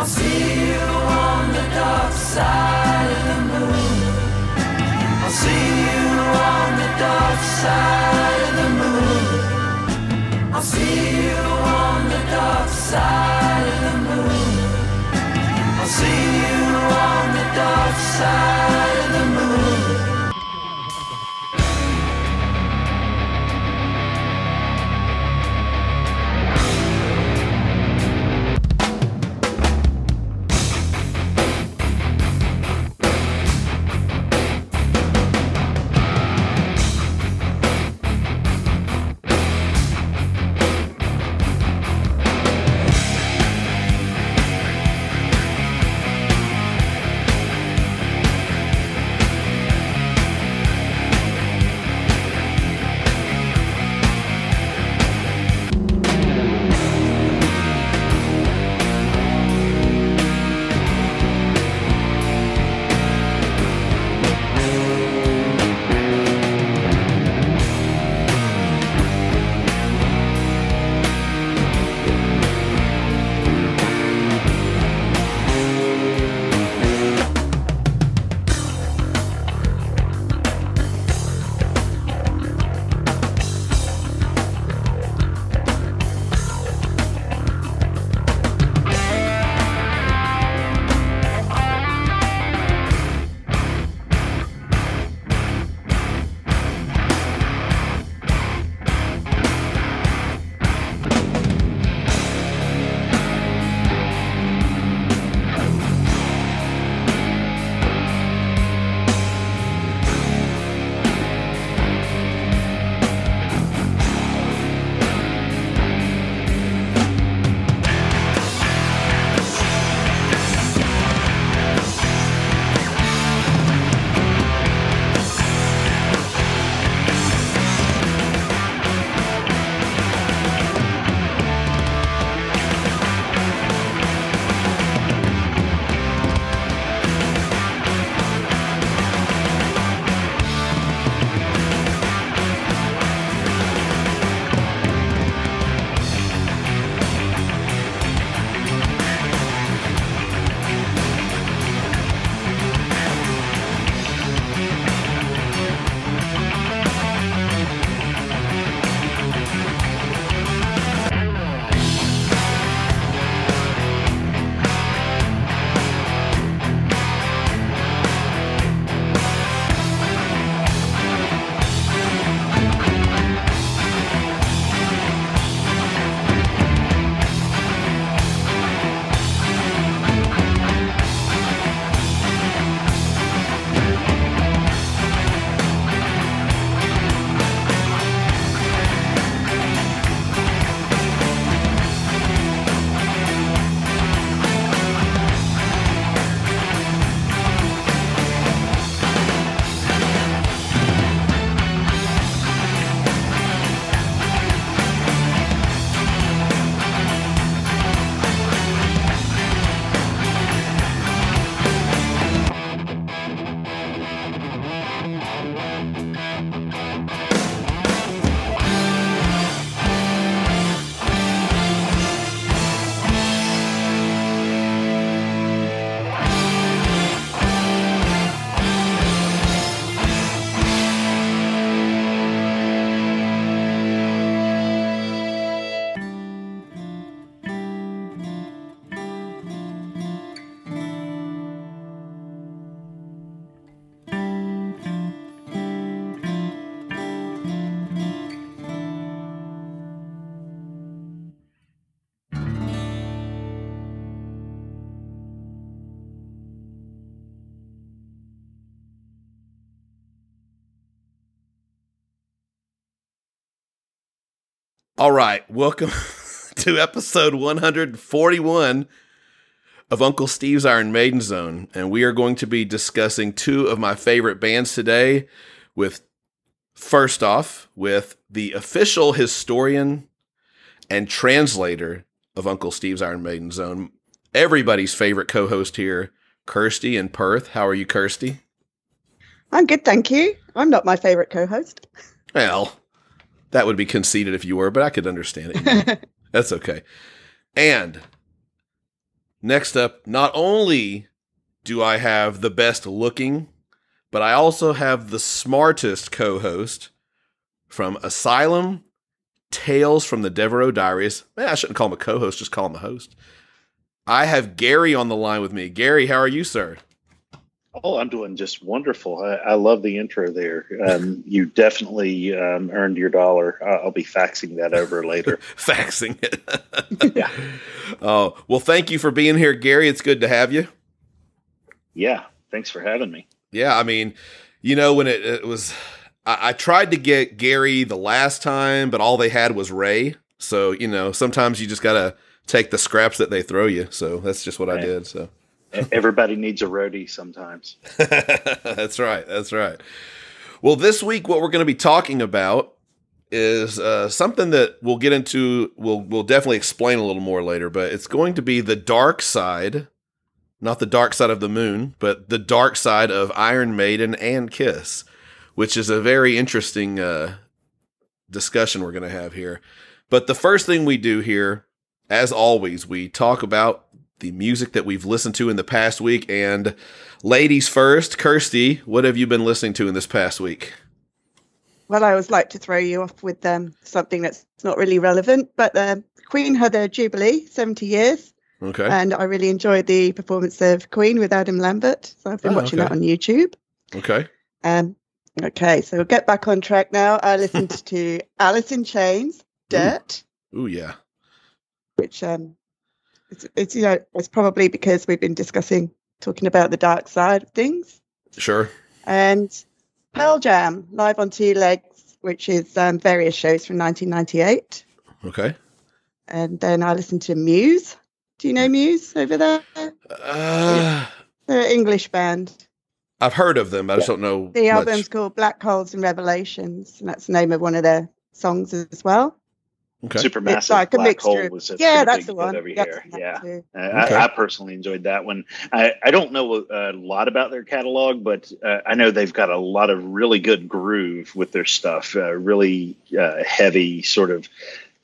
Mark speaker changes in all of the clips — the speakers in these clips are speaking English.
Speaker 1: I'll see you on the dark side of the moon. I'll see you on the dark side of the moon. I'll see you on the dark side of the moon. I'll see you on the dark side of the moon.
Speaker 2: All right, welcome to episode 141 of Uncle Steve's Iron Maiden Zone, and we are going to be discussing two of my favorite bands today. With first off, with the official historian and translator of Uncle Steve's Iron Maiden Zone, everybody's favorite co-host here, Kirsty in Perth. How are you, Kirsty?
Speaker 3: I'm good, thank you. I'm not my favorite co-host.
Speaker 2: Well, that would be conceited if you were, but I could understand it. That's okay. And Next up, not only do I have the best looking, but I also have the smartest co host from Asylum Tales from the Devereaux Diaries. Man, I shouldn't call him a co host, just call him a host. I have Gary on the line with me. Gary, how are you, sir?
Speaker 4: Oh, I'm doing just wonderful. I, I love the intro there. Um, you definitely um, earned your dollar. I'll, I'll be faxing that over later.
Speaker 2: Faxing it. yeah. Oh, well, thank you for being here, Gary. It's good to have you.
Speaker 4: Yeah, thanks for having me.
Speaker 2: Yeah, I mean, you know, when it, it was, I, I tried to get Gary the last time, but all they had was Ray. So, you know, sometimes you just got to take the scraps that they throw you. So that's just what I did. So.
Speaker 4: Everybody needs a roadie sometimes.
Speaker 2: that's right. That's right. Well, this week, what we're going to be talking about is uh, something that we'll get into. We'll we'll definitely explain a little more later, but it's going to be the dark side, not the dark side of the moon, but the dark side of Iron Maiden and Kiss, which is a very interesting uh, discussion we're going to have here. But the first thing we do here, as always, we talk about the music that we've listened to in the past week. And ladies first, Kirsty, what have you been listening to in this past week?
Speaker 3: Well, I always like to throw you off with um, something that's not really relevant, but um, Queen had their Jubilee, 70 years,
Speaker 2: Okay.
Speaker 3: and I really enjoyed the performance of Queen with Adam Lambert. So I've been
Speaker 2: Oh,
Speaker 3: watching
Speaker 2: okay.
Speaker 3: that on YouTube.
Speaker 2: Okay.
Speaker 3: Um, okay, so we'll get back on track now. I listened to Alice in Chains, Dirt,
Speaker 2: Ooh, yeah.
Speaker 3: which um, it's, it's you know it's probably because we've been discussing talking about the dark side of things.
Speaker 2: Sure.
Speaker 3: and Pearl Jam live on two legs, which is um, various shows from 1998.
Speaker 2: Okay.
Speaker 3: And then I listened to Muse. Do you know Muse over there?
Speaker 2: Uh,
Speaker 3: They're an English band.
Speaker 2: I've heard of them. I just don't know.
Speaker 3: The
Speaker 2: much.
Speaker 3: album's called Black Holes and Revelations, and that's the name of one of their songs as well.
Speaker 2: Okay.
Speaker 4: Supermassive
Speaker 3: it's like a
Speaker 4: black
Speaker 3: mixture.
Speaker 4: hole was a
Speaker 3: yeah, that's
Speaker 4: big
Speaker 3: the one.
Speaker 4: over
Speaker 3: Yep,
Speaker 4: here. Yeah.
Speaker 2: Okay.
Speaker 4: I, I personally enjoyed that one. I, I don't know a lot about their catalog, but uh, I know they've got a lot of really good groove with their stuff. Uh, really uh, heavy, sort of.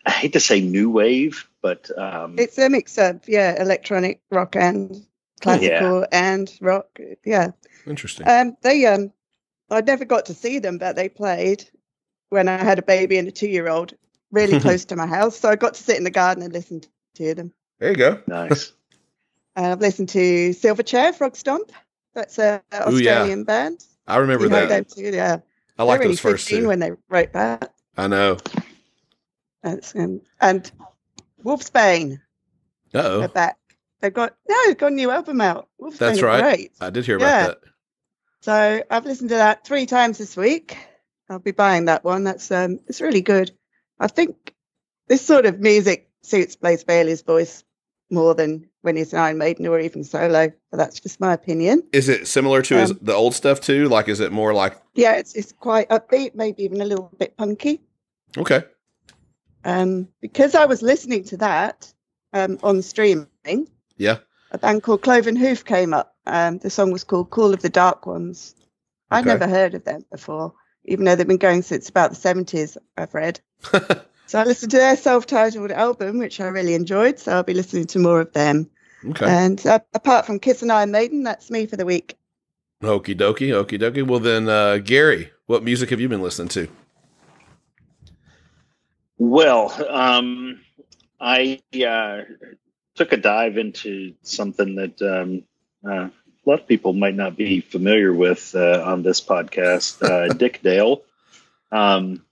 Speaker 4: I hate to say new wave, but um,
Speaker 3: It's a mix of yeah, electronic rock and classical and rock. Yeah.
Speaker 2: Interesting.
Speaker 3: Um, they um, I never got to see them, but they played when I had a baby and a two-year-old, really close to my house. So I got to sit in the garden and listen to them.
Speaker 2: there you go.
Speaker 4: nice.
Speaker 3: And I've listened to Silverchair, Frogstomp. That's a a
Speaker 2: Ooh, yeah.
Speaker 3: Australian band.
Speaker 2: I remember
Speaker 3: You heard
Speaker 2: that.
Speaker 3: them too, yeah.
Speaker 2: I like
Speaker 3: They're
Speaker 2: those
Speaker 3: only
Speaker 2: first
Speaker 3: 15
Speaker 2: two.
Speaker 3: when they wrote that.
Speaker 2: I know.
Speaker 3: That's, um, and Wolfsbane
Speaker 2: Uh
Speaker 3: are
Speaker 2: oh.
Speaker 3: back. They've got no, they've got a new album out. Wolfsbane
Speaker 2: That's
Speaker 3: are
Speaker 2: right.
Speaker 3: Great.
Speaker 2: I did hear
Speaker 3: Yeah.
Speaker 2: about that.
Speaker 3: So I've listened to that three times this week. I'll be buying that one. That's um, it's really good. I think this sort of music suits Blaze Bayley's voice more than when he's an Iron Maiden or even solo. But that's just my opinion.
Speaker 2: Is it similar to his,
Speaker 3: Um,
Speaker 2: the old stuff too? Like, is it more like,
Speaker 3: Yeah, it's it's quite upbeat, maybe even a little bit punky.
Speaker 2: okay.
Speaker 3: Um, because I was listening to that um, on streaming,
Speaker 2: Yeah.
Speaker 3: a band called Cloven Hoof came up. Um, the song was called Call of the Dark Ones. I'd never heard of them before, even though they've been going since about the 70s, I've read. So I listened to their self-titled album, which I really enjoyed. So I'll be listening to more of them.
Speaker 2: Okay.
Speaker 3: And uh, apart from Kiss and Iron Maiden, that's me for the week.
Speaker 2: Okie dokie. Okie dokie. Well, then, uh, Gary, what music have you been listening to?
Speaker 4: Well, um, I uh, took a dive into something that um, uh, a lot of people might not be familiar with uh, on this podcast. Uh, Dick Dale. Um,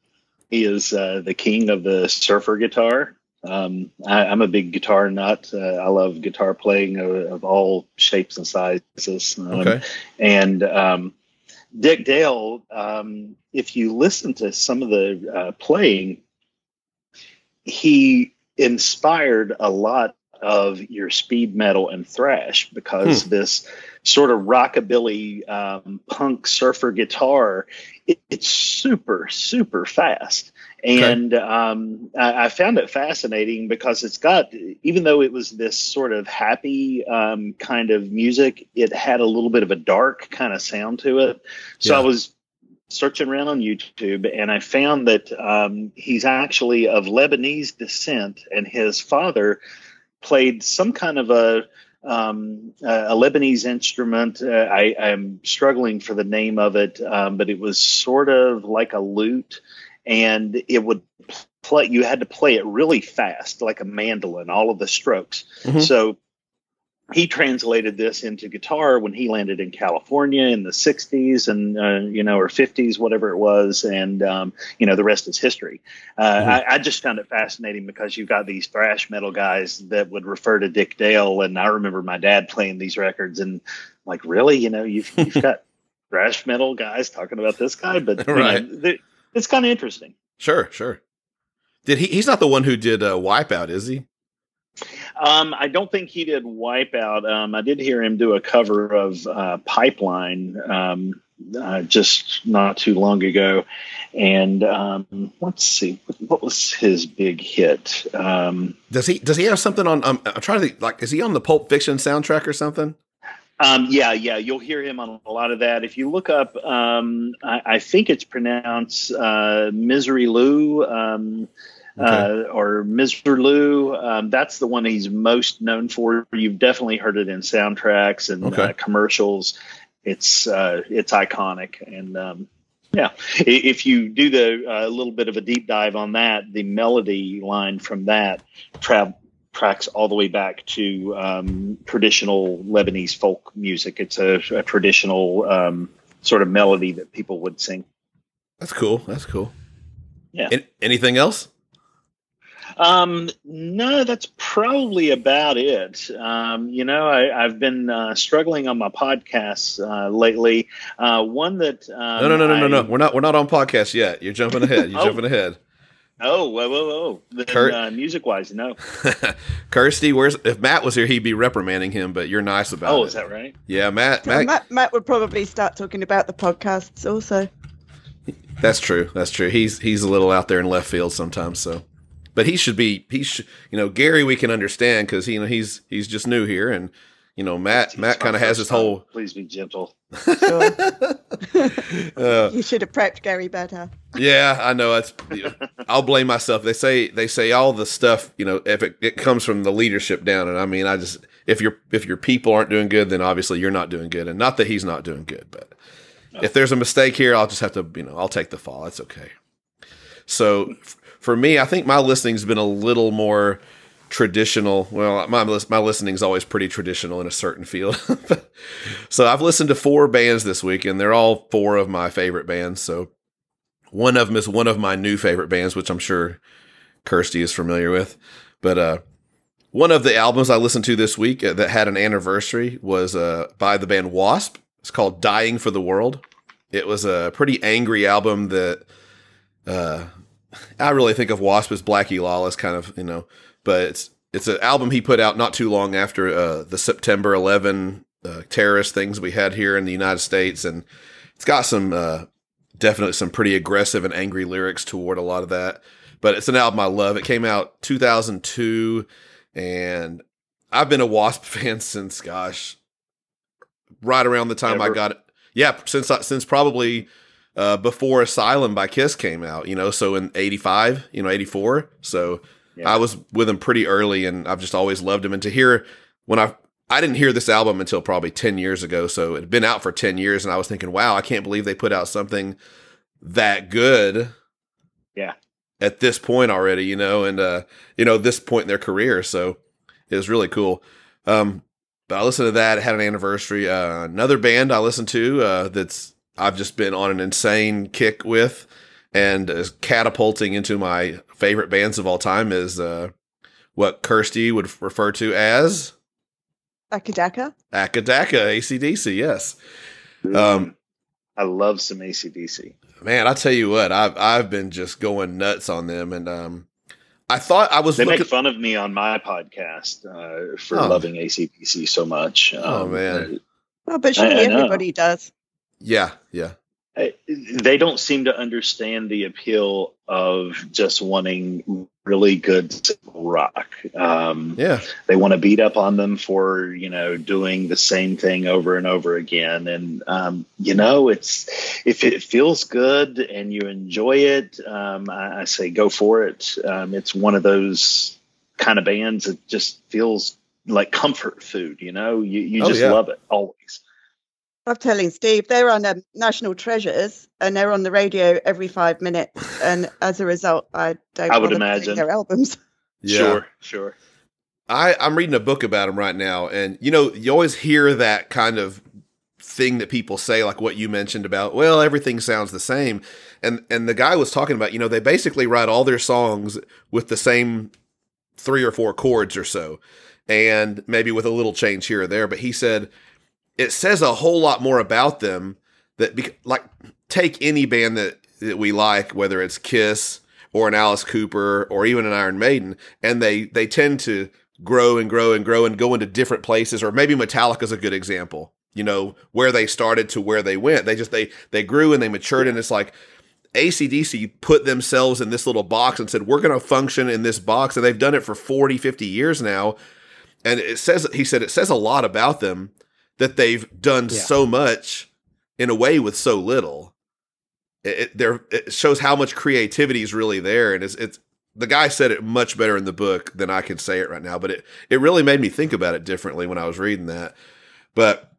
Speaker 4: he is uh, the king of the surfer guitar. Um, I, I'm a big guitar nut. Uh, I love guitar playing of, of all shapes and sizes. Um,
Speaker 2: Okay.
Speaker 4: and um, Dick Dale, um, if you listen to some of the uh, playing, he inspired a lot of your speed metal and thrash because this sort of rockabilly um, punk surfer guitar it, it's super super fast. And um, I, I found it fascinating because it's got even though it was this sort of happy um, kind of music it had a little bit of a dark kind of sound to it. So
Speaker 2: Yeah.
Speaker 4: i was searching around on YouTube and I found that um, he's actually of Lebanese descent and his father played some kind of a um, a Lebanese instrument. Uh, I, I'm struggling for the name of it, um, but it was sort of like a lute, and it would play. You had to play it really fast, like a mandolin, all of the strokes.
Speaker 2: Mhm.
Speaker 4: So he translated this into guitar when he landed in California in the 60s and uh, you know or 50s whatever it was and um, you know the rest is history uh,
Speaker 2: Mhm.
Speaker 4: I, I just found it fascinating because you've got these thrash metal guys that would refer to Dick Dale and I remember my dad playing these records and like really you know you've, you've got thrash metal guys talking about this guy but you know,
Speaker 2: Right.
Speaker 4: it's kind of interesting
Speaker 2: Sure, sure. Did he? He's not the one who did uh, Wipeout, is he?
Speaker 4: Um, I don't think he did Wipeout. Um, I did hear him do a cover of uh, Pipeline um, uh, just not too long ago. And um, let's see, what, was his big hit? Um,
Speaker 2: Does he? Does he have something on? Um, I'm trying to think. Like, is he on the Pulp Fiction soundtrack or something?
Speaker 4: um, yeah, yeah, you'll hear him on a lot of that. If you look up, um, I, I think it's pronounced uh, Misirlou. Um, uh, or Mr. Lou. Um, that's the one he's most known for. You've definitely heard it in soundtracks and
Speaker 2: Okay.
Speaker 4: uh, commercials. It's uh, it's iconic, and um, yeah, if you do the a little bit of a deep dive on that, the melody line from that tra- tracks all the way back to um, traditional Lebanese folk music. It's a, a traditional um, sort of melody that people would sing.
Speaker 2: That's cool. That's cool.
Speaker 4: Yeah.
Speaker 2: An- anything else?
Speaker 4: Um, no, that's probably about it. Um, you know, I, I've been uh, struggling on my podcasts uh, lately. Uh, one that um,
Speaker 2: No, no, no, no, no, no. We're not. We're not on podcasts yet. You're jumping ahead. You're
Speaker 4: Oh.
Speaker 2: jumping ahead.
Speaker 4: Oh, whoa, whoa, whoa! Then,
Speaker 2: Kurt?
Speaker 4: uh, music wise, no.
Speaker 2: Kirsty, where's if Matt was here, he'd be reprimanding him, but you're nice about
Speaker 4: Oh,
Speaker 2: it.
Speaker 4: is that right?
Speaker 2: Yeah, Matt.
Speaker 3: Well,
Speaker 2: Matt.
Speaker 3: Matt, Matt would probably start talking about the podcasts also.
Speaker 2: That's true. That's true. He's he's a little out there in left field sometimes. So, but he should be. He should. You know, Gary, we can understand because you know he's he's just new here, and you know Matt Matt kind of has his whole.
Speaker 4: Please be gentle.
Speaker 3: Sure.
Speaker 2: Uh,
Speaker 3: you should have prepped Gary better.
Speaker 2: yeah, I know. That's. I'll blame myself. They say they say all the stuff. You know, if it, it comes from the leadership down, and I mean, I just if your if your people aren't doing good, then obviously you're not doing good, and not that he's not doing good, but if there's a mistake here, I'll just have to you know I'll take the fall. That's okay. So f- for me, I think my listening's been a little more traditional. Well, my my listening's always pretty traditional in a certain field. so I've listened to four bands this week, and they're all four of my favorite bands. So one of them is one of my new favorite bands, which I'm sure Kirsty is familiar with. But uh, one of the albums I listened to this week uh, that had an anniversary was uh, by the band Wasp. It's called "Dying for the World." It was a pretty angry album that uh, I really think of Wasp as Blackie Lawless, kind of, you know. But it's it's an album he put out not too long after uh, the September 11 uh, terrorist things we had here in the United States, and it's got some uh, definitely some pretty aggressive and angry lyrics toward a lot of that. But it's an album I love. It came out 2002, and I've been a Wasp fan since gosh, right around the time I got it. Yeah, since since probably uh, before Asylum by Kiss came out. You know, so in '85, you know, '84. So
Speaker 4: Yeah.
Speaker 2: I was with him pretty early, and I've just always loved him. And to hear when I I didn't hear this album until probably 10 years ago. So it had been out for 10 years, and I was thinking, wow, I can't believe they put out something that good.
Speaker 4: Yeah.
Speaker 2: At this point already, you know, and uh, you know, this point in their career. So it was really cool. Um, but I listened to that, had an anniversary. Uh, another band I listened to uh, that's I've just been on an insane kick with and is catapulting into my favorite bands of all time is uh, what Kirsty would refer to as
Speaker 3: Acca Dacca.
Speaker 2: Akadaka, ACDC, yes. Um,
Speaker 4: I love some ACDC.
Speaker 2: Man, I tell you what, I've I've been just going nuts on them, and um, I thought I was
Speaker 4: They
Speaker 2: looking.
Speaker 4: make fun of me on my podcast uh, for
Speaker 2: Oh.
Speaker 4: loving ACDC so much.
Speaker 2: Oh, man.
Speaker 3: Oh, but surely
Speaker 4: I know.
Speaker 3: everybody does.
Speaker 2: Yeah, yeah,
Speaker 4: they don't seem to understand the appeal of just wanting really good rock. Um,
Speaker 2: yeah,
Speaker 4: they want to beat up on them for you know doing the same thing over and over again and um, you know it's if it feels good and you enjoy it um, I, I say go for it um, it's one of those kind of bands that just feels like comfort food. You know, you you
Speaker 2: Oh,
Speaker 4: just
Speaker 2: yeah.
Speaker 4: love it always.
Speaker 3: I'm telling Steve, they're on um, National Treasures and they're on the radio every five minutes. And as a result, I don't
Speaker 4: I would imagine.
Speaker 3: their albums.
Speaker 4: Sure, sure.
Speaker 2: I, I'm reading a book about them right now, and you know, you always hear that kind of thing that people say, like what you mentioned about, well, everything sounds the same. And and the guy was talking about, you know, they basically write all their songs with the same three or four chords or so, and maybe with a little change here or there. But he said it says a whole lot more about them that, like, take any band that, that we like, whether it's Kiss or an Alice Cooper or even an Iron Maiden, and they they tend to grow and grow and grow and go into different places. Or maybe Metallica's a good example. You know where they started to where they went. They just they they grew and they matured, and it's like ACDC put themselves in this little box and said, we're going to function in this box. And they've done it for 40, 50 years now. And it says, he said, it says a lot about them that they've done
Speaker 5: Yeah.
Speaker 2: so much in a way with so little. It, it, there, it shows how much creativity is really there. And it's, it's, the guy said it much better in the book than I can say it right now, but it, it really made me think about it differently when I was reading that. But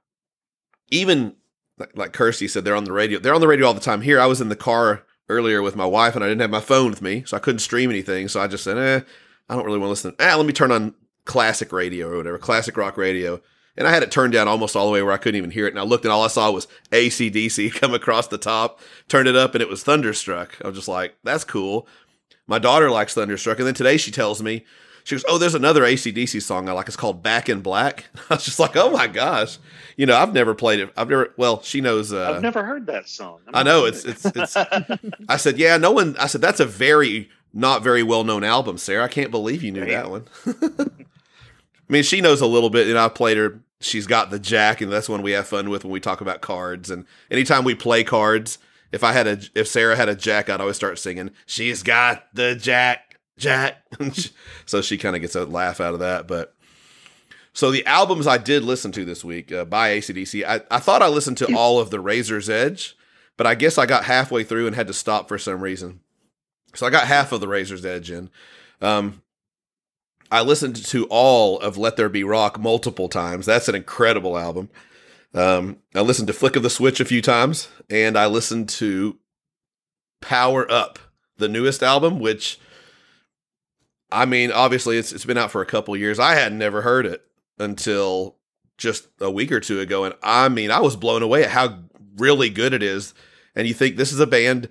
Speaker 2: even like, like Kirsty said, they're on the radio. They're on the radio all the time. Here, I was in the car earlier with my wife, and I didn't have my phone with me, so I couldn't stream anything. So I just said, "Eh, I don't really want to listen. Ah, let me turn on classic radio or whatever, classic rock radio." And I had it turned down almost all the way where I couldn't even hear it. And I looked, and all I saw was ACDC come across the top. Turned it up, and it was Thunderstruck. I was just like, "That's cool." My daughter likes Thunderstruck, and then today she tells me. She goes, Oh, there's another ACDC song I like. It's called Back in Black. I was just like, Oh my gosh. You know, I've never played it. I've never, well, she knows. Uh,
Speaker 4: I've never heard that song. I'm
Speaker 2: I know it's it's it's. I said, yeah, no one. I said that's a very not very well known album, Sarah. I can't believe you knew
Speaker 4: Right.
Speaker 2: that one. I mean, she knows a little bit, and I played her. She's got the jack, and that's one we have fun with when we talk about cards. And anytime we play cards, if I had a if Sarah had a jack, I'd always start singing. She's got the jack, jack. so she kind of gets a laugh out of that, but. So the albums I did listen to this week uh, by ACDC, I, I thought I listened to all of the Razor's Edge, but I guess I got halfway through and had to stop for some reason. So I got half of the Razor's Edge in. Um, I listened to all of Let There Be Rock multiple times. That's an incredible album. Um, I listened to Flick of the Switch a few times, and I listened to Power Up, the newest album, which I mean, obviously it's it's been out for a couple years. I had never heard it until just a week or two ago, and I mean, I was blown away at how really good it is. And you think this is a band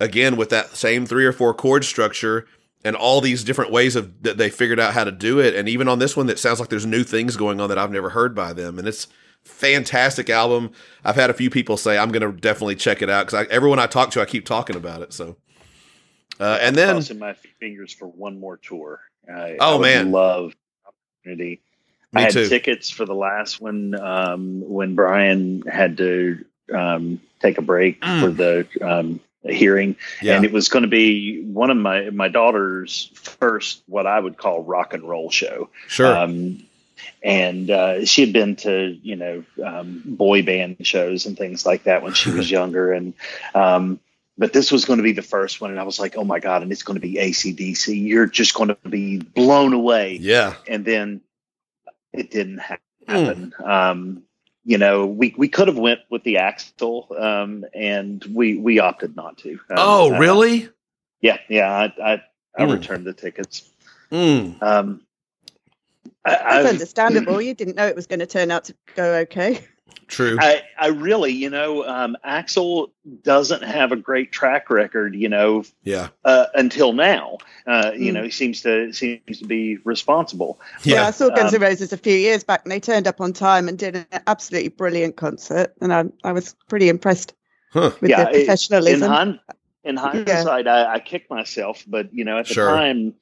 Speaker 2: again with that same three or four chord structure and all these different ways of that they figured out how to do it. And even on this one, that sounds like there's new things going on that I've never heard by them, and it's fantastic album. I've had a few people say I'm going to definitely check it out because everyone I talk to, I keep talking about it. So, uh, and then
Speaker 4: crossing my fingers for one more tour. I,
Speaker 2: Oh,
Speaker 4: I
Speaker 2: man.
Speaker 4: love opportunity.
Speaker 2: Me
Speaker 4: I had
Speaker 2: too.
Speaker 4: tickets for the last one um, when Brian had to um, take a break
Speaker 2: Mm.
Speaker 4: for the um, hearing,
Speaker 2: yeah,
Speaker 4: and it was going to be one of my my daughter's first what I would call rock and roll show.
Speaker 2: sure,
Speaker 4: Um, and uh, she had been to you know um, boy band shows and things like that when she was younger, and um, but this was going to be the first one, and I was like, oh my god! And it's going to be ACDC. You're just going to be blown away.
Speaker 2: yeah,
Speaker 4: And then it didn't ha- happen. Um, you know, we, we could have went with the Axl, um, and we we opted not to. Um,
Speaker 2: oh,
Speaker 4: uh,
Speaker 2: really?
Speaker 4: yeah, yeah. I I, I
Speaker 2: Hmm.
Speaker 4: returned the tickets.
Speaker 2: Mm.
Speaker 4: Um, I,
Speaker 3: That's
Speaker 4: I've-
Speaker 3: understandable. You didn't know it was going to turn out to go okay.
Speaker 2: True.
Speaker 4: I, I really, you know, um, Axl doesn't have a great track record, you know,
Speaker 2: yeah,
Speaker 4: uh, until now. Uh, you
Speaker 3: Mm.
Speaker 4: know, he seems to seems to be responsible.
Speaker 3: Yeah,
Speaker 2: yeah.
Speaker 3: I saw Guns
Speaker 4: Um,
Speaker 3: N' Roses a few years back, and they turned up on time and did an absolutely brilliant concert, and I, I was pretty impressed
Speaker 2: Huh.
Speaker 3: with
Speaker 4: Yeah,
Speaker 3: their
Speaker 4: it- In,
Speaker 3: professionalism.
Speaker 4: hind, in hindsight, I, I kicked myself, but you know, at the
Speaker 2: Sure.
Speaker 4: time,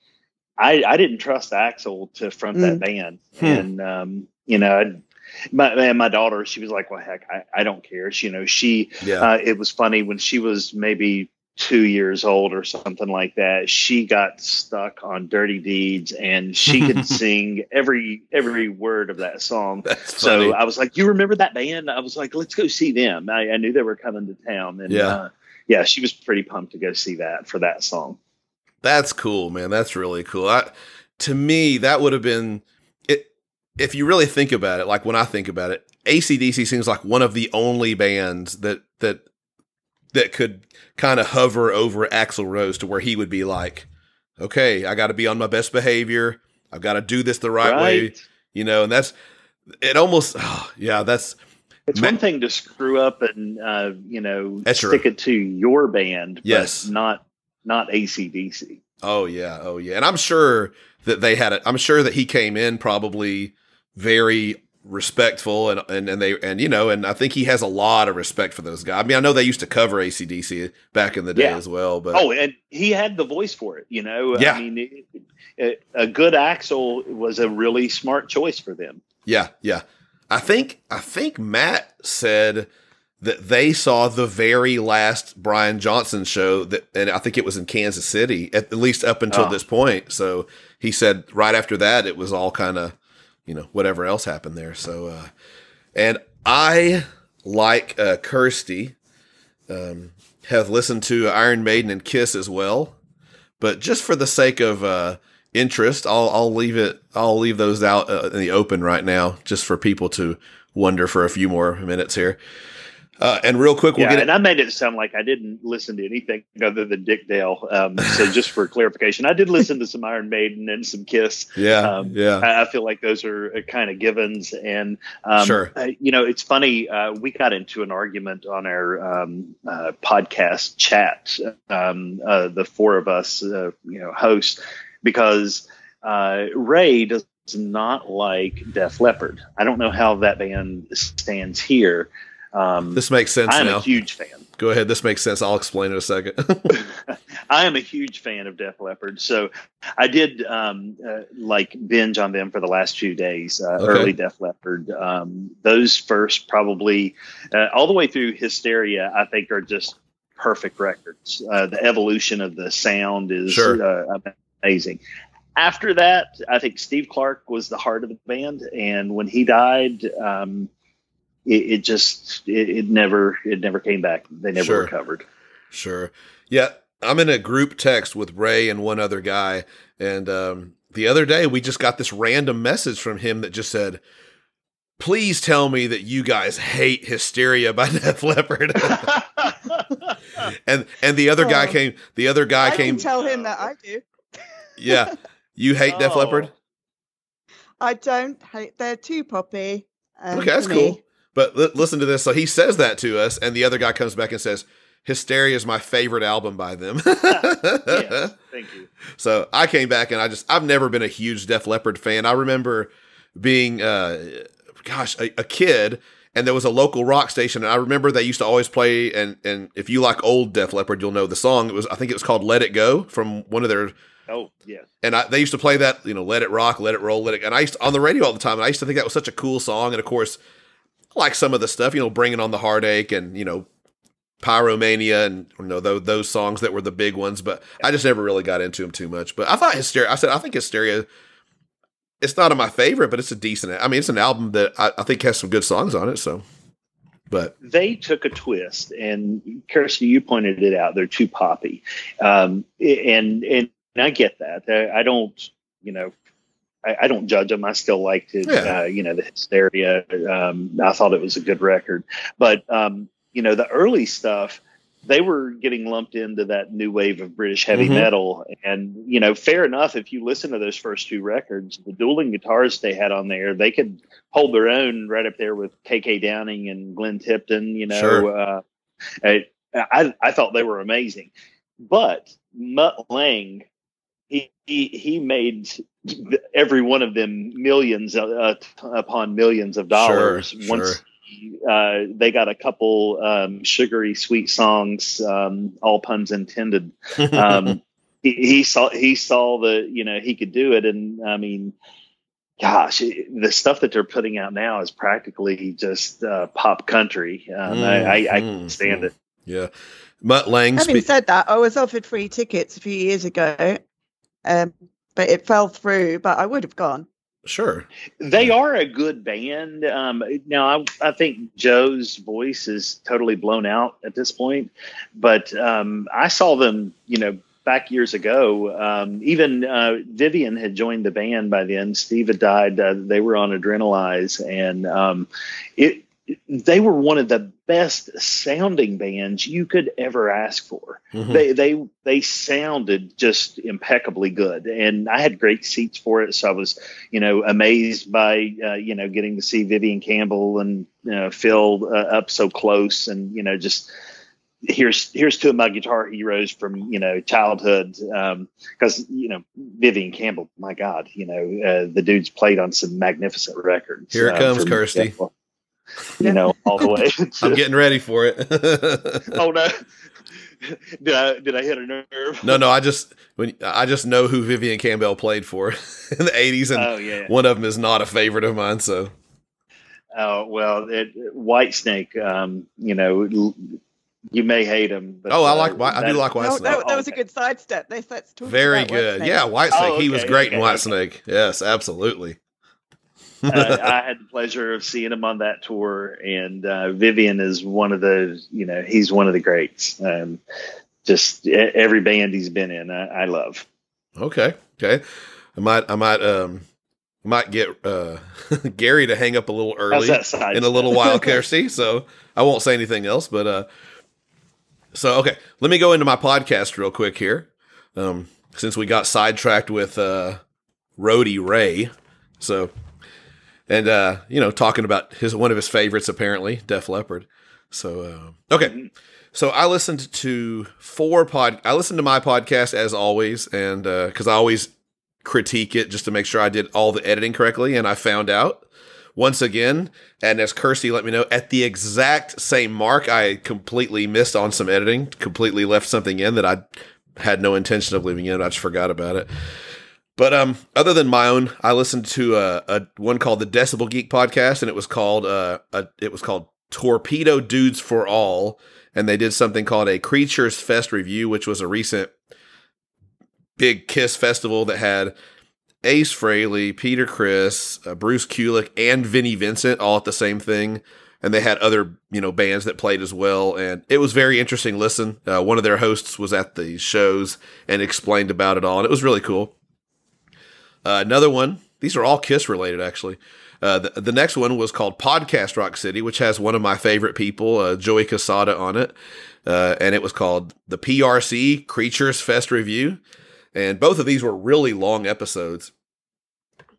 Speaker 4: I, I didn't trust Axl to front that
Speaker 3: Mm.
Speaker 4: band,
Speaker 2: Hmm.
Speaker 4: and um, you know, I'd, my and my daughter, she was like, "Well, heck, I, I don't care." She, you know, she
Speaker 2: Yeah.
Speaker 4: uh, it was funny when she was maybe two years old or something like that. She got stuck on "Dirty Deeds" and she could sing every every word of that song.
Speaker 2: That's
Speaker 4: So
Speaker 2: funny.
Speaker 4: I was like, "You remember that band?" I was like, "Let's go see them." I, I knew they were coming to town, and
Speaker 2: Yeah.
Speaker 4: uh, yeah, she was pretty pumped to go see that for that song.
Speaker 2: That's cool, man. That's really cool. I, to me, that would have been. If you really think about it, like when I think about it, ACDC seems like one of the only bands that that that could kind of hover over Axl Rose to where he would be like, okay, I got to be on my best behavior. I've got to do this the right, way, you know. And that's it. Almost, oh, yeah. That's
Speaker 4: it's
Speaker 2: Ma-
Speaker 4: one thing to screw up and uh, you know stick it to your band, but
Speaker 2: Yes.
Speaker 4: not not ACDC.
Speaker 2: Oh yeah, oh yeah, and I'm sure that they had it. I'm sure that he came in probably very respectful and and and they and you know and I think he has a lot of respect for those guys. I mean, I know they used to cover ACDC back in the day
Speaker 4: Yeah.
Speaker 2: as well, but
Speaker 4: Oh, and he had the voice for it. You know,
Speaker 2: Yeah.
Speaker 4: I mean, it, it, a good Axl was a really smart choice for them.
Speaker 2: yeah, yeah. I think I think Matt said that they saw the very last Brian Johnson show that, and I think it was in Kansas City at, at least up until
Speaker 4: Oh.
Speaker 2: this point. So he said right after that it was all kind of, you know, whatever else happened there. So, uh, and I like uh, Kirsty, um, have listened to Iron Maiden and Kiss as well, but just for the sake of uh, interest, I'll I'll leave it. I'll leave those out uh, in the open right now, just for people to wonder for a few more minutes here. Uh, and real quick, we'll
Speaker 4: yeah, and I made it sound like I didn't listen to anything other than Dick Dale. Um, so just for clarification, I did listen to some Iron Maiden and some Kiss.
Speaker 2: yeah,
Speaker 4: Um,
Speaker 2: yeah,
Speaker 4: I, I feel like those are kind of givens, and um,
Speaker 2: Sure.
Speaker 4: uh, you know, it's funny. Uh, we got into an argument on our um, uh, podcast chat, um, uh, the four of us, uh, you know, hosts, because uh, Ray does not like Def Leppard. I don't know how that band stands here. Um,
Speaker 2: this makes sense
Speaker 4: I'm
Speaker 2: now.
Speaker 4: a huge fan.
Speaker 2: Go ahead. This makes sense. I'll explain in a second.
Speaker 4: I am a huge fan of Def Leppard, so I did um, uh, like binge on them for the last few days. Uh,
Speaker 2: Okay.
Speaker 4: Early Def Leppard, um, those first probably uh, all the way through Hysteria, I think are just perfect records. Uh, the evolution of the sound is
Speaker 2: Sure.
Speaker 4: uh, amazing. After that, I think Steve Clark was the heart of the band, and when he died. Um, it, it just it, it never it never came back. They never
Speaker 2: Sure.
Speaker 4: recovered.
Speaker 2: Sure. Yeah, I'm in a group text with Ray and one other guy, and um, the other day we just got this random message from him that just said, "Please tell me that you guys hate Hysteria by Def Leppard." and and the other guy
Speaker 3: Oh.
Speaker 2: came. The other guy
Speaker 3: I
Speaker 2: came.
Speaker 3: tell him that I do.
Speaker 2: yeah, you hate Def
Speaker 4: Oh.
Speaker 2: Leppard.
Speaker 3: I don't hate. They're too poppy. um,
Speaker 2: Okay, that's
Speaker 3: for me.
Speaker 2: cool. But li- listen to this. So he says that to us, and the other guy comes back and says, "Hysteria is my favorite album by them."
Speaker 4: yes, thank you.
Speaker 2: So I came back and I just I've never been a huge Def Leppard fan. I remember being uh gosh, a, a kid and there was a local rock station and I remember they used to always play and and if you like old Def Leppard, you'll know the song. It was I think it was called Let It Go from one of their
Speaker 4: Oh, yes.
Speaker 2: and I, they used to play that, you know, let it rock, let it roll, let it. And I used to, on the radio all the time. And I used to think that was such a cool song. And of course, I like some of the stuff, you know, bringing on the heartache and you know, pyromania and you know those, those songs that were the big ones. But I just never really got into them too much. But I thought hysteria. I said I think hysteria. It's not my favorite, but it's a decent. I mean, it's an album that I, I think has some good songs on it. So, but
Speaker 4: They took a twist, and Kirsty, you pointed it out. They're too poppy, um, and and I get that. I I don't, you know, I, I don't judge them. I still liked it.
Speaker 2: Yeah.
Speaker 4: Uh, you know, the hysteria. Um, I thought it was a good record, but um, you know, the early stuff. They were getting lumped into that new wave of British heavy
Speaker 2: Mhm.
Speaker 4: metal, and you know, fair enough. If you listen to those first two records, the dueling guitars they had on there, they could hold their own right up there with KK Downing and Glenn Tipton. You know,
Speaker 2: Sure.
Speaker 4: uh, I, I I thought they were amazing, but Mutt Lange, he he, he made every one of them millions uh, upon millions of dollars
Speaker 2: Sure,
Speaker 4: once. Uh, they got a couple um, sugary sweet songs, um, all puns intended. Um, he, he saw he saw the you know he could do it, and I mean, gosh, it- the stuff that they're putting out now is practically just uh, pop country. Um, I, I, I can stand it.
Speaker 2: yeah, Mutt Lange.
Speaker 3: Having
Speaker 2: spe-
Speaker 3: said that, I was offered free tickets a few years ago, um, but it fell through. But I would have gone.
Speaker 2: sure.
Speaker 4: They are a good band. Um, now, I, I think Joe's voice is totally blown out at this point, but um, I saw them, you know, back years ago. Um, even uh, Vivian had joined the band by then. Steve had died. Uh, they were on Adrenalize, and um, it they were one of the best sounding bands you could ever ask for.
Speaker 2: Mhm.
Speaker 4: They they they sounded just impeccably good, and I had great seats for it. So I was, you know, amazed by uh, you know getting to see Vivian Campbell and you know, Phil uh, up so close, and you know just here's here's two of my guitar heroes from you know childhood because you know Vivian Campbell, my God, you know uh, the dude's played on some magnificent records.
Speaker 2: Here it
Speaker 4: uh,
Speaker 2: comes, Kirsty.
Speaker 4: You know all the way.
Speaker 2: I'm getting ready for it.
Speaker 4: oh no, did I did I hit a nerve?
Speaker 2: no, no, I just when I just know who Vivian Campbell played for in the '80s, and
Speaker 4: Oh yeah.
Speaker 2: one of them is not a favorite of mine. So
Speaker 4: Oh well, it, Whitesnake. Um, you know, you may hate him. But,
Speaker 2: Oh, I
Speaker 4: uh,
Speaker 2: like White- I do like Whitesnake.
Speaker 3: that, that was a good sidestep. Let's, let's talk
Speaker 2: very good.
Speaker 3: Whitesnake.
Speaker 2: Yeah, Whitesnake.
Speaker 4: Oh,
Speaker 2: he was
Speaker 4: okay,
Speaker 2: great in
Speaker 4: okay,
Speaker 2: Whitesnake. Yes, absolutely.
Speaker 4: Uh, I had the pleasure of seeing him on that tour, and uh, Vivian is one of the, you know, he's one of the greats. Um, just every band he's been in, I, I love.
Speaker 2: Okay. Okay. I might I might um might get uh Gary to hang up a little early in a little while, Kirsty. So I won't say anything else, but uh so okay, let me go into my podcast real quick here. Um since we got sidetracked with uh Roadie Ray. So and uh, you know, talking about his one of his favorites apparently, Def Leppard. So uh, okay. So I listened to four pod. I listened to my podcast as always, and because I always critique it just to make sure I did all the editing correctly, and I found out once again, and as Kirsty let me know, at the exact same mark, I completely missed on some editing, completely left something in that I had no intention of leaving in. I just forgot about it. But um, other than my own, I listened to a, a one called the Decibel Geek podcast, and it was called uh, a, it was called Torpedo Dudes for All, and they did something called a Creatures Fest review, which was a recent big Kiss festival that had Ace Frehley, Peter Criss, uh, Bruce Kulick, and Vinnie Vincent all at the same thing. And they had other, you know, bands that played as well, and it was very interesting. Listen, uh, one of their hosts was at the shows and explained about it all, and it was really cool. Uh, another one. These are all Kiss related, actually. Uh, the, the next one was called Podcast Rock City, which has one of my favorite people, uh, Joey Cassata, on it. Uh, and it was called the PRC Creatures Fest Review. And both of these were really long episodes.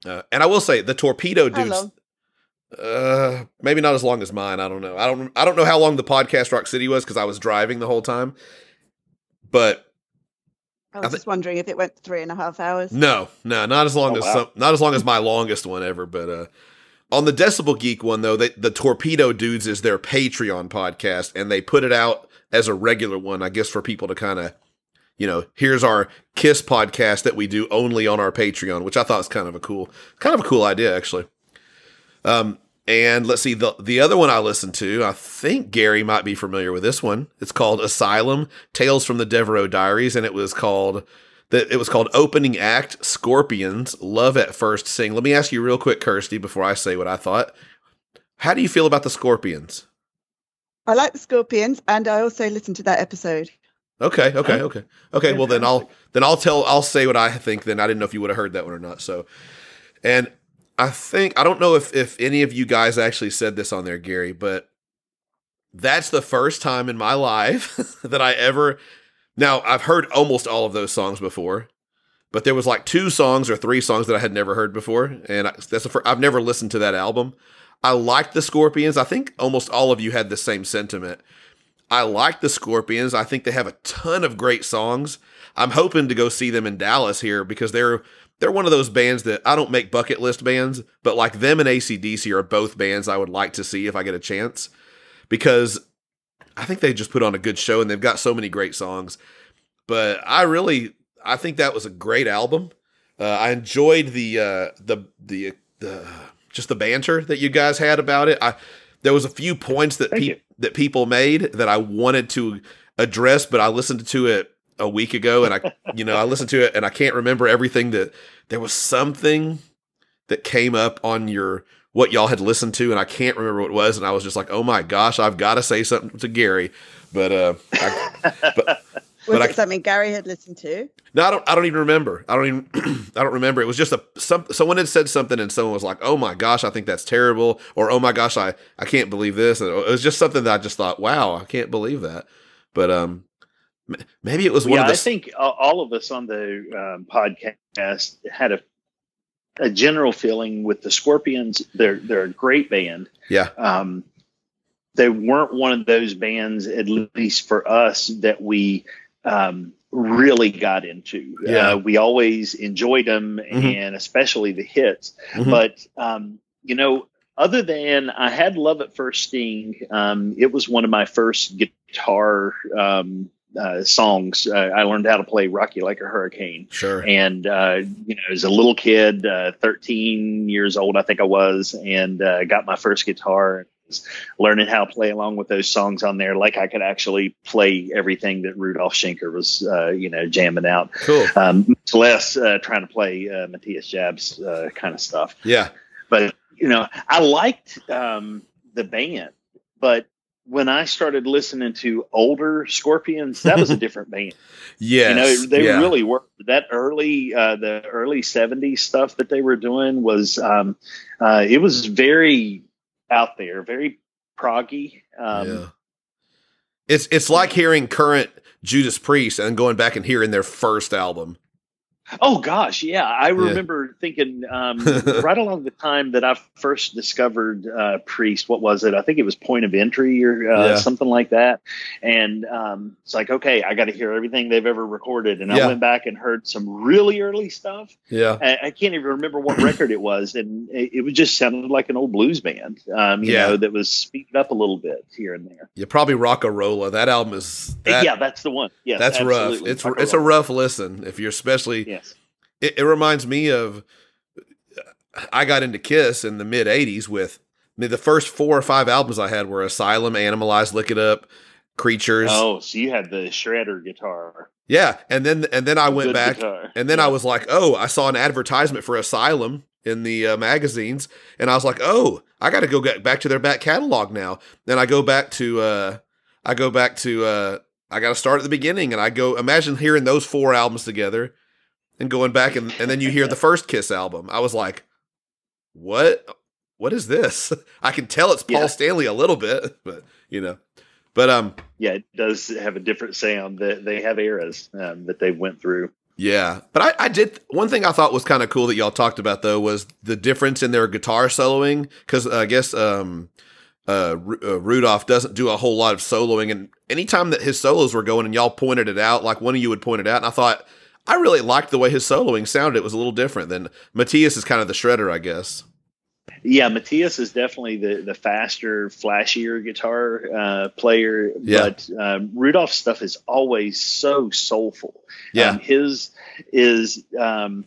Speaker 2: Uh, and I will say, the Torpedo Dudes. Uh, maybe not as long as mine. I don't know. I don't. I don't know how long the podcast Rock City was because I was driving the whole time. But
Speaker 3: I was
Speaker 2: thi-
Speaker 3: just wondering if it went three and a half hours.
Speaker 2: no, no, not as long
Speaker 4: Oh,
Speaker 2: as
Speaker 4: wow.
Speaker 2: some, not as long as my longest one ever. But uh, on the Decibel Geek one though, they, the Torpedo Dudes is their Patreon podcast, and they put it out as a regular one, I guess, for people to kind of, you know, here's our Kiss podcast that we do only on our Patreon, which I thought was kind of a cool, kind of a cool idea actually. Um, and let's see the the other one I listened to. I think Gary might be familiar with this one. It's called Asylum: Tales from the Devereaux Diaries, and it was called that it was called Opening Act Scorpions Love at First Sting. Let me ask you real quick, Kirsty, before I say what I thought. How do you feel about the Scorpions?
Speaker 3: I like the Scorpions, and I also listened to that episode.
Speaker 2: Okay, okay, okay, okay. Well, then I'll then I'll tell I'll say what I think. Then I didn't know if you would have heard that one or not. So, and I think I don't know if if any of you guys actually said this on there, Gary, but that's the first time in my life that I ever. Now I've heard almost all of those songs before, but there was like two songs or three songs that I had never heard before, and I, that's the first, I've never listened to that album. I liked the Scorpions. I think almost all of you had the same sentiment. I like the Scorpions. I think they have a ton of great songs. I'm hoping to go see them in Dallas here because they're they're one of those bands that I don't make bucket list bands, but like them and ACDC are both bands I would like to see if I get a chance because I think they just put on a good show and they've got so many great songs. But I really I think that was a great album. Uh, I enjoyed the uh, the the the just the banter that you guys had about it. I there was a few points that pe- that people made that I wanted to address, but I listened to it a week ago and I you know I listened to it and I can't remember everything that there was something that came up on your what y'all had listened to and I can't remember what it was and I was just like oh my gosh I've got to say something to Gary but uh I, but
Speaker 3: Was
Speaker 2: But I-
Speaker 3: something Gary had listened to?
Speaker 2: No, I don't. I don't even remember. I don't even. I don't remember. It was just a some. Someone had said something, and someone was like, "Oh my gosh, I think that's terrible," or "Oh my gosh, I I can't believe this." And it was just something that I just thought, "Wow, I can't believe that." But um, m- maybe it was one
Speaker 4: yeah,
Speaker 2: of the.
Speaker 4: I think all of us on the um, podcast had a a general feeling with the Scorpions. They're they're a great band.
Speaker 2: yeah,
Speaker 4: Um, they weren't one of those bands, at least for us, that we um, really got into.
Speaker 2: Yeah.
Speaker 4: Uh, we always enjoyed them,
Speaker 2: Mhm.
Speaker 4: and especially the hits.
Speaker 2: Mhm.
Speaker 4: But um, you know, other than I had Love at First Sting, um, it was one of my first guitar um, uh, songs. Uh, I learned how to play "Rock You Like a Hurricane."
Speaker 2: sure.
Speaker 4: and uh, you know, as a little kid, uh, 13 years old, I think I was, and uh, got my first guitar. and was Learning how to play along with those songs on there, like I could actually play everything that Rudolf Schenker was, uh, you know, jamming out.
Speaker 2: Cool.
Speaker 4: Um, much less uh, trying to play uh, Matthias Jabs' uh, kind of stuff.
Speaker 2: Yeah.
Speaker 4: But you know, I liked um, the band, but when I started listening to older Scorpions, that was a different band.
Speaker 2: yeah,
Speaker 4: You know, they
Speaker 2: yeah.
Speaker 4: really were that early, uh, the early '70s stuff that they were doing was, um, uh, it was very out there, very proggy. Um,
Speaker 2: yeah. It's it's like hearing current Judas Priest and going back and hearing their first album.
Speaker 4: Oh gosh, yeah. I remember thinking um, right along the time that I first discovered uh, Priest. What was it? I think it was Point of Entry or uh,
Speaker 2: Yeah.
Speaker 4: something like that. And um, it's like, okay, I got to hear everything they've ever recorded. And
Speaker 2: Yeah.
Speaker 4: I went back and heard some really early stuff.
Speaker 2: Yeah.
Speaker 4: I, I can't even remember what record it was, and it, it was just sounded like an old blues band. Um, you
Speaker 2: Yeah.
Speaker 4: know, that was speeded up a little bit here and there.
Speaker 2: You probably Rocka Rolla. That album is that,
Speaker 4: yeah, that's the one. Yeah,
Speaker 2: that's rough. It's
Speaker 4: Rock and
Speaker 2: it's a rough listen if you're especially
Speaker 4: Yes.
Speaker 2: It, it reminds me of I got into Kiss in the mid '80s with I mean, the first four or five albums I had were Asylum, Animalized, Lick It Up, Creatures.
Speaker 4: Oh, so you had the shredder guitar.
Speaker 2: Yeah, and then and then I went
Speaker 4: Good
Speaker 2: back
Speaker 4: guitar.
Speaker 2: and then
Speaker 4: Yeah.
Speaker 2: I was like, oh, I saw an advertisement for Asylum in the uh, magazines, and I was like, oh, I got to go get back to their back catalog now. Then I go back to uh, I go back to uh, I got to start at the beginning, and I go imagine hearing those four albums together and going back and, and then you hear the first Kiss album. I was like, what? What is this? I can tell it's Paul
Speaker 4: Yeah.
Speaker 2: Stanley a little bit, but you know, but um,
Speaker 4: yeah, it does have a different sound. That they have eras um, that they went through.
Speaker 2: Yeah, but I, I did one thing I thought was kind of cool that y'all talked about though was the difference in their guitar soloing because I guess um, uh, Ru- uh, Rudolf doesn't do a whole lot of soloing, and anytime that his solos were going and y'all pointed it out, like one of you would point it out, and I thought I really liked the way his soloing sounded. It was a little different than Matthias is kind of the shredder, I guess.
Speaker 4: Yeah, Matthias is definitely the the faster, flashier guitar uh, player.
Speaker 2: Yeah.
Speaker 4: But um, Rudolf's stuff is always so soulful.
Speaker 2: Yeah,
Speaker 4: Um, his is um,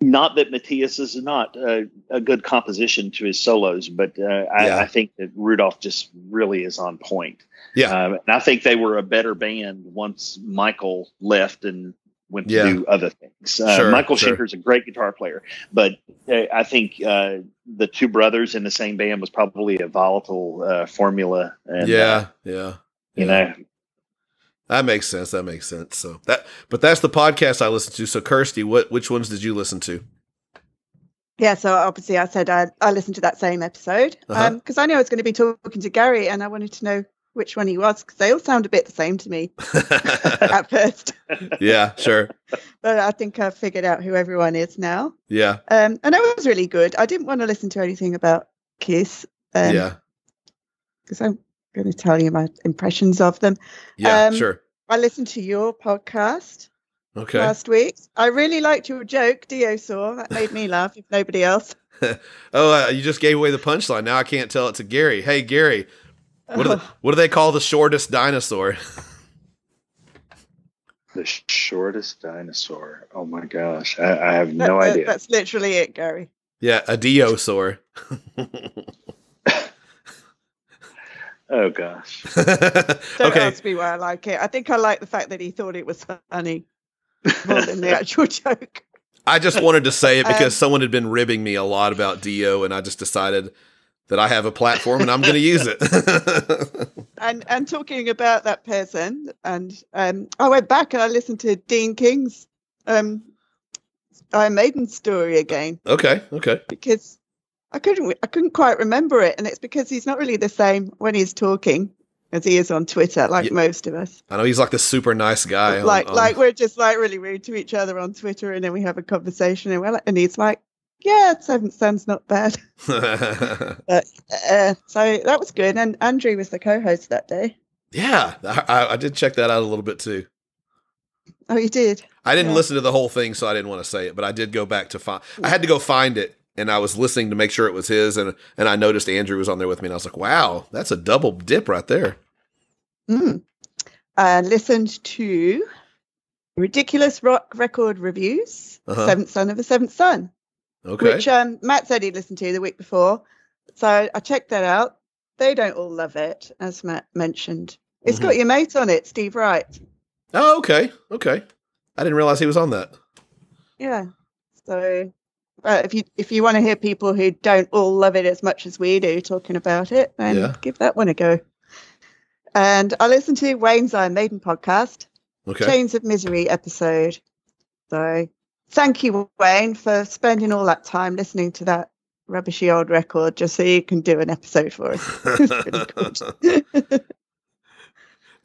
Speaker 4: not that Matthias is not a, a good composition to his solos, but uh, I,
Speaker 2: Yeah.
Speaker 4: I think that Rudolf just really is on point.
Speaker 2: Yeah.
Speaker 4: Um, and I think they were a better band once Michael left and went to
Speaker 2: Yeah.
Speaker 4: do other things. Uh,
Speaker 2: Sure,
Speaker 4: Michael
Speaker 2: sure.
Speaker 4: Schenker's a great guitar player, but uh, I think uh, the two brothers in the same band was probably a volatile uh, formula. And, uh,
Speaker 2: yeah, yeah.
Speaker 4: you
Speaker 2: yeah.
Speaker 4: know,
Speaker 2: That makes sense. That makes sense. So that, but that's the podcast I listened to. So Kirsty, what which ones did you listen to?
Speaker 3: Yeah, so obviously I said I, I listened to that same episode because
Speaker 2: Uh-huh.
Speaker 3: I knew I was going to be talking to Gary and I wanted to know which one he was because they all sound a bit the same to me at first.
Speaker 2: yeah, sure.
Speaker 3: But I think I've figured out who everyone is now.
Speaker 2: Yeah,
Speaker 3: Um, and it was really good. I didn't want to listen to anything about Kiss because
Speaker 2: yeah, Because
Speaker 3: I'm going to tell you my impressions of them.
Speaker 2: yeah.
Speaker 3: Um,
Speaker 2: sure.
Speaker 3: I listened to your podcast
Speaker 2: Okay.
Speaker 3: last week. I really liked your joke, diosaur. That made me laugh, if nobody else.
Speaker 2: Oh, uh, you just gave away the punchline. Now I can't tell it to Gary. Hey, Gary, what do they, what do they call the shortest dinosaur?
Speaker 4: the shortest dinosaur. Oh my gosh, I, I have no
Speaker 3: That- that-
Speaker 4: idea.
Speaker 3: That's literally it, Gary.
Speaker 2: yeah, a diosaur.
Speaker 4: Oh gosh.
Speaker 3: Don't
Speaker 2: okay.
Speaker 3: ask me why I like it. I think I like the fact that he thought it was funny more than the actual joke.
Speaker 2: I just wanted to say it because
Speaker 3: Um,
Speaker 2: someone had been ribbing me a lot about Dio, and I just decided that I have a platform and I'm going to use it.
Speaker 3: And and talking about that person, and um, I went back and I listened to Dean King's um, Iron Maiden story again
Speaker 2: okay, okay.
Speaker 3: because I couldn't I couldn't quite remember it, and it's because he's not really the same when he's talking as he is on Twitter, like
Speaker 2: Yeah.
Speaker 3: most of us.
Speaker 2: I know he's like the super nice guy. on-
Speaker 3: like
Speaker 2: on-
Speaker 3: like we're just like really rude to each other on Twitter, and then we have a conversation, and we're like, and he's like, "Yeah, Seventh Son's not bad." Uh, so that was good, and Andrew was the co-host that day.
Speaker 2: yeah, I, I- I did check that out a little bit too.
Speaker 3: Oh, you did.
Speaker 2: I didn't
Speaker 3: Yeah.
Speaker 2: listen to the whole thing, so I didn't want to say it, but I did go back to find. I had to go find it, and I was listening to make sure it was his, and and I noticed Andrew was on there with me, and I was like, "Wow, that's a double dip right there."
Speaker 3: Mm. And listened to ridiculous rock record reviews.
Speaker 2: Uh-huh.
Speaker 3: Seventh Son of a Seventh Son,
Speaker 2: Okay,
Speaker 3: which um, Matt said he'd listened to the week before. So I checked that out. They don't all love it, as Matt mentioned. It's
Speaker 2: Mhm.
Speaker 3: got your mate on it, Steve Wright.
Speaker 2: oh, okay, okay. I didn't realize he was on that.
Speaker 3: Yeah. So uh, if you if you want to hear people who don't all love it as much as we do talking about it, then
Speaker 2: Yeah.
Speaker 3: give that one a go. And I listened to Wayne's Iron Maiden podcast,
Speaker 2: Okay,
Speaker 3: Chains of Misery episode. So thank you, Wayne, for spending all that time listening to that rubbishy old record just so you can do an episode for us. It's pretty good.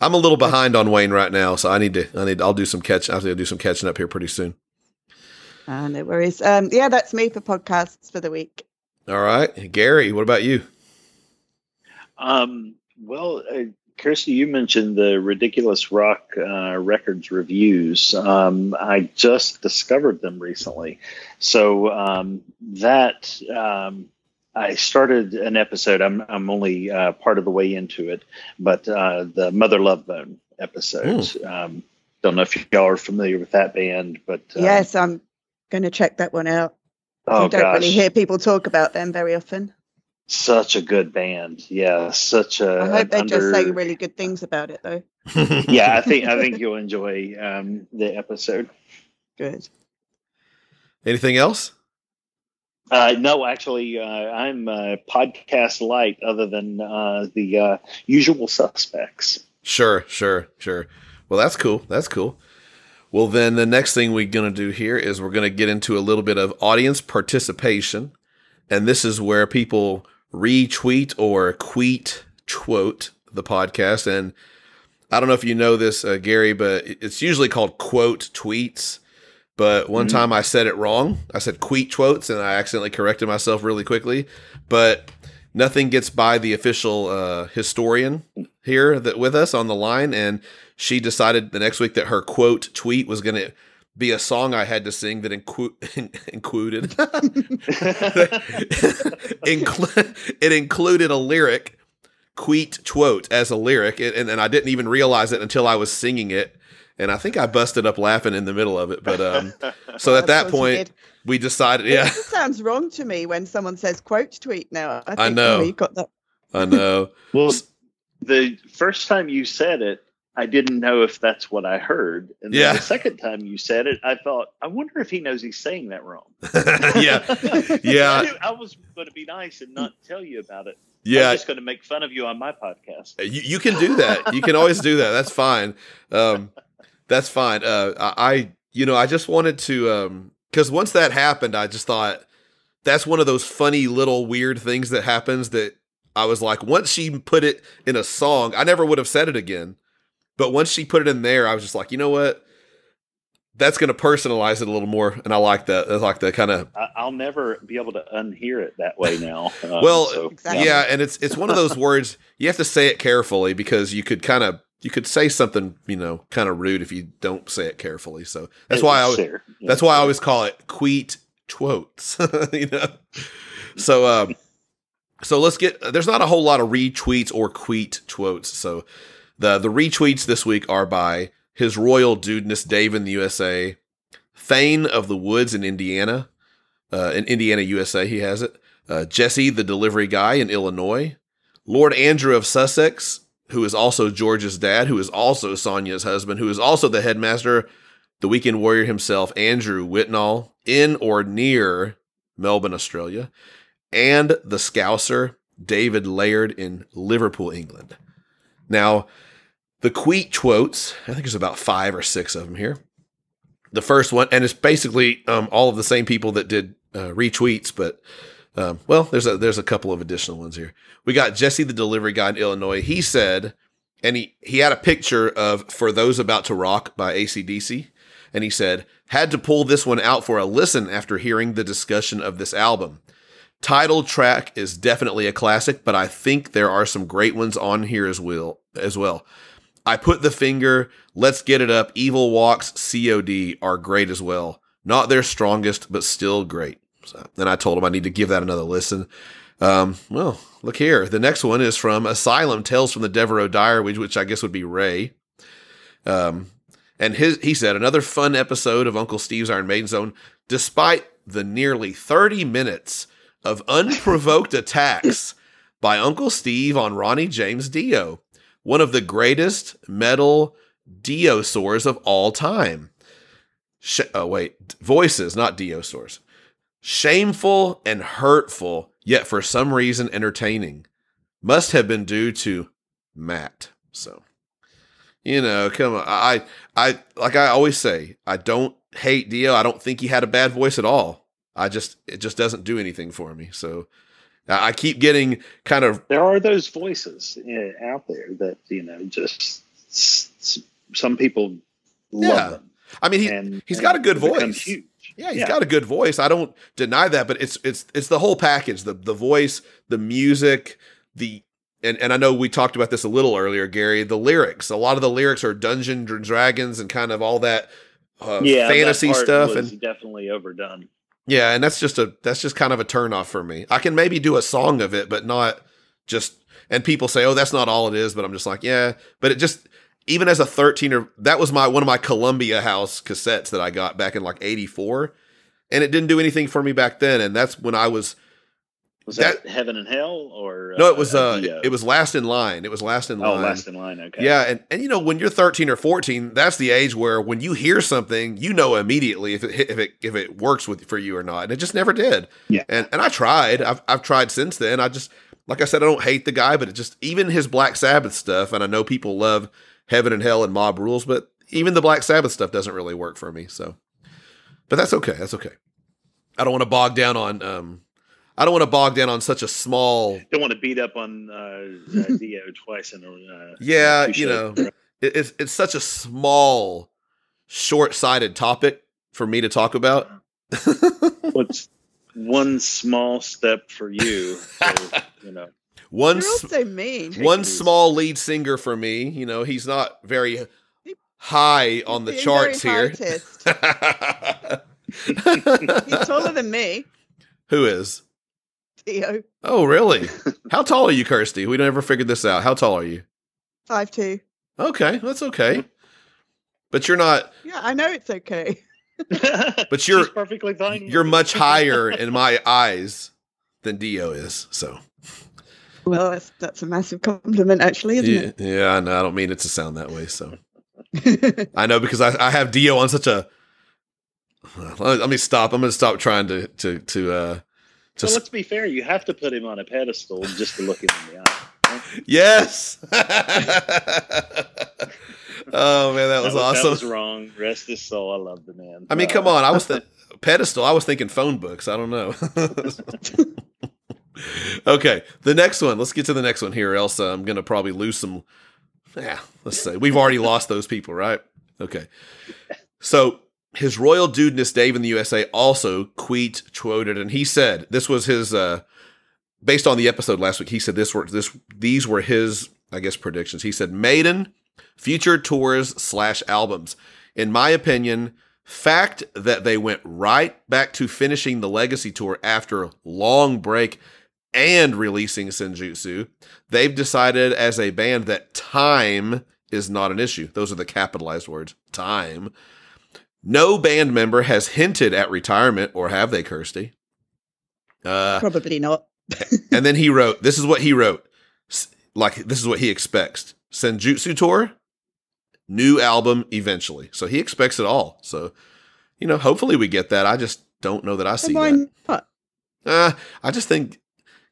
Speaker 2: I'm a little behind on Wayne right now, so I need to. I need. I'll do some catch. I have to do some catching up here pretty soon.
Speaker 3: Ah, no worries. Um, yeah, that's me for podcasts for the week.
Speaker 2: All right, Gary. What about you?
Speaker 4: Um, well, uh, Kirsty, you mentioned the ridiculous rock uh, records reviews. Um, I just discovered them recently, so um, that um, I started an episode. I'm I'm only uh, part of the way into it, but uh, the Mother Love Bone episode. Um, don't know if y'all are familiar with that band, but uh,
Speaker 3: yes, I'm going to check that one out.
Speaker 4: oh
Speaker 3: I don't
Speaker 4: gosh,
Speaker 3: really hear people talk about them very often.
Speaker 4: Such a good band. Yeah, such a.
Speaker 3: I hope they
Speaker 4: an
Speaker 3: just say really good things about it, though.
Speaker 4: yeah, I think I think you'll enjoy um, the episode.
Speaker 3: Good.
Speaker 2: Anything else?
Speaker 4: Uh, no, actually, uh, I'm uh, podcast light, other than uh, the uh, usual suspects.
Speaker 2: Sure, sure, sure. Well, that's cool. That's cool. Well, then the next thing we're going to do here is we're going to get into a little bit of audience participation. And this is where people retweet or tweet, quote the podcast. And I don't know if you know this, uh, Gary, but it's usually called quote tweets. But one
Speaker 4: Mhm.
Speaker 2: time I said it wrong. I said queet quotes and I accidentally corrected myself really quickly. But nothing gets by the official uh, historian here that with us on the line, and she decided the next week that her quote tweet was going to be a song I had to sing that inclu- included inclu- it included a lyric queet quote as a lyric, and, and I didn't even realize it until I was singing it. And I think I busted up laughing in the middle of it. But um, so at that
Speaker 3: Of
Speaker 2: point,
Speaker 3: did.
Speaker 2: we decided,
Speaker 3: It
Speaker 2: yeah,
Speaker 3: sounds wrong to me when someone says quote tweet now. I, think,
Speaker 2: I know.
Speaker 3: Oh, you got that.
Speaker 2: I know.
Speaker 4: Well, the first time you said it, I didn't know if that's what I heard, and then
Speaker 2: Yeah.
Speaker 4: the second time you said it, I thought, I wonder if he knows he's saying that wrong.
Speaker 2: yeah, yeah,
Speaker 4: I was going to be nice and not tell you about it.
Speaker 2: yeah.
Speaker 4: I'm just going to make fun of you on my podcast.
Speaker 2: You, you can do that. You can always do that. That's fine. Um, that's fine. Uh, I, I, you know, I just wanted to, because once that happened, I just thought that's one of those funny little weird things that happens that I was like, once she put it in a song, I never would have said it again. But once she put it in there, I was just like, you know what? That's going to personalize it a little more, and I like that. I like the kind of
Speaker 4: I, I'll never be able to unhear it that way now. Um,
Speaker 2: Well,
Speaker 4: so,
Speaker 3: Exactly.
Speaker 2: yeah, and it's it's one of those words you have to say it carefully because you could kind of you could say something you know kind of rude if you don't say it carefully. So that's why I always,
Speaker 4: Fair.
Speaker 2: that's why I always call it queet quotes. you know, so um, so let's get. There's not a whole lot of retweets or queet quotes. So the the retweets this week are by His Royal Dudeness Dave in the USA, Thane of the Woods in Indiana, uh, in Indiana, USA. He has it. Uh, Jesse, the delivery guy in Illinois, Lord Andrew of Sussex, who is also George's dad, who is also Sonia's husband, who is also the headmaster, the weekend warrior himself, Andrew Whitnall, in or near Melbourne, Australia, and the Scouser, David Laird in Liverpool, England. Now, the tweet quotes, I think there's about five or six of them here. The first one, and it's basically um, all of the same people that did uh, retweets, but um, well, there's a there's a couple of additional ones here. We got Jesse the delivery guy in Illinois. He said, and he he had a picture of "For Those About to Rock" by ACDC, and he said had to pull this one out for a listen after hearing the discussion of this album. Title track is definitely a classic, but I think there are some great ones on here as well. As well, I put the finger. Let's get it up. Evil Walks, COD are great as well. Not their strongest, but still great. So then I told him I need to give that another listen. Um, well, look here. The next one is from Asylum Tales from the Devereaux Diary, which I guess would be Ray. Um, and his he said another fun episode of Uncle Steve's Iron Maiden Zone, despite the nearly 30 minutes of unprovoked attacks by Uncle Steve on Ronnie James Dio, one of the greatest metal diosaurs of all time. Sh- oh wait, voices, not diosaurs. Shameful and hurtful, yet for some reason entertaining. Must have been due to Matt. So, you know, come on. I, I, like I always say, I don't hate Dio. I don't think he had a bad voice at all. I just, it just doesn't do anything for me. So, I keep getting kind of.
Speaker 4: There are those voices uh, out there that you know just some people love
Speaker 2: Yeah.
Speaker 4: them.
Speaker 2: I mean, he,
Speaker 4: and
Speaker 2: he's
Speaker 4: and
Speaker 2: got a good voice.
Speaker 4: Huge.
Speaker 2: Yeah, he's
Speaker 4: Yeah.
Speaker 2: got a good voice. I don't deny that, but it's it's it's the whole package: the the voice, the music, the and and I know we talked about this a little earlier, Gary. The lyrics, a lot of the lyrics are Dungeons and Dragons and kind of all that uh,
Speaker 4: yeah, that
Speaker 2: fantasy
Speaker 4: part
Speaker 2: stuff, and
Speaker 4: definitely overdone.
Speaker 2: Yeah, and that's just a that's just kind of a turnoff for me. I can maybe do a song of it, but not just. And people say, "Oh, that's not all it is," but I'm just like, yeah. But it just even as a 13 or that was my one of my Columbia House cassettes that I got back in like 84, and it didn't do anything for me back then. And that's when I was
Speaker 4: Was that, Heaven and Hell or
Speaker 2: no, it was uh,
Speaker 4: Dio?
Speaker 2: it was Last in Line. It was Last in line.
Speaker 4: oh last in line. Okay,
Speaker 2: Yeah, and, and you know when you're 13 or 14, that's the age where when you hear something, you know immediately if it if it if it works with for you or not, and it just never did.
Speaker 4: Yeah.
Speaker 2: and and I tried. I've I've tried since then. I just like I said, I don't hate the guy, but it just even his Black Sabbath stuff, and I know people love Heaven and Hell and Mob Rules, but even the Black Sabbath stuff doesn't really work for me. So, but that's okay. That's okay. I don't want to bog down on um. I don't want to bog down on such a small
Speaker 4: don't want to beat up on uh, uh, Dio twice in a uh,
Speaker 2: Yeah, you know, it, it's it's such a small, short-sighted topic for me to talk about.
Speaker 4: What's one small step for you? So, you know,
Speaker 2: one
Speaker 3: You're
Speaker 2: s-
Speaker 3: also mean.
Speaker 2: One small lead singer for me. You know, he's not very high on the
Speaker 3: Being
Speaker 2: charts here.
Speaker 3: He's taller than me,
Speaker 2: Who is?
Speaker 3: Dio.
Speaker 2: Oh, really? How tall are you, Kirsty? We never figured this out. How tall are you?
Speaker 3: Five two.
Speaker 2: Okay, that's okay. But you're not.
Speaker 3: Yeah, I know it's okay.
Speaker 2: But you're-
Speaker 4: She's perfectly fine.
Speaker 2: You're much higher in my eyes than Dio is. So
Speaker 3: Well, that's that's a massive compliment, actually, isn't
Speaker 2: yeah, yeah. I know. I don't mean it to sound that way. So. I know because I, I have Dio on such a. Let let me stop. I'm going to stop trying to to to uh to
Speaker 4: So let's be fair. You have to put him on a pedestal just to look him in the eye. right?
Speaker 2: yes. oh man, that was
Speaker 4: That
Speaker 2: awesome.
Speaker 4: was wrong. Rest his soul. I love the man.
Speaker 2: I mean, come on. I was the pedestal. I was thinking phone books. I don't know. okay, the next one. Let's get to the next one here, else I'm going to probably lose some. Yeah, let's say we've already lost those people, right? Okay. So his royal dudeness Dave in the USA also tweet quoted, and he said this was his uh based on the episode last week. He said this were this these were his I guess predictions. He said Maiden future tours slash albums. In my opinion, fact that they went right back to finishing the legacy tour after a long break and releasing Senjutsu, they've decided as a band that time is not an issue. Those are the capitalized words. Time. No band member has hinted at retirement, or have they, Kirsty? Uh,
Speaker 3: Probably not.
Speaker 2: and then he wrote, this is what he wrote. Like, this is what he expects. Senjutsu Tour, new album eventually. So he expects it all. So, you know, hopefully we get that. I just don't know that I see
Speaker 3: Why
Speaker 2: that.
Speaker 3: not?
Speaker 2: Uh, I just think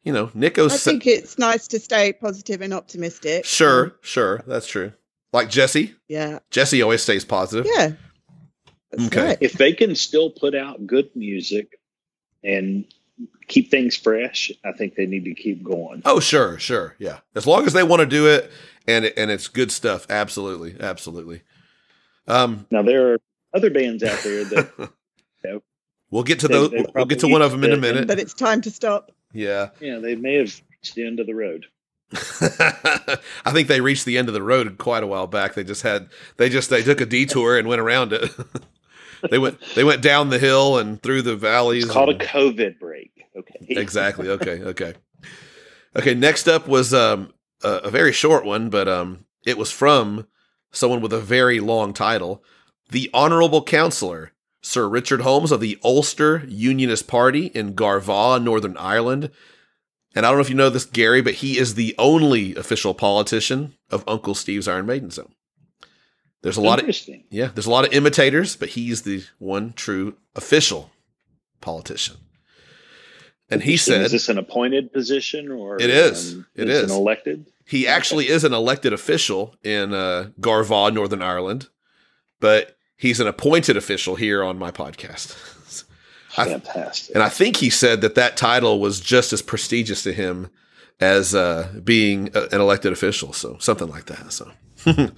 Speaker 2: you know, Nicko's
Speaker 3: I think it's nice to stay positive and optimistic.
Speaker 2: sure, sure, that's true. Like Jesse,
Speaker 3: Yeah.
Speaker 2: Jesse always stays positive.
Speaker 3: Yeah. That's
Speaker 2: Okay.
Speaker 4: If they can still put out good music and keep things fresh, I think they need to keep going.
Speaker 2: Oh, sure, sure, yeah. As long as they want to do it and it, and it's good stuff, absolutely, absolutely. Um,
Speaker 4: Now there are other bands out there that
Speaker 2: we'll get to
Speaker 4: They-
Speaker 2: those.
Speaker 4: they
Speaker 2: We'll get to one of them in a minute.
Speaker 3: But it's time to stop.
Speaker 2: Yeah.
Speaker 4: yeah they may have reached the end of the road.
Speaker 2: I think they reached the end of the road quite a while back. They just had they just they took a detour and went around it. they went they went down the hill and through the valleys.
Speaker 4: It's called a COVID break. Okay.
Speaker 2: exactly. Okay. Okay. Okay. Next up was um a, a very short one, but um it was from someone with a very long title, the Honorable Counselor Sir Richard Holmes of the Ulster Unionist Party in Garvagh, Northern Ireland. And I don't know if you know this, Gary, but he is the only official politician of Uncle Steve's Iron Maiden Zone. There's a lot of yeah, there's a lot of imitators, but he's the one true official politician. And he said
Speaker 4: "Is this an appointed position or
Speaker 2: it is?
Speaker 4: Um,
Speaker 2: it
Speaker 4: is,
Speaker 2: is.
Speaker 4: an elected?"
Speaker 2: he actually is an elected official in uh, Garvagh, Northern Ireland, but he's an appointed official here on my podcast. I-
Speaker 4: Fantastic.
Speaker 2: and I think he said that that title was just as prestigious to him as uh, being a, an elected official, so something like that. So,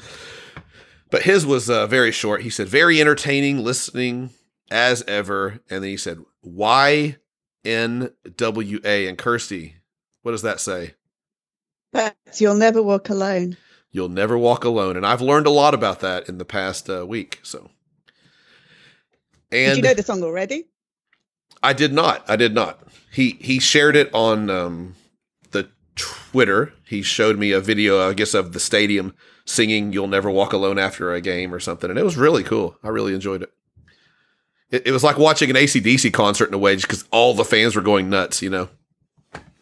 Speaker 2: but his was uh, very short. He said, "Very entertaining listening as ever," and then he said, "Y N W A." And Kirsty, what does that say?
Speaker 3: That's You'll Never Walk Alone.
Speaker 2: You'll never walk alone, and I've learned a lot about that in the past uh, week. So,
Speaker 3: Did
Speaker 2: and
Speaker 3: you know the song already?
Speaker 2: I did not. I did not. He he shared it on um, the Twitter. He showed me a video, I guess, of the stadium singing "You'll Never Walk Alone" after a game or something, and it was really cool. I really enjoyed it. It, it was like watching an ACDC concert in a way, just because all the fans were going nuts. You know,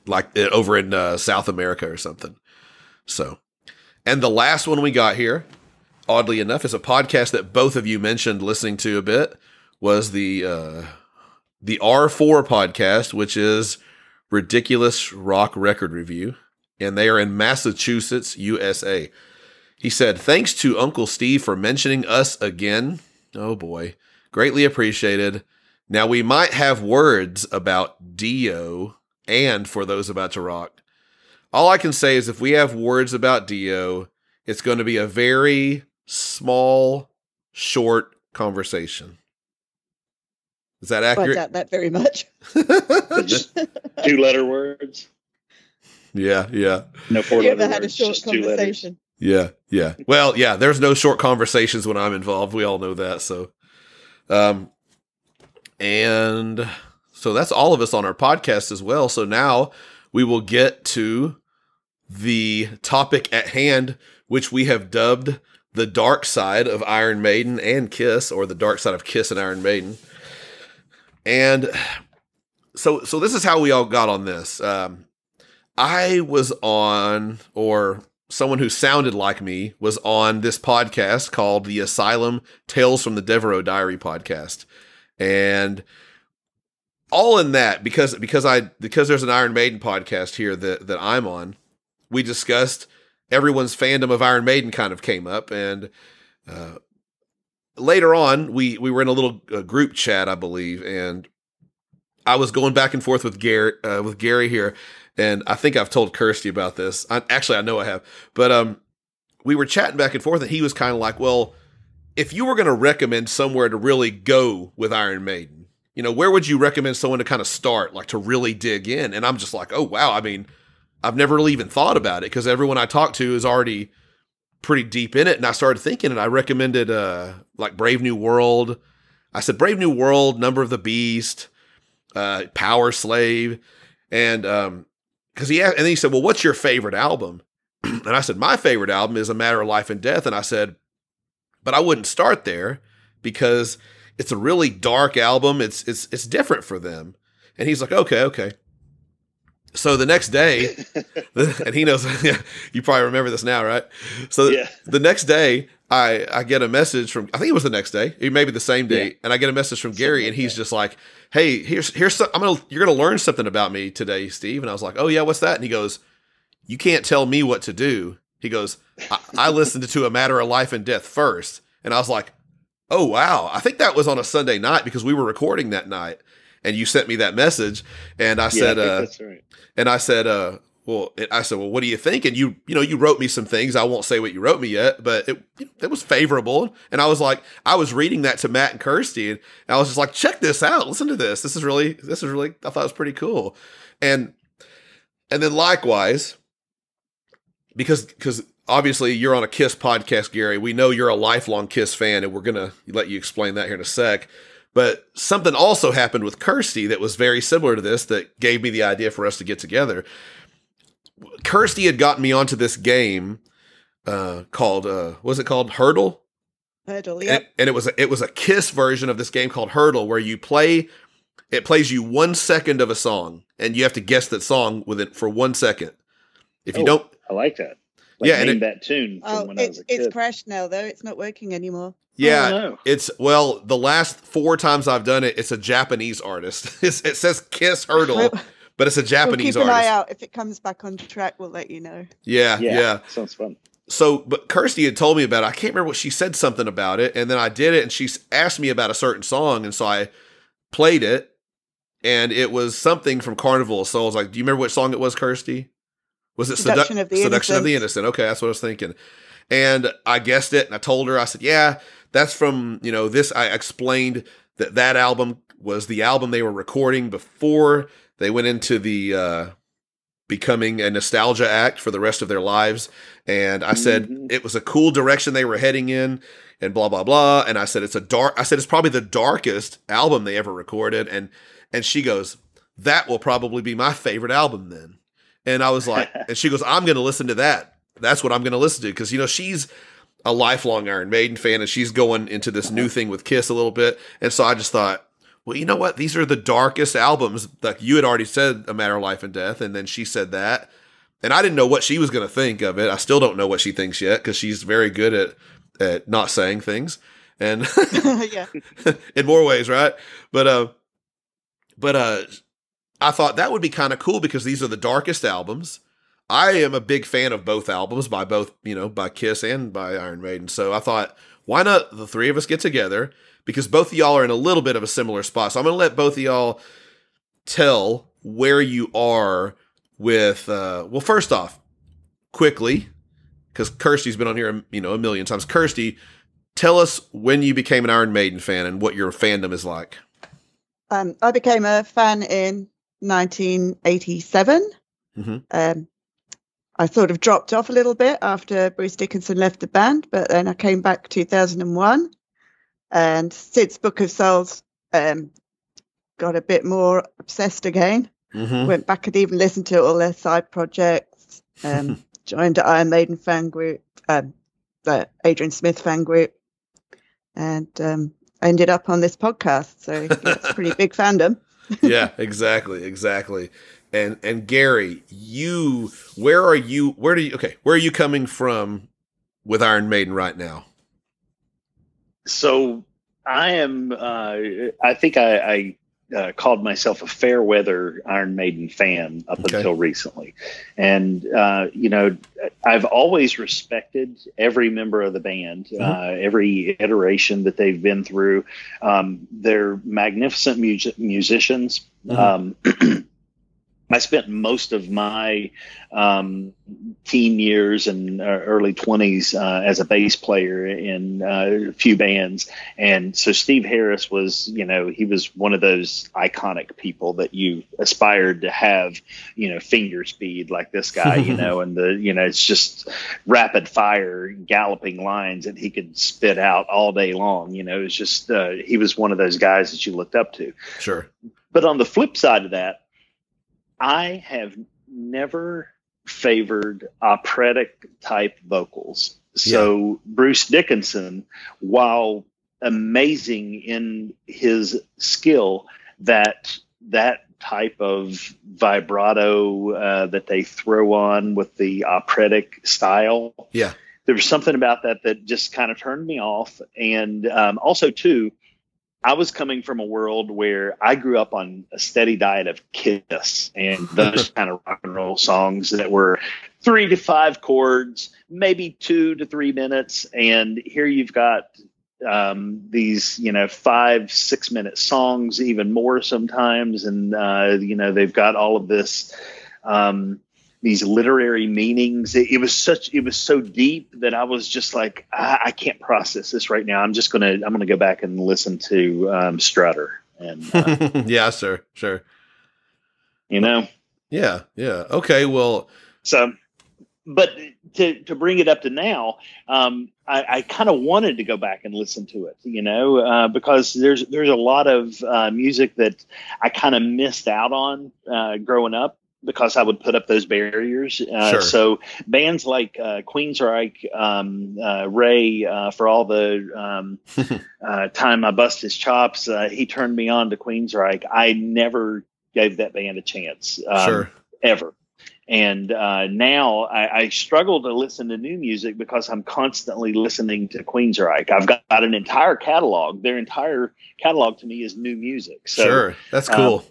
Speaker 2: like uh, over in uh, South America or something. So, and the last one we got here, oddly enough, is a podcast that both of you mentioned listening to a bit. Was the uh, the R4 podcast, which is Ridiculous Rock Record Review, and they are in Massachusetts, USA. He said, Thanks to Uncle Steve for mentioning us again. Oh boy, greatly appreciated. Now we might have words about Dio and for those about to rock. All I can say is if we have words about Dio, it's going to be a very small, short conversation. Is that accurate?
Speaker 3: I
Speaker 2: accurate?
Speaker 3: doubt that very much.
Speaker 4: Two letter words.
Speaker 2: yeah, yeah,
Speaker 4: No four
Speaker 3: you
Speaker 4: letter
Speaker 3: ever had a
Speaker 4: words,
Speaker 3: short
Speaker 4: just two letters.
Speaker 3: conversation?
Speaker 2: Yeah, yeah. Well, yeah. There's no short conversations when I'm involved. We all know that. So, um, and so that's all of us on our podcast as well. So now we will get to the topic at hand, which we have dubbed the dark side of Iron Maiden and Kiss, or the dark side of Kiss and Iron Maiden. And so, so this is how we all got on this. Um, I was on, or someone who sounded like me was on this podcast called the Asylum Tales from the Devereaux Diary podcast, and all in that because because I because there's an Iron Maiden podcast here that that I'm on, we discussed everyone's fandom of Iron Maiden kind of came up. And. Uh, later on, we we were in a little uh, group chat, I believe, and I was going back and forth with Gary uh, with Gary here, and I think I've told Kirsty about this. I, actually, I know I have, but um, we were chatting back and forth, and he was kind of like, "Well, if you were going to recommend somewhere to really go with Iron Maiden, you know, where would you recommend someone to kind of start, like to really dig in?" And I'm just like, "Oh wow!" I mean, I've never really even thought about it because everyone I talk to is already pretty deep in it, and I started thinking, and I recommended uh like Brave New World. I said Brave New World, Number of the Beast, uh, Powerslave, and um, because he asked, and then he said, "Well, what's your favorite album?" and I said, "My favorite album is A Matter of Life and Death." And I said, "But I wouldn't start there because it's a really dark album. It's it's it's different for them." And he's like, "Okay, okay." so the next day, and he knows. You probably remember this now, right? So
Speaker 4: Yeah.
Speaker 2: the next day, I I get a message from. I think it was the next day, maybe the same day,
Speaker 4: Yeah.
Speaker 2: and I get a message from Gary, and he's just like, "Hey, here's here's some, I'm gonna you're gonna learn something about me today, Steve." And I was like, "Oh yeah, what's that?" And he goes, "You can't tell me what to do." He goes, "I, I listened to a matter of life and death first. and I was like, "Oh wow!" I think that was on a Sunday night because we were recording that night, and you sent me that message, and I
Speaker 4: Yeah,
Speaker 2: said,
Speaker 4: I
Speaker 2: uh,
Speaker 4: that's right.
Speaker 2: and I said, uh, well, it, I said, well, what do you think? And you, you know, you wrote me some things. I won't say what you wrote me yet, but it, it was favorable. And I was like, I was reading that to Matt and Kirsty, and I was just like, check this out. Listen to this. This is really, this is really, I thought it was pretty cool. And, and then likewise, because, because obviously you're on a Kiss podcast, Gary, we know you're a lifelong Kiss fan, and we're going to let you explain that here in a sec. But something also happened with Kirsty that was very similar to this that gave me the idea for us to get together. Kirsty had gotten me onto this game uh, called uh, was it called Heardle,
Speaker 3: Heardle, yep.
Speaker 2: and, and it was a, it was a Kiss version of this game called Heardle where you play it plays you one second of a song and you have to guess that song with it for one second. If you
Speaker 4: Oh.
Speaker 2: don't,
Speaker 4: I like that. Like
Speaker 2: Yeah, and
Speaker 4: name
Speaker 2: it-
Speaker 4: that tune from
Speaker 3: Oh,
Speaker 4: when I was
Speaker 3: it's,
Speaker 4: a kid.
Speaker 3: it's crashed now, though. It's not working anymore.
Speaker 2: yeah,
Speaker 4: Oh, no.
Speaker 2: it's well the last four times I've done it, it's a Japanese artist. It's, it says Kiss Heardle,
Speaker 3: We'll,
Speaker 2: but it's a
Speaker 3: we'll keep an
Speaker 2: artist.
Speaker 3: eye out. If it comes back on track, we'll let you know.
Speaker 2: Yeah,
Speaker 4: yeah,
Speaker 2: yeah.
Speaker 4: sounds fun.
Speaker 2: so but Kirsty had told me about it. I can't remember what she said something about it, and then I did it, and she asked me about a certain song, and so I played it, and it was something from Carnival of Souls. Like, do you remember what song it was, Kirsty? Was it
Speaker 3: Seduction
Speaker 2: Sedu-
Speaker 3: of the
Speaker 2: Seduction of the
Speaker 3: Innocent.
Speaker 2: Innocent? Okay, that's what I was thinking. And I guessed it, and I told her, I said, "Yeah, that's from you know this." I explained that that album was the album they were recording before they went into the uh, becoming a nostalgia act for the rest of their lives. And I said
Speaker 4: Mhm.
Speaker 2: it was a cool direction they were heading in, and blah blah blah. And I said it's a dark. I said it's probably the darkest album they ever recorded. And and she goes, that will probably be my favorite album then. And I was like, and she goes, I'm going to listen to that. That's what I'm going to listen to because you know she's a lifelong Iron Maiden fan and she's going into this new thing with Kiss a little bit. And so I just thought, well, you know what? These are the darkest albums. Like you had already said, A Matter of Life and Death, and then she said that, and I didn't know what she was going to think of it. I still don't know what she thinks yet because she's very good at at not saying things, and
Speaker 3: yeah.
Speaker 2: in more ways, right? But uh, but uh, I thought that would be kind of cool because these are the darkest albums. I am a big fan of both albums by both, you know, by Kiss and by Iron Maiden. So I thought, why not the three of us get together? Because both of y'all are in a little bit of a similar spot. So I'm going to let both of y'all tell where you are with, uh, well, first off, quickly, because Kirsty's been on here, you know, a million times. Kirsty, tell us when you became an Iron Maiden fan and what your fandom is like.
Speaker 3: Um, I became a fan in 1987.
Speaker 2: Mhm.
Speaker 3: Um, I sort of dropped off a little bit after Bruce Dickinson left the band, but then I came back 2001. And since Book of Souls, um, got a bit more obsessed again.
Speaker 2: Mm-hmm.
Speaker 3: Went back and even listened to all their side projects. Um, joined the Iron Maiden fan group, um, the Adrian Smith fan group, and um, ended up on this podcast. So it's a pretty big fandom.
Speaker 2: yeah, exactly, exactly. And and Gary, you where are you where do you okay, where are you coming from with Iron Maiden right now?
Speaker 4: So I am. Uh, I think I, I uh, called myself a fair weather Iron Maiden fan up
Speaker 2: Okay.
Speaker 4: until recently, and uh, you know I've always respected every member of the band,
Speaker 2: Mm-hmm.
Speaker 4: uh, every iteration that they've been through. Um, they're magnificent music musicians. Um, I spent most of my um, teen years and uh, early 20s uh, as a bass player in uh, a few bands. And so Steve Harris was, you know, he was one of those iconic people that you aspired to have, you know, finger speed like this guy, you know, and the, you know, it's just rapid fire galloping lines that he could spit out all day long. You know, it's just, uh, he was one of those guys that you looked up to.
Speaker 2: Sure.
Speaker 4: But on the flip side of that, I have never favored operatic type vocals. So Bruce Dickinson, while amazing in his skill, that that type of vibrato uh, that they throw on with the operatic style.
Speaker 2: Yeah.
Speaker 4: There was something about that that just kind of turned me off. And um, also, too, I was coming from a world where I grew up on a steady diet of Kiss and those kind of rock and roll songs that were three to five chords, maybe two to three minutes. And here you've got um, these, you know, five, six minute songs, even more sometimes. And, uh, you know, they've got all of this, um, these literary meanings. It, it, was such, it was so deep that I was just like, I, I can't process this right now. I'm just going to, I'm to go back and listen to, um, Strutter. And, uh,
Speaker 2: yeah, sure, sure.
Speaker 4: You know?
Speaker 2: Yeah, yeah. Okay, well.
Speaker 4: So, but to to bring it up to now, um, I, I kind of wanted to go back and listen to it, you know, uh, because there's there's a lot of uh, music that I kind of missed out on uh, growing up because I would put up those barriers. Uh,
Speaker 2: Sure.
Speaker 4: So bands like uh, Queensryche, um, uh, Ray, uh, for all the um, uh, time I bust his chops, uh, he turned me on to Queensryche. I never gave that band a chance. Um,
Speaker 2: sure.
Speaker 4: ever. And uh, now I, I struggle to listen to new music because I'm constantly listening to Queensryche. I've got, an entire catalog. Their entire catalog to me is new music. So
Speaker 2: sure. That's cool.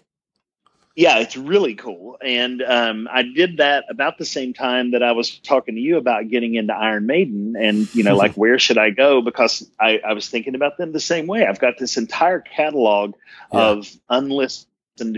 Speaker 4: Yeah, it's really cool. And um, I did that about the same time that I was talking to you about getting into Iron Maiden and, you know, like where should I go? Because I, I was thinking about them the same way. I've got this entire catalog
Speaker 2: Yeah.
Speaker 4: of unlistened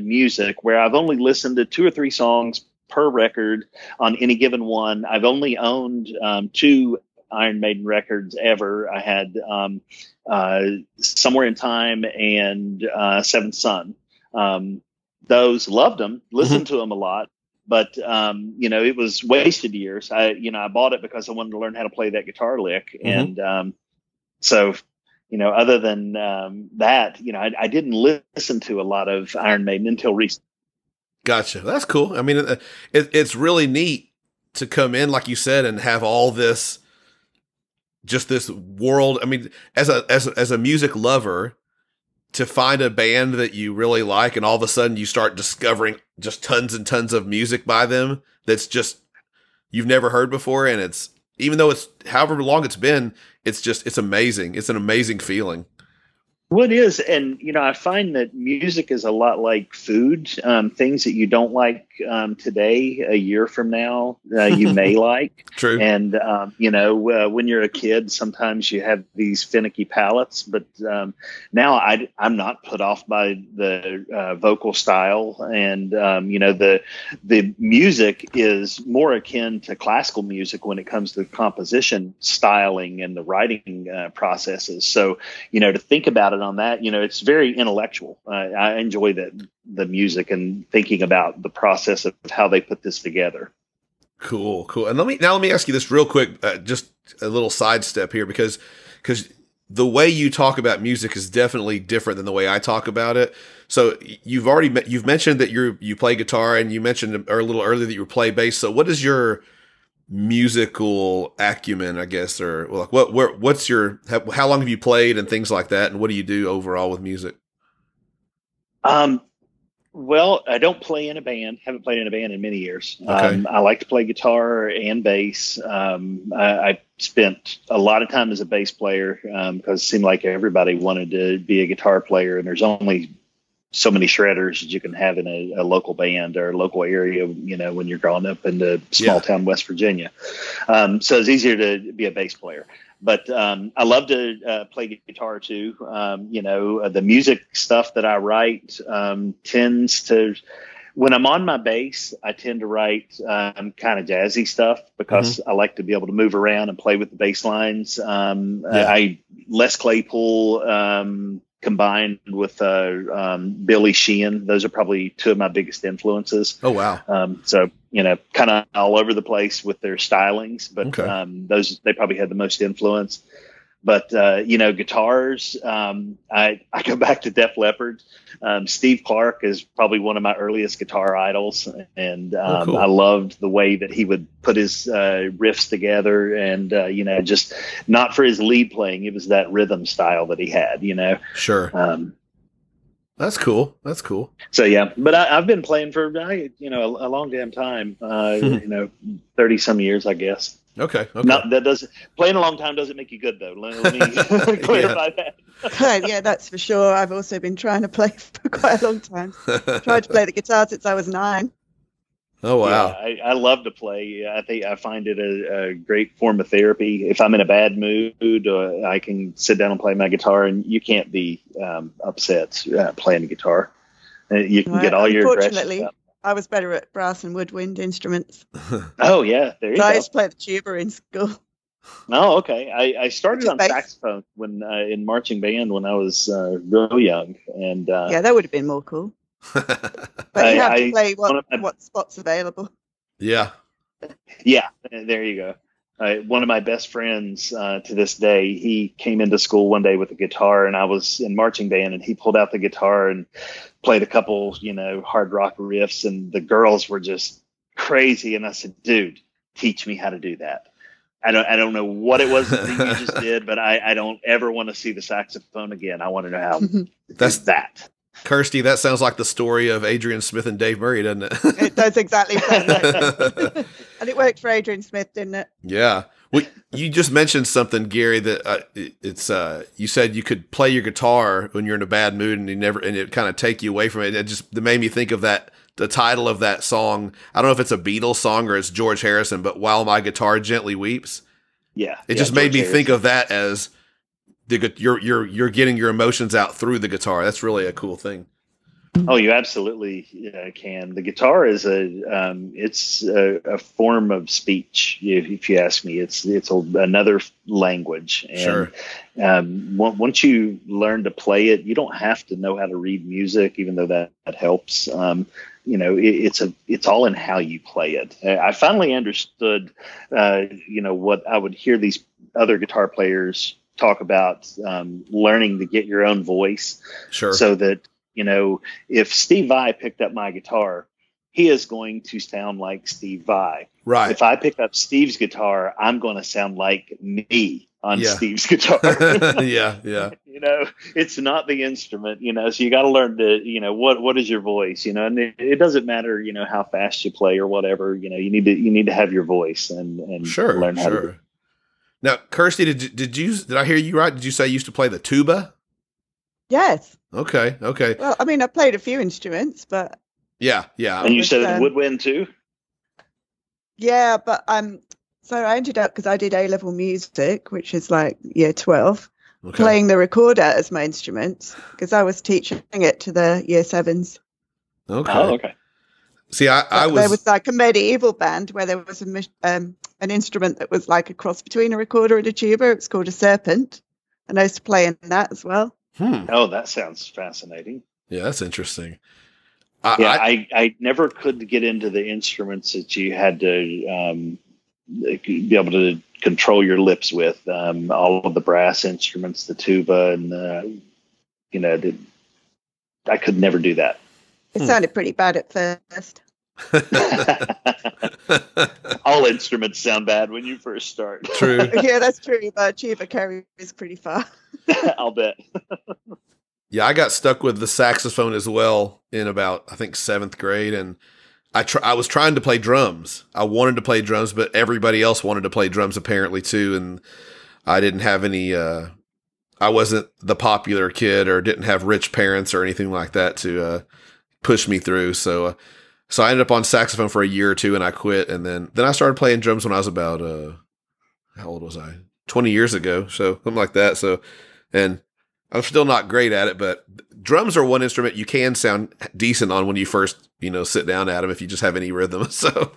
Speaker 4: music where I've only listened to two or three songs per record on any given one. I've only owned um, two Iron Maiden records ever. I had um, uh, Somewhere in Time and uh, Seventh Son. Um, those loved them, listened to them a lot, but um, you know it was wasted years. I you know I bought it because I wanted to learn how to play that guitar lick, and um, so you know other than um, that, you know I, I didn't listen to a lot of Iron Maiden until recently.
Speaker 2: Gotcha. That's cool. I mean, it, it, it's really neat to come in, like you said, and have all this, just this world. I mean, as a as a, as a music lover, to find a band that you really like, and all of a sudden you start discovering just tons and tons of music by them that's just you've never heard before, and it's even though it's however long it's been, it's just it's amazing. It's an amazing feeling.
Speaker 4: Well, it is, and you know, I find that music is a lot like food. Um, things that you don't like um, today, a year from now, uh, you may like.
Speaker 2: True.
Speaker 4: And um, you know, uh, when you're a kid, sometimes you have these finicky palates. But um, now I, I'm not put off by the uh, vocal style, and um, you know, the the music is more akin to classical music when it comes to composition styling and the writing uh, processes. So you know, to think about it on that, you know, it's very intellectual. Uh, I enjoy the the music and thinking about the process of how they put this together.
Speaker 2: Cool, cool. And let me now let me ask you this real quick, uh, just a little sidestep here, because because the way you talk about music is definitely different than the way I talk about it. So you've already you've mentioned that you you play guitar, and you mentioned a little earlier that you play bass. So what is your musical acumen, I guess, or like what where, what's your how, how long have you played and things like that, and what do you do overall with music?
Speaker 4: Um, well, I don't play in a band. Haven't played in a band in many years.
Speaker 2: Okay.
Speaker 4: Um, I like to play guitar and bass. Um, I, I spent a lot of time as a bass player because it seemed like everybody wanted to be a guitar player, and there's only so many shredders that you can have in a, a local band or a local area. You know, when you're growing up in the small
Speaker 2: Yeah.
Speaker 4: town West Virginia, um, so it's easier to be a bass player but um, I love to uh, play guitar too. Um, you know, uh, the music stuff that I write um, tends to, when I'm on my bass, I tend to write um, kind of jazzy stuff because I like to be able to move around and play with the bass lines. Um,
Speaker 2: Yeah.
Speaker 4: I Les Claypool um, combined with uh, um, Billy Sheehan; those are probably two of my biggest influences.
Speaker 2: Oh wow,
Speaker 4: Um, so you know, kind of all over the place with their stylings, but
Speaker 2: Okay.
Speaker 4: um, those they probably had the most influence. But uh, you know, guitars. Um, I I go back to Def Leppard. Um, Steve Clark is probably one of my earliest guitar idols, and um,
Speaker 2: Oh, cool.
Speaker 4: I loved the way that he would put his uh, riffs together, and uh, you know, just not for his lead playing, it was that rhythm style that he had. You know,
Speaker 2: sure.
Speaker 4: um,
Speaker 2: That's cool. That's cool.
Speaker 4: So yeah, but I, I've been playing for you know a, a long damn time. Uh, you know, thirty some years, I guess.
Speaker 2: Okay. Okay.
Speaker 4: Not that doesn't playing a long time doesn't make you good though. Let, let me clarify that.
Speaker 3: yeah, that's for sure. I've also been trying to play for quite a long time. Tried to play the guitar since I was nine.
Speaker 2: oh wow.
Speaker 4: Yeah, I, I love to play. I think I find it a, a great form of therapy. If I'm in a bad mood, uh, I can sit down and play my guitar, and you can't be um, upset uh, playing the guitar. Uh, You can get all your aggression
Speaker 3: Unfortunately,
Speaker 4: out.
Speaker 3: I was better at brass and woodwind instruments.
Speaker 4: Oh yeah, there you
Speaker 3: So I used to play the tuba in school.
Speaker 4: Oh, okay. I, I started on
Speaker 3: bass.
Speaker 4: saxophone when uh, in marching band when I was uh, real young, and uh,
Speaker 3: yeah, that would have been more cool. But
Speaker 4: I-
Speaker 3: you have
Speaker 4: I-
Speaker 3: to play what,
Speaker 4: my-
Speaker 3: what spot's available.
Speaker 2: yeah.
Speaker 4: yeah, there you go. Uh, one of my best friends uh, to this day, he came into school one day with a guitar, and I was in marching band, and he pulled out the guitar and played a couple, you know, hard rock riffs, and the girls were just crazy. And I said, "Dude, teach me how to do that." I don't, I don't know what it was that you just did, but I, I don't ever want to see the saxophone again. I want to know how
Speaker 2: That's-
Speaker 4: that's that.
Speaker 2: Kirsty, that sounds like the story of Adrian Smith and Dave Murray, doesn't it?
Speaker 3: it does exactly sound like that. and it worked for Adrian Smith, didn't it?
Speaker 2: Yeah. Well, you just mentioned something, Gary. That uh, it's uh, you said you could play your guitar when you're in a bad mood, and you never, and it kind of take you away from it. It just it made me think of that. The title of that song. I don't know if it's a Beatles song or it's George Harrison, but "While My Guitar Gently Weeps."
Speaker 4: Yeah,
Speaker 2: It
Speaker 4: yeah,
Speaker 2: just made
Speaker 4: George
Speaker 2: me think of that as the you're you're you're getting your emotions out through the guitar. That's really a cool thing.
Speaker 4: Oh, you absolutely uh, can. The guitar is a um, it's a, a form of speech. If, if you ask me, it's it's a, another language. And,
Speaker 2: Sure.
Speaker 4: Um, on- once you learn to play it, you don't have to know how to read music, even though that, that helps. Um, you know, it, it's a it's all in how you play it. I finally understood. Uh, you know what I would hear these other guitar players talk about um, learning to get your own voice
Speaker 2: Sure.
Speaker 4: so that you know if steve vai picked up my guitar he is going to sound like steve vai
Speaker 2: right.
Speaker 4: if i pick up steve's guitar i'm going to sound like me on
Speaker 2: Yeah.
Speaker 4: steve's guitar
Speaker 2: yeah. Yeah.
Speaker 4: you know it's not the instrument you know so you got to learn to you know what what is your voice you know and it, it doesn't matter you know how fast you play or whatever you know you need to you need to have your voice and and
Speaker 2: Sure.
Speaker 4: learn how to
Speaker 2: Sure. Now, Kirsty, did you- did you did I hear you right? Did you say you used to play the tuba?
Speaker 3: Yes.
Speaker 2: Okay. Okay.
Speaker 3: Well, I mean, I played a few instruments, but
Speaker 2: Yeah. Yeah.
Speaker 4: and you said
Speaker 3: um,
Speaker 4: woodwind too
Speaker 3: yeah, but um, so I ended up because I did A level music, which is like year twelve,
Speaker 2: Okay.
Speaker 3: playing the recorder as my instrument because I was teaching it to the year sevens.
Speaker 2: Okay.
Speaker 4: oh okay
Speaker 2: See, I, I
Speaker 3: But there
Speaker 2: was,
Speaker 3: was like a medieval band where there was a um, an instrument that was like a cross between a recorder and a tuba. It's called a serpent, and I used to play in that as well.
Speaker 2: hmm.
Speaker 4: oh that sounds fascinating
Speaker 2: Yeah, that's interesting. I,
Speaker 4: yeah,
Speaker 2: I,
Speaker 4: I, I never could get into the instruments that you had to um, be able to control your lips with. Um, all of the brass instruments, the tuba, and uh, you know, the, I could never do that.
Speaker 3: It
Speaker 2: Hmm.
Speaker 3: sounded pretty bad at first.
Speaker 4: all instruments sound bad when you first start.
Speaker 2: True.
Speaker 3: yeah, that's true. But tuba carries pretty far.
Speaker 4: I'll bet.
Speaker 2: Yeah, I got stuck with the saxophone as well in about I think seventh grade, and I tr- I was trying to play drums. I wanted to play drums, but everybody else wanted to play drums apparently too, and I didn't have any. Uh, I wasn't the popular kid, or didn't have rich parents or anything like that to uh, push me through. So, uh, so I ended up on saxophone for a year or two, and I quit. And then then I started playing drums when I was about uh, how old was I? Twenty years ago, so something like that. So, and I'm still not great at it, but drums are one instrument you can sound decent on when you first, you know, sit down at them if you just have any rhythm. So,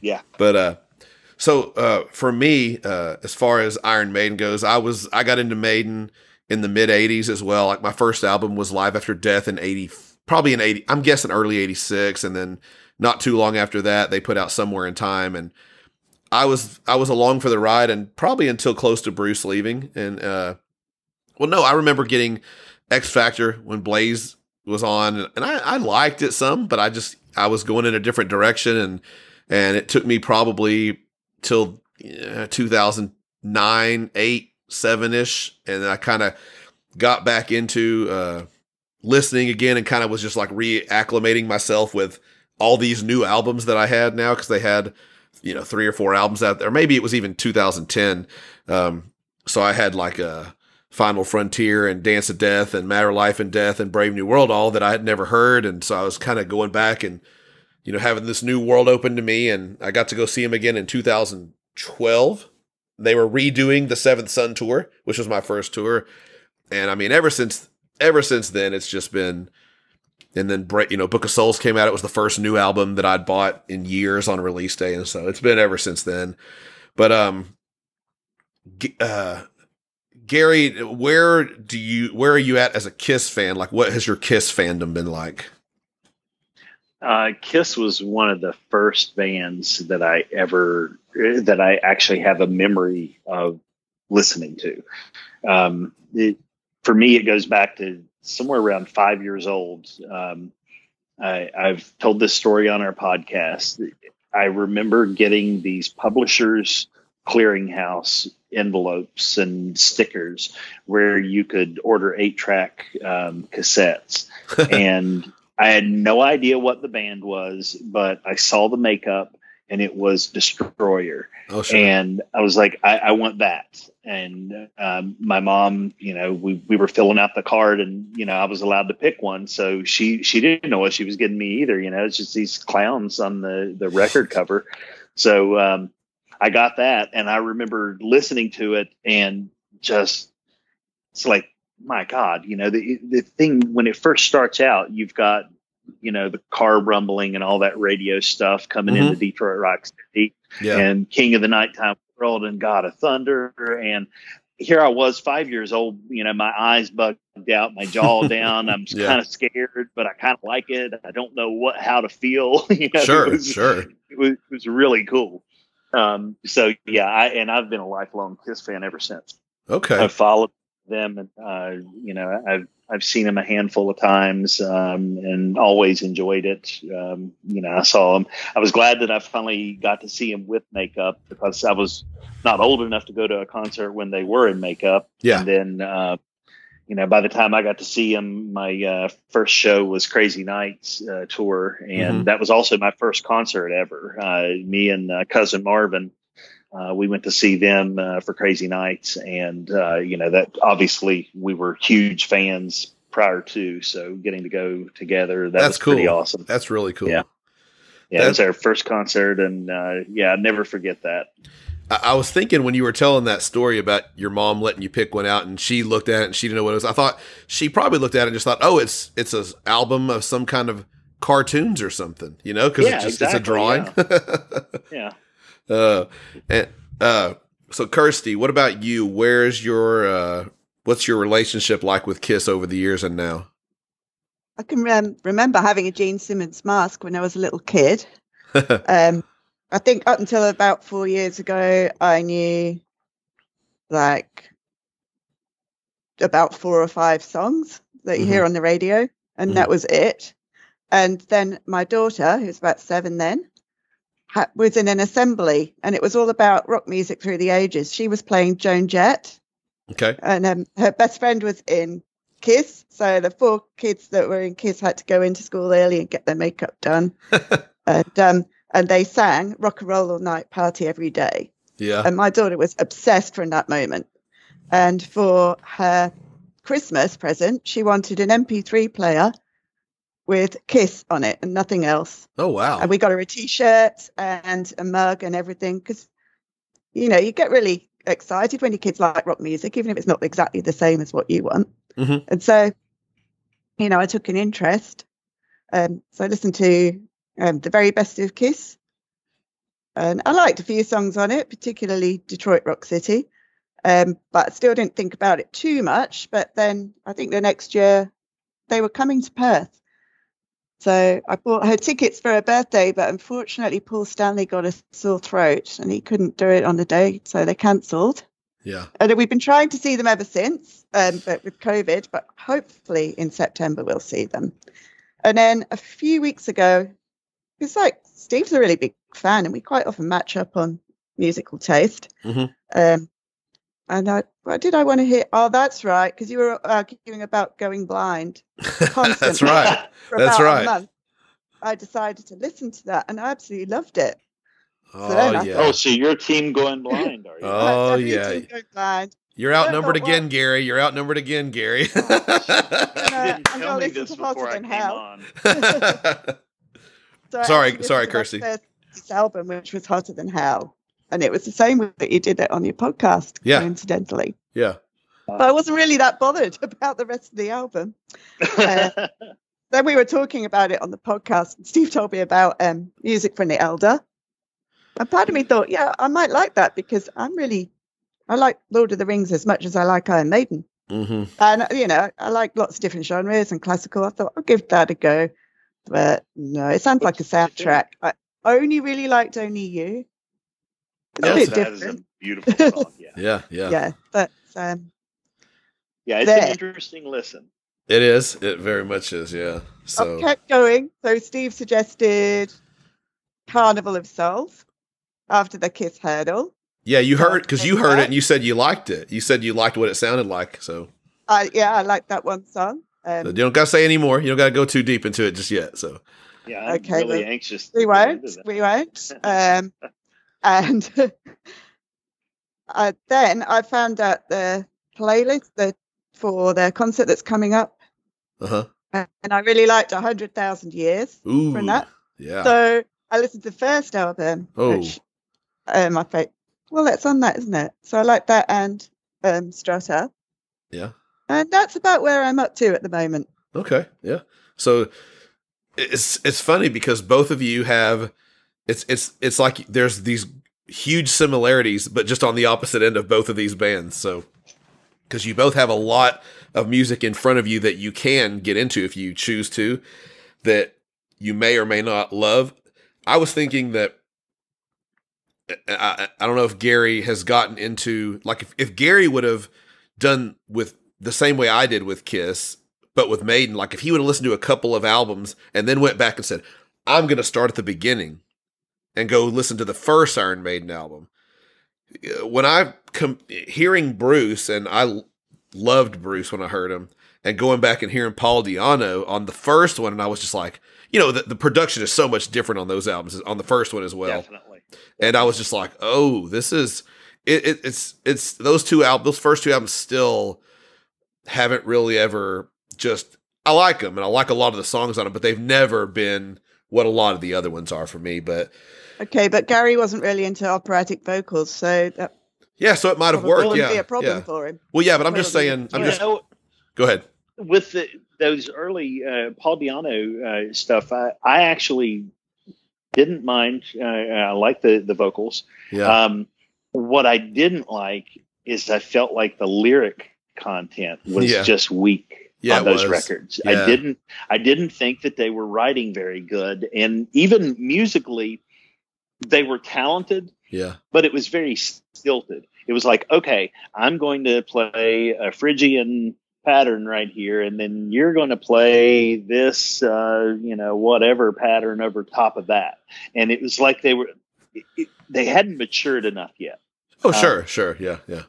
Speaker 4: Yeah.
Speaker 2: But uh, so uh, for me, uh, as far as Iron Maiden goes, I was I got into Maiden in the mid '80s as well. Like my first album was Live After Death in '80, probably in '80. I'm guessing early '86, and then not too long after that, they put out Somewhere in Time, and I was I was along for the ride, and probably until close to Bruce leaving, and uh, well, no, I remember getting X Factor when Blaze was on, and I, I liked it some, but I just I was going in a different direction, and and it took me probably till uh, 2009, eight, seven ish, and I kind of got back into uh, listening again and kind of was just like reacclimating myself with all these new albums that I had now because they had you know three or four albums out there. Maybe it was even 2010. Um, so I had like a Final Frontier and Dance of Death and Matter Life and Death and Brave New World all that I had never heard, and so I was kind of going back and you know having this new world open to me, and I got to go see them again in 2012. They were redoing the Seventh Son tour, which was my first tour, and I mean ever since ever since then it's just been and then you know book of souls came out. It was the first new album that i'd bought in years on release day and so it's been ever since then. But um uh gary where do you where are you at as a kiss fan? Like what has your kiss fandom been like?
Speaker 4: Uh, Kiss was one of the first bands that I ever that I actually have a memory of listening to. Um, it, for me, it goes back to somewhere around five years old. Um, I, I've told this story on our podcast. I remember getting these publishers clearinghouse envelopes and stickers where you could order eight track um, cassettes. and I had no idea what the band was, but I saw the makeup and it was Destroyer. Oh, sure. And I was like, I, I want that. And um, my mom, you know, we, we were filling out the card and, you know, I was allowed to pick one. So she, she didn't know what she was getting me either. You know, it's just these clowns on the, the record cover. So um, I got that. And I remember listening to it and just, it's like, my God, you know, the, the thing when it first starts out, you've got you know the car rumbling and all that radio stuff coming mm-hmm. into Detroit Rock City yeah. and King of the Nighttime World and God of Thunder. And here I was five years old you know my eyes bugged out my jaw down. I'm yeah. kind of scared but I kind of like it. I don't know what how to feel. You know,
Speaker 2: sure
Speaker 4: it was,
Speaker 2: sure.
Speaker 4: it was, it was really cool. Um, so yeah I and I've been a lifelong Kiss fan ever since.
Speaker 2: Okay.
Speaker 4: I've followed them uh, you know I've I've seen him a handful of times um, and always enjoyed it. Um, you know, I saw him. I was glad that I finally got to see him with makeup because I was not old enough to go to a concert when they were in makeup.
Speaker 2: Yeah.
Speaker 4: And then, uh, you know, by the time I got to see him, my uh, first show was Crazy Nights uh, tour, and mm-hmm. that was also my first concert ever. Uh, me and uh, cousin Marvin uh, we went to see them uh, for Crazy Nights, and uh, you know that obviously we were huge fans prior to, so getting to go together that
Speaker 2: that's
Speaker 4: was
Speaker 2: cool.
Speaker 4: pretty awesome.
Speaker 2: That's really cool.
Speaker 4: Yeah, yeah, it was our first concert, and uh, yeah, I'd never forget that.
Speaker 2: I, I was thinking when you were telling that story about your mom letting you pick one out, and she looked at it and she didn't know what it was. I thought she probably looked at it and just thought, "Oh, it's it's an album of some kind of cartoons or something," you know, because
Speaker 4: yeah,
Speaker 2: it's just
Speaker 4: exactly,
Speaker 2: it's a drawing.
Speaker 4: yeah. yeah.
Speaker 2: Uh, and uh, so Kirsty, what about you? Where's your uh, what's your relationship like with Kiss over the years and now?
Speaker 3: I can um, remember having a Gene Simmons mask when I was a little kid. um, I think up until about four years ago, I knew like about four or five songs that you mm-hmm. hear on the radio, and mm-hmm. that was it. And then my daughter, who's about seven then, was in an assembly, and it was all about rock music through the ages. She was playing Joan Jett.
Speaker 2: Okay.
Speaker 3: And um, her best friend was in Kiss, so the four kids that were in Kiss had to go into school early and get their makeup done. and um, and they sang "Rock and Roll All Night, Party Every Day."
Speaker 2: Yeah.
Speaker 3: And my daughter was obsessed from that moment. And for her Christmas present, she wanted an MP3 player with Kiss on it and nothing else.
Speaker 2: Oh wow!
Speaker 3: And we got her a T-shirt and a mug and everything because, you know, you get really excited when your kids like rock music, even if it's not exactly the same as what you want.
Speaker 2: Mm-hmm.
Speaker 3: And so, you know, I took an interest. Um, so I listened to um, the very best of Kiss, and I liked a few songs on it, particularly Detroit Rock City. Um, but I still didn't think about it too much. But then I think the next year they were coming to Perth so I bought her tickets for her birthday, but unfortunately, Paul Stanley got a sore throat and he couldn't do it on the day, so they cancelled.
Speaker 2: Yeah.
Speaker 3: And we've been trying to see them ever since, um, but with COVID, but hopefully in September we'll see them. And then a few weeks ago, it's like Steve's a really big fan and we quite often match up on musical taste.
Speaker 2: Mm-hmm.
Speaker 3: Um, And I, why did I want to hear? Oh, that's right, because you were arguing about going blind.
Speaker 2: That's right.
Speaker 3: For
Speaker 2: That's
Speaker 3: about
Speaker 2: right.
Speaker 3: A month. I decided to listen to that, and I absolutely loved it.
Speaker 2: Oh
Speaker 3: then I
Speaker 2: yeah.
Speaker 4: Oh, so your team going blind, are you?
Speaker 2: Oh, yeah.
Speaker 3: didn't blind.
Speaker 2: You're outnumbered
Speaker 3: Well,
Speaker 2: again, Gary. You're outnumbered again, Gary.
Speaker 3: Uh, I'm
Speaker 4: tell
Speaker 3: gonna
Speaker 4: me
Speaker 3: listen
Speaker 4: this
Speaker 3: to Hotter
Speaker 4: before I
Speaker 3: Than Hell.
Speaker 4: on.
Speaker 3: So
Speaker 2: Sorry- sorry,
Speaker 3: listened to my
Speaker 2: Kirsty.
Speaker 3: first album, which was Hotter Than Hell, and it was the same way that you did it on your podcast,
Speaker 2: Yeah.
Speaker 3: coincidentally.
Speaker 2: yeah.
Speaker 3: But I wasn't really that bothered about the rest of the album. Uh, then we were talking about it on the podcast, and Steve told me about um, music from the Elder. And part of me thought, yeah, I might like that because I'm really, I like Lord of the Rings as much as I like Iron Maiden.
Speaker 2: hmm
Speaker 3: And, you know, I like lots of different genres and classical. I thought, I'll give that a go. But no, it sounds like a
Speaker 4: What's your favorite?
Speaker 3: soundtrack. I only really liked Only You. It's a
Speaker 2: Yes,
Speaker 3: bit
Speaker 4: that is a beautiful song. Yeah,
Speaker 2: Yeah. Yeah.
Speaker 3: Yeah. But um,
Speaker 4: yeah, it's
Speaker 3: There.
Speaker 4: an interesting listen.
Speaker 2: It is. It very much is. Yeah. So
Speaker 3: I've kept going. So Steve suggested Carnival of Souls after the Kiss Heardle.
Speaker 2: yeah, you heard because you heard it and you said you liked it. You said you liked what it sounded like. So
Speaker 3: I yeah, I like that one song.
Speaker 2: So
Speaker 3: Um,
Speaker 2: you don't gotta say any more. You don't gotta go too deep into it just yet. So
Speaker 4: Yeah, I'm
Speaker 3: Okay,
Speaker 4: really
Speaker 3: well,
Speaker 4: anxious.
Speaker 3: we won't. We won't. Um, and uh, then I found out the playlist the, for their concert that's coming up,
Speaker 2: uh huh.
Speaker 3: and I really liked A Hundred Thousand Years
Speaker 2: Ooh.
Speaker 3: from that.
Speaker 2: Yeah.
Speaker 3: So I listened to the first album,
Speaker 2: Oh.
Speaker 3: which uh, my favorite. Well, that's on that, isn't it? So I like that and um, Strutter,
Speaker 2: yeah.
Speaker 3: and that's about where I'm up to at the moment.
Speaker 2: Okay. Yeah. So it's it's funny because both of you have it's it's it's like there's these huge similarities, but just on the opposite end of both of these bands. So because you both have a lot of music in front of you that you can get into if you choose to, that you may or may not love. I was thinking that I, I don't know if Gary has gotten into like if, if Gary would have done with the same way I did with Kiss, but with Maiden, like if he would have listened to a couple of albums and then went back and said, I'm going to start at the beginning and go listen to the first Iron Maiden album. Uh, When I com- hearing Bruce and I l- loved Bruce when I heard him and going back and hearing Paul Di'Anno on the first one and I was just like, you know, the, the production is so much different on those albums on the first one as well
Speaker 4: Definitely.
Speaker 2: and I was just like, "Oh, this is it, it, it's it's those two albums, those first two albums still haven't really ever just I like them and I like a lot of the songs on them, but they've never been what a lot of the other ones are for me. But
Speaker 3: Okay, but Gary wasn't really into operatic vocals, so that
Speaker 2: yeah, so it might have worked. Yeah,
Speaker 3: be a problem
Speaker 2: yeah.
Speaker 3: for him.
Speaker 2: Well, yeah, but I'm just saying. I'm
Speaker 4: you
Speaker 2: just
Speaker 4: know,
Speaker 2: go ahead.
Speaker 4: with the, those early uh, Paul Di'Anno uh, stuff, I, I actually didn't mind. Uh, I like the the vocals.
Speaker 2: Yeah,
Speaker 4: Um, what I didn't like is I felt like the lyric content was
Speaker 2: Yeah.
Speaker 4: just weak
Speaker 2: Yeah,
Speaker 4: on those
Speaker 2: was.
Speaker 4: records.
Speaker 2: Yeah.
Speaker 4: I didn't I didn't think that they were writing very good, and even musically, they were talented,
Speaker 2: yeah,
Speaker 4: but it was very stilted. It was like, okay, I'm going to play a Phrygian pattern right here, and then you're going to play this, uh, you know, whatever pattern over top of that. And it was like they were, it, it- they hadn't matured enough yet.
Speaker 2: Oh,
Speaker 4: Um,
Speaker 2: sure, sure, yeah, yeah,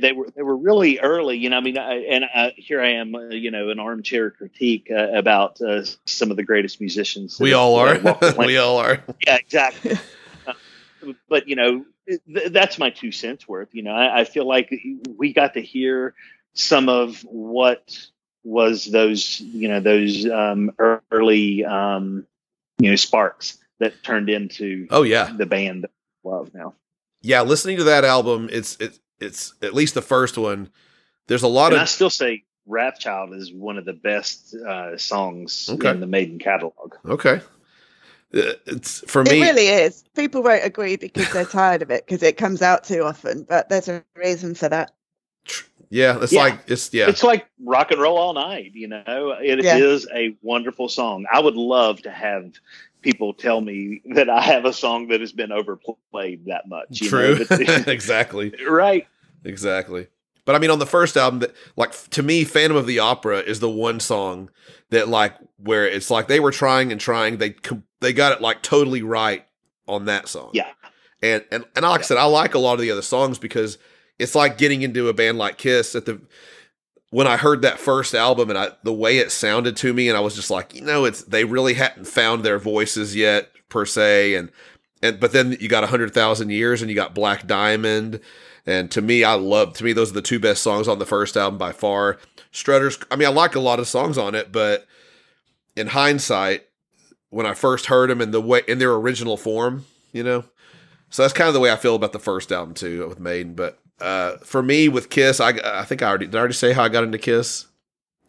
Speaker 4: They were they were really early, you know. I mean, I, and I, here I am, uh, you know, an armchair critique uh, about uh, some of the greatest musicians.
Speaker 2: we all are. we all are.
Speaker 4: yeah, exactly. But you know, th- that's my two cents worth. You know, I, I feel like we got to hear some of what was those, you know, those um, early, um, you know, sparks that turned into
Speaker 2: Oh yeah,
Speaker 4: the band that love now.
Speaker 2: yeah. Listening to that album, it's it's it's at least the first one. There's a lot
Speaker 4: And I still say "Wrathchild" is one of the best uh, songs
Speaker 2: Okay.
Speaker 4: in the Maiden catalog.
Speaker 2: okay. Uh, It's for me.
Speaker 3: It really is. People won't agree because they're tired of it because it comes out too often, but there's a reason for that.
Speaker 2: Yeah, it's
Speaker 4: Yeah.
Speaker 2: like it's yeah.
Speaker 4: It's like rock and roll all night, you know. It is
Speaker 3: Yeah.
Speaker 4: a wonderful song. I would love to have people tell me that I have a song that has been overplayed that much. you
Speaker 2: True.
Speaker 4: know, but-
Speaker 2: exactly.
Speaker 4: right.
Speaker 2: Exactly. But I mean, on the first album, that like to me, Phantom of the Opera is the one song that like where it's like they were trying and trying. They com- they got it like totally right on that song.
Speaker 4: Yeah.
Speaker 2: And and and like I said, I like a lot of the other songs because it's like getting into a band like Kiss at the when I heard that first album and I the way it sounded to me and I was just like, you know, it's they really hadn't found their voices yet per se and and but then you got a hundred thousand years and you got Black Diamond and to me I love to me those are the two best songs on the first album by far. Strutters I mean I like a lot of songs on it but in hindsight when I first heard them in the way in their original form, you know. So that's kind of the way I feel about the first album too with Maiden, but uh, for me with Kiss, I I think I already did I already say how I got into Kiss.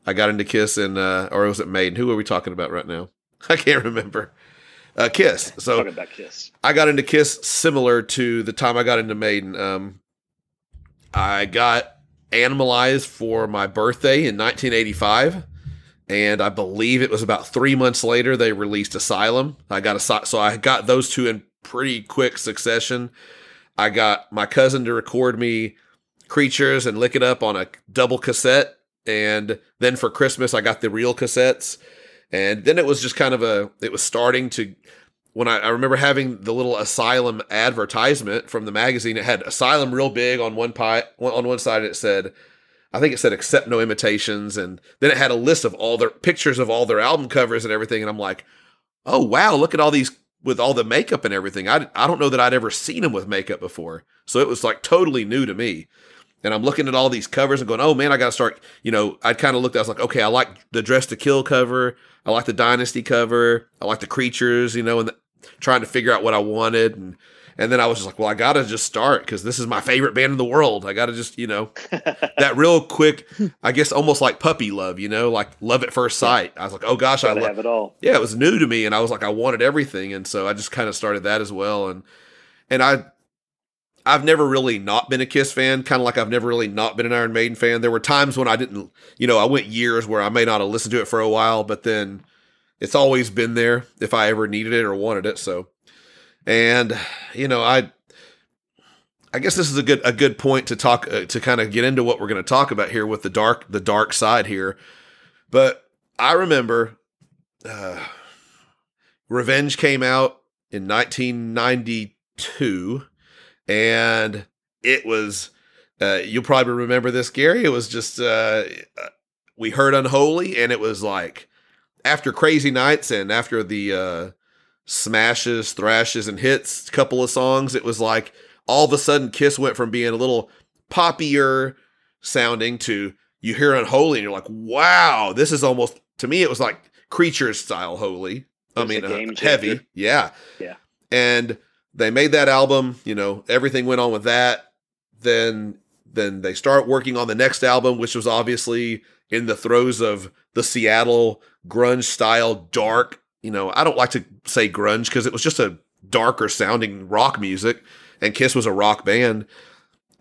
Speaker 2: I got into Kiss and uh, or was it Maiden? Who are we talking about right now? I can't remember. Uh, Kiss. So
Speaker 4: Talking about Kiss.
Speaker 2: I got into Kiss similar to the time I got into Maiden. Um, I got Animalized for my birthday in 1985, and I believe it was about three months later they released Asylum. I got a so I got those two in pretty quick succession. I got my cousin to record me Creatures and Lick It Up on a double cassette, and then for Christmas I got the real cassettes, and then it was just kind of a it was starting to when I, I remember having the little asylum advertisement from the magazine it had asylum real big on one pie on one side it said i think it said accept no imitations and then it had a list of all their pictures of all their album covers and everything and i'm like oh wow look at all these with all the makeup and everything. I, I don't know that i'd ever seen them with makeup before. So it was like totally new to me. And i'm looking at all these covers and going oh man i gotta start you know i kind of looked i was like okay i like the dress to kill cover. I like the dynasty cover. I like the creatures you know and the, trying to figure out what I wanted and and then I was just like, well, I gotta just start because this is my favorite band in the world. I gotta just, you know, that real quick, I guess almost like puppy love, you know, like love at first sight. I was like, oh gosh, I love
Speaker 4: it all.
Speaker 2: yeah, it was new to me, and I was like, I wanted everything, and so I just kind of started that as well, and and I. I've never really not been a Kiss fan, kind of like I've never really not been an Iron Maiden fan. There were times when I didn't, you know, I went years where I may not have listened to it for a while, but then it's always been there if I ever needed it or wanted it. So, and you know, I I guess this is a good a good point to talk uh, to kind of get into what we're going to talk about here with the dark the dark side here. But I remember uh, Revenge came out in 1992, and it was. Uh, you'll probably remember this, Gary. It was just uh, we heard Unholy, and it was like after Crazy Nights and after the uh, smashes, thrashes, and hits a couple of songs, it was like all of a sudden Kiss went from being a little poppier sounding to you hear Unholy and you're like, wow, this is almost to me it was like Creatures style Holy. I mean, uh, heavy, yeah,
Speaker 4: Yeah.
Speaker 2: And they made that album. You know, everything went on with that. Then, then they start working on the next album, which was obviously in the throes of the Seattle grunge style dark. You know, I don't like to say grunge because it was just a darker sounding rock music, and Kiss was a rock band.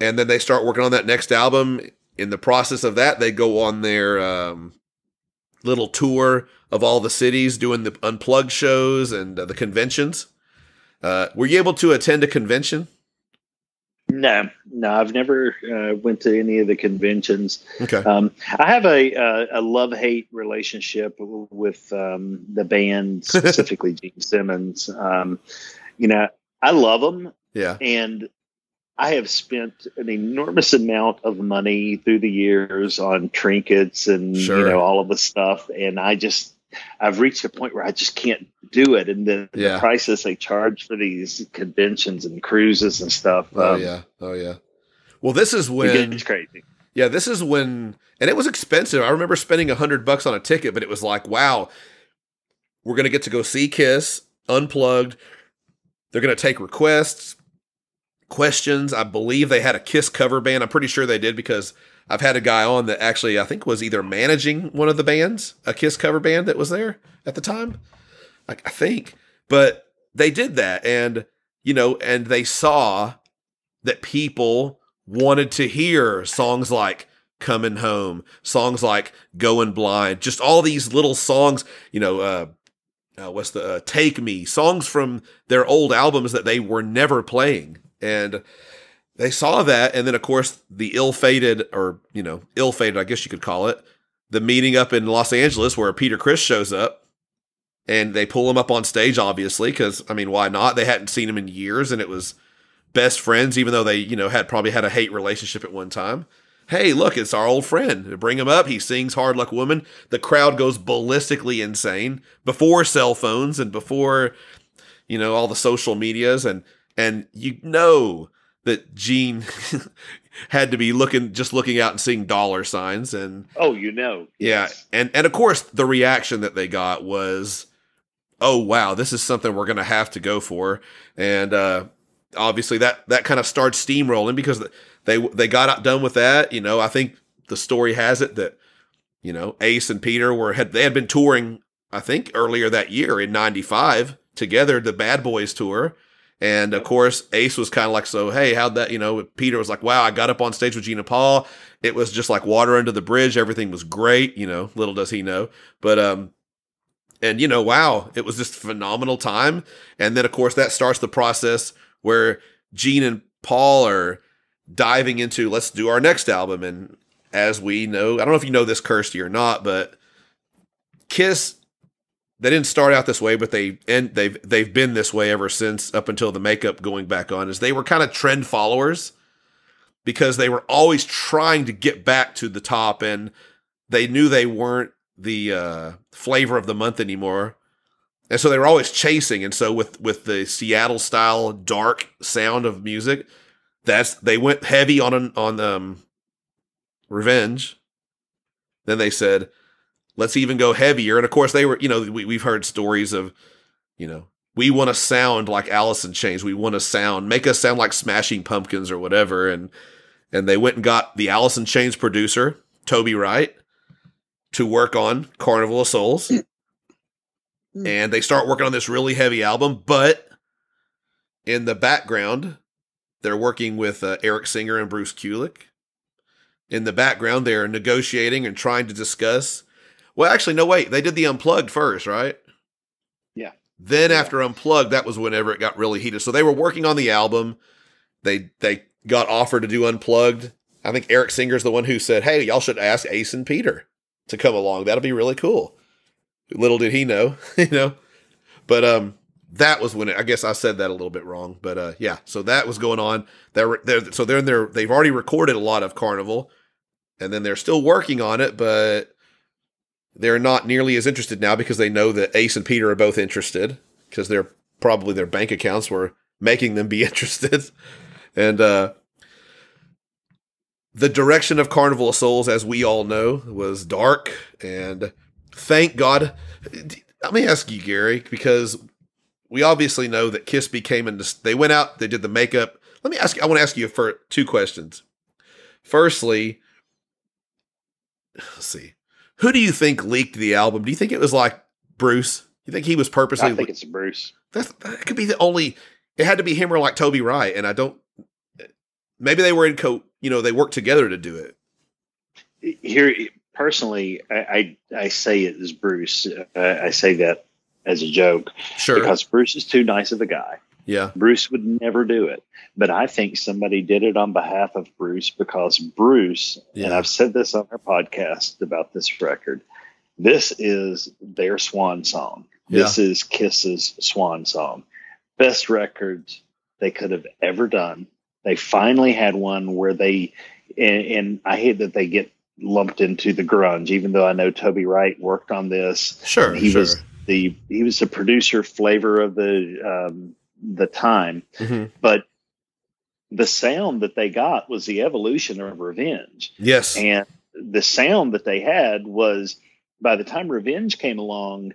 Speaker 2: And then they start working on that next album. In the process of that, they go on their um, little tour of all the cities, doing the unplugged shows and uh, the conventions. Uh, were you able to attend a convention?
Speaker 4: No, no, I've never uh, went to any of the conventions.
Speaker 2: Okay.
Speaker 4: Um, I have a a, a love hate relationship with um, the band, specifically Gene Simmons. Um, you know, I love them,
Speaker 2: Yeah.
Speaker 4: and I have spent an enormous amount of money through the years on trinkets and
Speaker 2: Sure.
Speaker 4: you know all of the stuff, and I just I've reached a point where I just can't do it, and the,
Speaker 2: Yeah.
Speaker 4: the prices they charge for these conventions and cruises and stuff.
Speaker 2: Oh
Speaker 4: um,
Speaker 2: yeah. Oh yeah. Well, this is when
Speaker 4: gets crazy.
Speaker 2: Yeah, this is when, and it was expensive. I remember spending a hundred bucks on a ticket, but it was like, wow, we're gonna get to go see Kiss unplugged. They're gonna take requests, questions. I believe they had a Kiss cover band. I'm pretty sure they did because I've had a guy on that actually I think was either managing one of the bands, a Kiss cover band that was there at the time. I, I think, but they did that, and you know, and they saw that people wanted to hear songs like Coming Home, songs like Going Blind, just all these little songs, you know, uh, uh, what's the uh, Take Me, songs from their old albums that they were never playing. And they saw that. And then, of course, the ill fated, or, you know, ill fated, I guess you could call it, the meeting up in Los Angeles where Peter Criss shows up and they pull him up on stage, obviously, because, I mean, why not? They hadn't seen him in years and it was best friends, even though they, you know, had probably had a hate relationship at one time. Hey, look, it's our old friend. Bring him up. He sings Hard Luck Woman. The crowd goes ballistically insane before cell phones and before, you know, all the social medias. And, and you know that Gene had to be looking, just looking out and seeing dollar signs. And
Speaker 4: Oh, you know.
Speaker 2: yeah.
Speaker 4: Yes.
Speaker 2: And, and of course, the reaction that they got was, oh, wow, this is something we're going to have to go for. And, uh, obviously that that kind of starts steamrolling because they they got out done with that. You know, I think the story has it that you know Ace and Peter were had they had been touring. I think earlier that year in '95 together, the Bad Boys tour, and of course Ace was kind of like, so hey, how'd that? You know, Peter was like, wow, I got up on stage with Gina Paul. It was just like water under the bridge. Everything was great. You know, little does he know, but um. And you know, wow, it was just a phenomenal time. And then, of course, that starts the process where Gene and Paul are diving into let's do our next album. And as we know, I don't know if you know this, Kirsty, or not, but Kiss, they didn't start out this way, but they and they've they've been this way ever since up until the makeup going back on, is they were kind of trend followers because they were always trying to get back to the top and they knew they weren't the uh, flavor of the month anymore. And so they were always chasing and so with with the seattle style dark sound of music that's they went heavy on an, on um revenge. Then they said let's even go heavier and of course they were you know we, we've heard stories of you know we want to sound like alice in chains we want to sound make us sound like smashing pumpkins or whatever and and they went and got the alice in chains producer toby wright to work on carnival of souls and they start working on this really heavy album. But in the background, they're working with uh, Eric Singer and Bruce Kulick. In the background, they're negotiating and trying to discuss. Well, actually, no, wait. They did the unplugged first, right?
Speaker 4: Yeah.
Speaker 2: Then after unplugged, that was whenever it got really heated. So they were working on the album. They they got offered to do unplugged. I think Eric Singer's the one who said, "Hey, y'all should ask Ace and Peter to come along. That'll be really cool." Little did he know, you know. But um, that was when it, I guess I said that a little bit wrong. But uh, yeah, so that was going on. They're, they're so they're in there. They've already recorded a lot of Carnival, and then they're still working on it, but they're not nearly as interested now because they know that Ace and Peter are both interested because they're probably their bank accounts were making them be interested, and uh, the direction of Carnival of Souls, as we all know, was dark and thank God. Let me ask you, Gary, because we obviously know that Kiss became and they went out, they did the makeup. Let me ask I want to ask you for two questions. Firstly, let's see. Who do you think leaked the album? Do you think it was like Bruce? You think he was purposely
Speaker 4: I think it's Bruce.
Speaker 2: that's, that could be the only it had to be him or like Toby Wright, and I don't maybe they were in co you know, they worked together to do it.
Speaker 4: Here, personally, I I, I say it is Bruce. Uh, I say that as a joke
Speaker 2: Sure.
Speaker 4: because Bruce is too nice of a guy.
Speaker 2: Yeah.
Speaker 4: Bruce would never do it. But I think somebody did it on behalf of Bruce because Bruce, and I've said this on our podcast about this record, this is their swan song. This is Kiss's swan song. Best records they could have ever done. They finally had one where they, and, and I hate that they get lumped into the grunge, even though I know Toby Wright worked on this
Speaker 2: Sure.
Speaker 4: he
Speaker 2: sure.
Speaker 4: was the he was the producer flavor of the um, the time
Speaker 2: Mhm.
Speaker 4: but the sound that they got was the evolution of revenge
Speaker 2: Yes.
Speaker 4: and the sound that they had was by the time revenge came along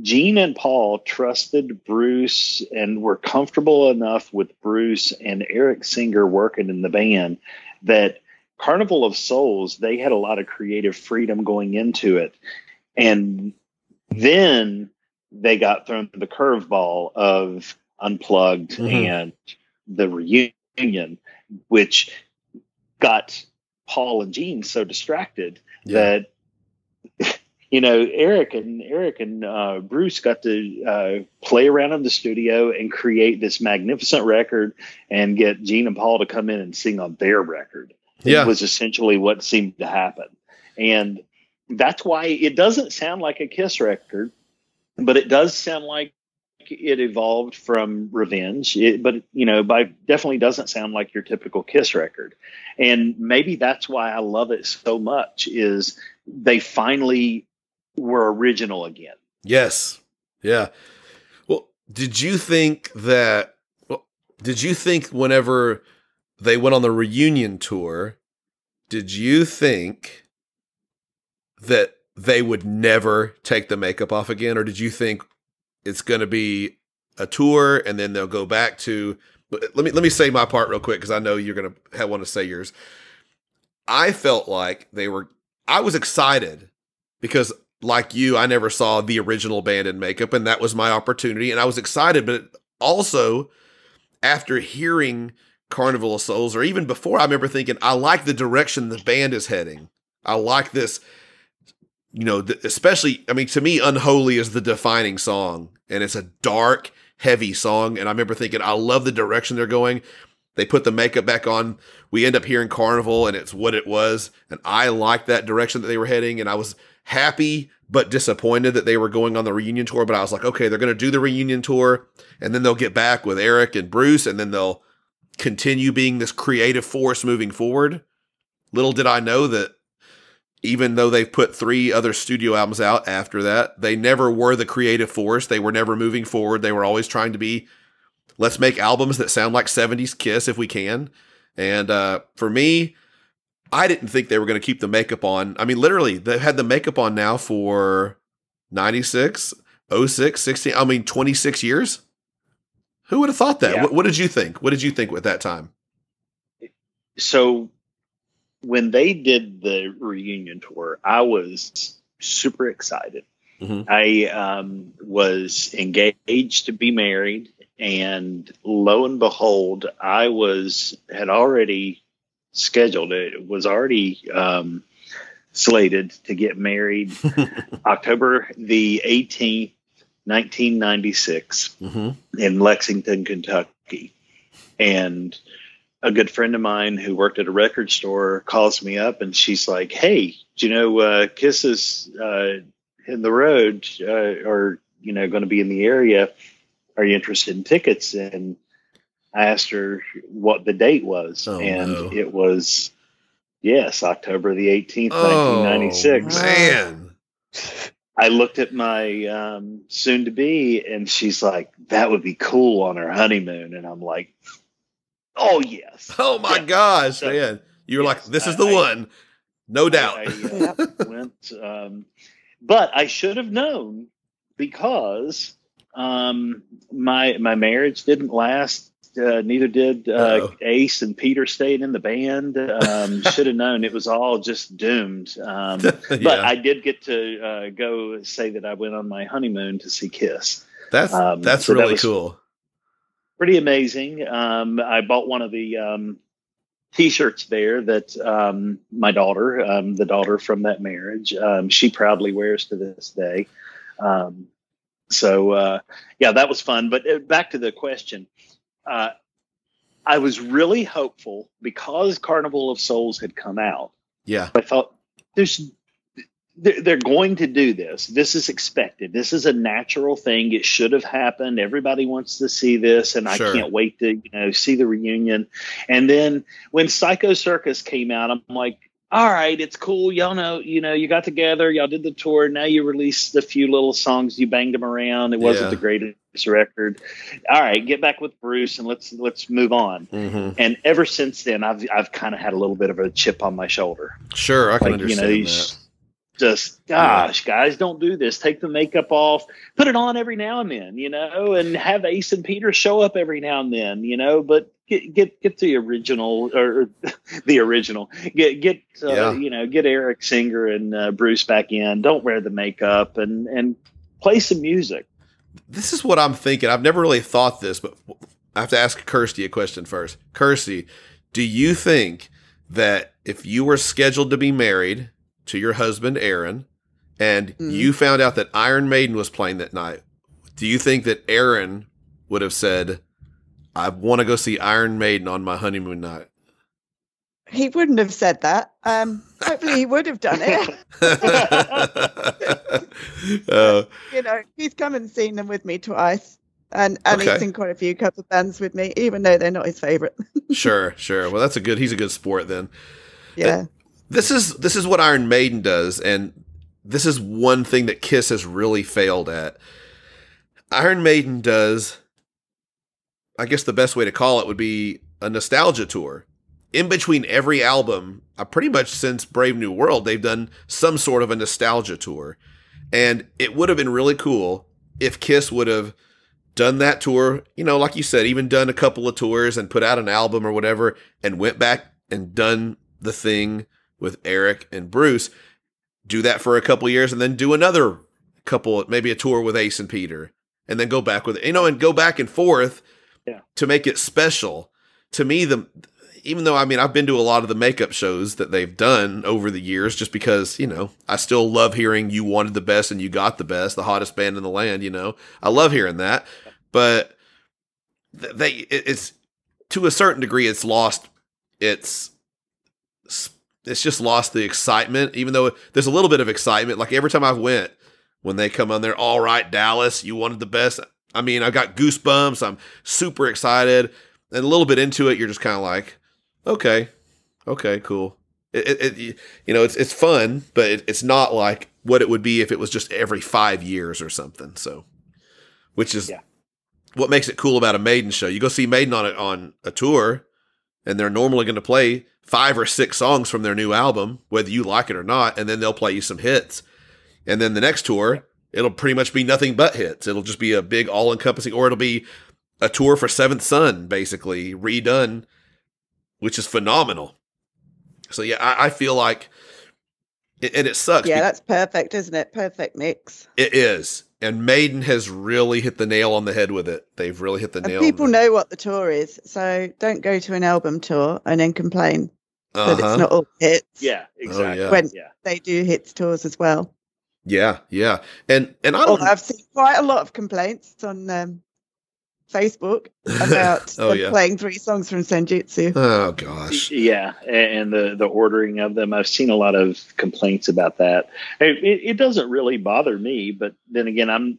Speaker 4: gene and paul trusted bruce and were comfortable enough with bruce and eric singer working in the band that carnival of souls they had a lot of creative freedom going into it and then they got thrown the curveball of unplugged
Speaker 2: Mhm.
Speaker 4: and the reunion which got paul and gene so distracted
Speaker 2: Yeah.
Speaker 4: that you know eric and eric and uh, bruce got to uh, play around in the studio and create this magnificent record and get gene and paul to come in and sing on their record
Speaker 2: Yeah.
Speaker 4: it was essentially what seemed to happen and that's why it doesn't sound like a kiss record but it does sound like it evolved from Revenge, it, but you know, by definitely doesn't sound like your typical Kiss record. And maybe that's why I love it so much is they finally were original again.
Speaker 2: Yes. Yeah. Well, did you think that well, did you think whenever they went on the reunion tour, did you think that they would never take the makeup off again or did you think it's going to be a tour and then they'll go back to let me let me say my part real quick cuz I know you're going to want to say yours. I felt like they were I was excited because like you, I never saw the original band in makeup, and that was my opportunity, and I was excited. But also, after hearing Carnival of Souls, or even before, I remember thinking, I like the direction the band is heading. I like this, you know, th- especially. I mean, to me, "Unholy" is the defining song, and it's a dark, heavy song. And I remember thinking, I love the direction they're going. They put the makeup back on. We end up here in Carnival, and it's what it was. And I liked that direction that they were heading, and I was happy but disappointed that they were going on the reunion tour. But I was like, okay, they're going to do the reunion tour and then they'll get back with Eric and Bruce and then they'll continue being this creative force moving forward. Little did I know that even though they've put three other studio albums out after that, they never were the creative force. They were never moving forward. They were always trying to be, let's make albums that sound like 70s Kiss if we can. And uh, for me, I didn't think they were going to keep the makeup on. I mean, literally, they've had the makeup on now for 96, 06, 16, I mean, 26 years. Who would have thought that?
Speaker 4: Yeah.
Speaker 2: What, what did you think? What did you think at that time?
Speaker 4: So when they did the reunion tour, I was super excited.
Speaker 2: Mhm.
Speaker 4: I um, was engaged to be married, and lo and behold, I was had already scheduled it. Was already um, slated to get married October the eighteenth, nineteen ninety six
Speaker 2: hmm
Speaker 4: in Lexington, Kentucky. And a good friend of mine who worked at a record store calls me up and she's like, Hey, do you know, uh, Kiss is uh, in the road uh, or, you know, going to be in the area. Are you interested in tickets? And I asked her what the date was.
Speaker 2: Oh,
Speaker 4: and
Speaker 2: no.
Speaker 4: it was, yes, October the 18th,
Speaker 2: Oh,
Speaker 4: 1996.
Speaker 2: man.
Speaker 4: I looked at my um, soon to be, and she's like, "That would be cool on our honeymoon." And I'm like, "Oh yes."
Speaker 2: Oh my
Speaker 4: Yeah.
Speaker 2: gosh,
Speaker 4: So-
Speaker 2: man. You were like, this is
Speaker 4: I-
Speaker 2: the
Speaker 4: I-
Speaker 2: one. No doubt.
Speaker 4: I, uh, went, um, but I should have known because um, my my marriage didn't last. Uh, neither did uh, Ace and Peter stayed in the band. Um, should have known it was all just doomed. Um, But. I did get to uh, go say that I went on my honeymoon to see Kiss.
Speaker 2: that's
Speaker 4: um,
Speaker 2: that's
Speaker 4: so that
Speaker 2: really
Speaker 4: was-
Speaker 2: cool.
Speaker 4: Pretty amazing. Um, I bought one of the um, T-shirts there that um, my daughter, um, the daughter from that marriage, um, she proudly wears to this day. Um, so uh, yeah, that was fun. But uh, back to the question. Uh, I was really hopeful because Carnival of Souls had come out.
Speaker 2: Yeah.
Speaker 4: I thought there's they're, they're going to do this. This is expected. This is a natural thing. It should have happened. Everybody wants to see this, and
Speaker 2: Sure.
Speaker 4: I can't wait to you know see the reunion. And then when Psycho Circus came out, I'm like, all right, it's cool. Y'all know, you know, you got together, y'all did the tour. Now you released a few little songs. You banged them around. It wasn't
Speaker 2: Yeah.
Speaker 4: the greatest record. All right, get back with Bruce and let's let's move on.
Speaker 2: hmm
Speaker 4: And ever since then, I've I've kind of had a little bit of a chip on my shoulder
Speaker 2: Sure, I can
Speaker 4: like you know
Speaker 2: understand
Speaker 4: you
Speaker 2: that.
Speaker 4: Just gosh guys don't do this take the makeup off put it on every now and then you know and have ace and peter show up every now and then you know but get get get the original or the original get get uh,
Speaker 2: Yeah.
Speaker 4: you know get eric singer and uh, bruce back in don't wear the makeup and and play some music
Speaker 2: This is what I'm thinking. I've never really thought this, but I have to ask Kirsty a question first. Kirsty, do you think that if you were scheduled to be married to your husband Aaron and
Speaker 3: Mhm.
Speaker 2: you found out that Iron Maiden was playing that night, do you think that Aaron would have said, "I want to go see Iron Maiden on my honeymoon night"?
Speaker 3: He wouldn't have said that. Um, hopefully, he would have done it.
Speaker 2: uh,
Speaker 3: you know, he's come and seen them with me twice. And and
Speaker 2: Okay.
Speaker 3: he's in quite a few cover bands with me, even though they're not his favourite.
Speaker 2: sure, sure. Well, that's a good. He's a good sport then.
Speaker 3: yeah.
Speaker 2: This is this is what Iron Maiden does, and this is one thing that Kiss has really failed at. Iron Maiden does. I guess the best way to call it would be a nostalgia tour. In between every album, uh, pretty much since Brave New World, they've done some sort of a nostalgia tour. And it would have been really cool if Kiss would have done that tour, you know, like you said, even done a couple of tours and put out an album or whatever, and went back and done the thing with Eric and Bruce. Do that for a couple years and then do another couple, maybe a tour with Ace and Peter, and then go back with you know, and go back and forth
Speaker 4: Yeah.
Speaker 2: to make it special. To me, the even though I mean I've been to a lot of the makeup shows that they've done over the years, just because you know I still love hearing you wanted the best and you got the best, the hottest band in the land. You know, I love hearing that, but they it's to a certain degree it's lost its it's just lost the excitement even though there's a little bit of excitement. Like every time i went when they come on there all right dallas you wanted the best. I mean i got goosebumps. I'm super excited. And a little bit into it you're just kind of like okay okay cool. It, it, it you know it's it's fun but it, it's not like what it would be if it was just every five years or something so. Which is
Speaker 4: Yeah.
Speaker 2: what makes it cool about a maiden show. You go see maiden on a, on a tour and they're normally going to play five or six songs from their new album, whether you like it or not, and then they'll play you some hits. And then the next tour, it'll pretty much be nothing but hits. It'll just be a big all encompassing, or it'll be a tour for Seventh Son, basically redone, which is phenomenal. So yeah, I, I feel like, and it sucks.
Speaker 3: Yeah, that's perfect, isn't it? Perfect mix.
Speaker 2: it is. And Maiden has really hit the nail on the head with it. They've really hit the
Speaker 3: And
Speaker 2: nail.
Speaker 3: people
Speaker 2: on the, head.
Speaker 3: People know what the tour is, so don't go to an album tour and then complain that
Speaker 2: uh-huh.
Speaker 3: it's not all hits.
Speaker 4: Yeah, exactly.
Speaker 2: yeah.
Speaker 3: When
Speaker 4: yeah.
Speaker 3: they do hits tours as well.
Speaker 2: Yeah, yeah. And and I don't...
Speaker 3: I've seen quite a lot of complaints on um, Facebook about
Speaker 2: Oh, yeah.
Speaker 3: playing three songs from Senjutsu.
Speaker 2: Oh gosh.
Speaker 4: Yeah, and the the ordering of them, I've seen a lot of complaints about that. It, it, it doesn't really bother me, but then again, I'm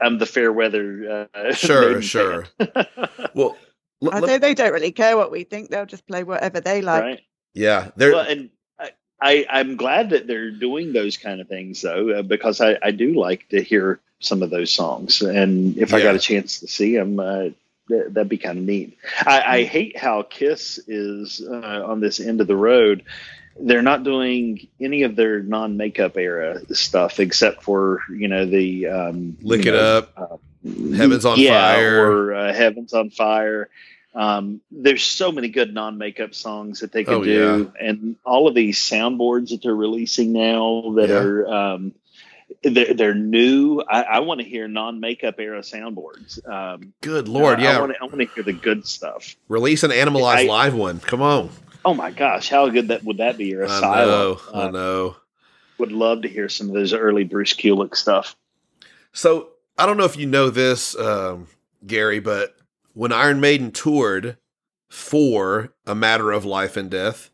Speaker 4: I'm the fair weather. Uh,
Speaker 2: Sure, sure.
Speaker 4: fan.
Speaker 2: Well, l-
Speaker 3: I
Speaker 2: l-
Speaker 3: think they don't really care what we think. They'll just play whatever they like.
Speaker 4: right.
Speaker 2: Yeah, there.
Speaker 4: Well, and I, I I'm glad that they're doing those kind of things though, uh, because I I do like to hear some of those songs, and if I got a chance to see them. Uh, th- That'd be kind of neat. I, I hate how Kiss is uh, on this end of the road. They're not doing any of their non-makeup era stuff except for you know the um,
Speaker 2: Lick it
Speaker 4: know,
Speaker 2: up. Heaven's on
Speaker 4: yeah,
Speaker 2: Fire.
Speaker 4: or uh, Heaven's on Fire. Um, there's so many good non-makeup songs that they can
Speaker 2: Oh,
Speaker 4: do, and all of these soundboards that they're releasing now that
Speaker 2: Yeah.
Speaker 4: are um, they're, they're new. I, I want to hear non-makeup era soundboards. Um,
Speaker 2: Good lord,
Speaker 4: I,
Speaker 2: yeah.
Speaker 4: I want to hear the good stuff.
Speaker 2: Release an Animalize
Speaker 4: I-
Speaker 2: live one. Come on.
Speaker 4: Oh my gosh, how good that would that be? Or
Speaker 2: I know.
Speaker 4: Asylum.
Speaker 2: I
Speaker 4: Uh,
Speaker 2: know.
Speaker 4: would love to hear some of those early Bruce Kulick stuff.
Speaker 2: So I don't know if you know this, um, Gary, but when Iron Maiden toured for A Matter of Life and Death,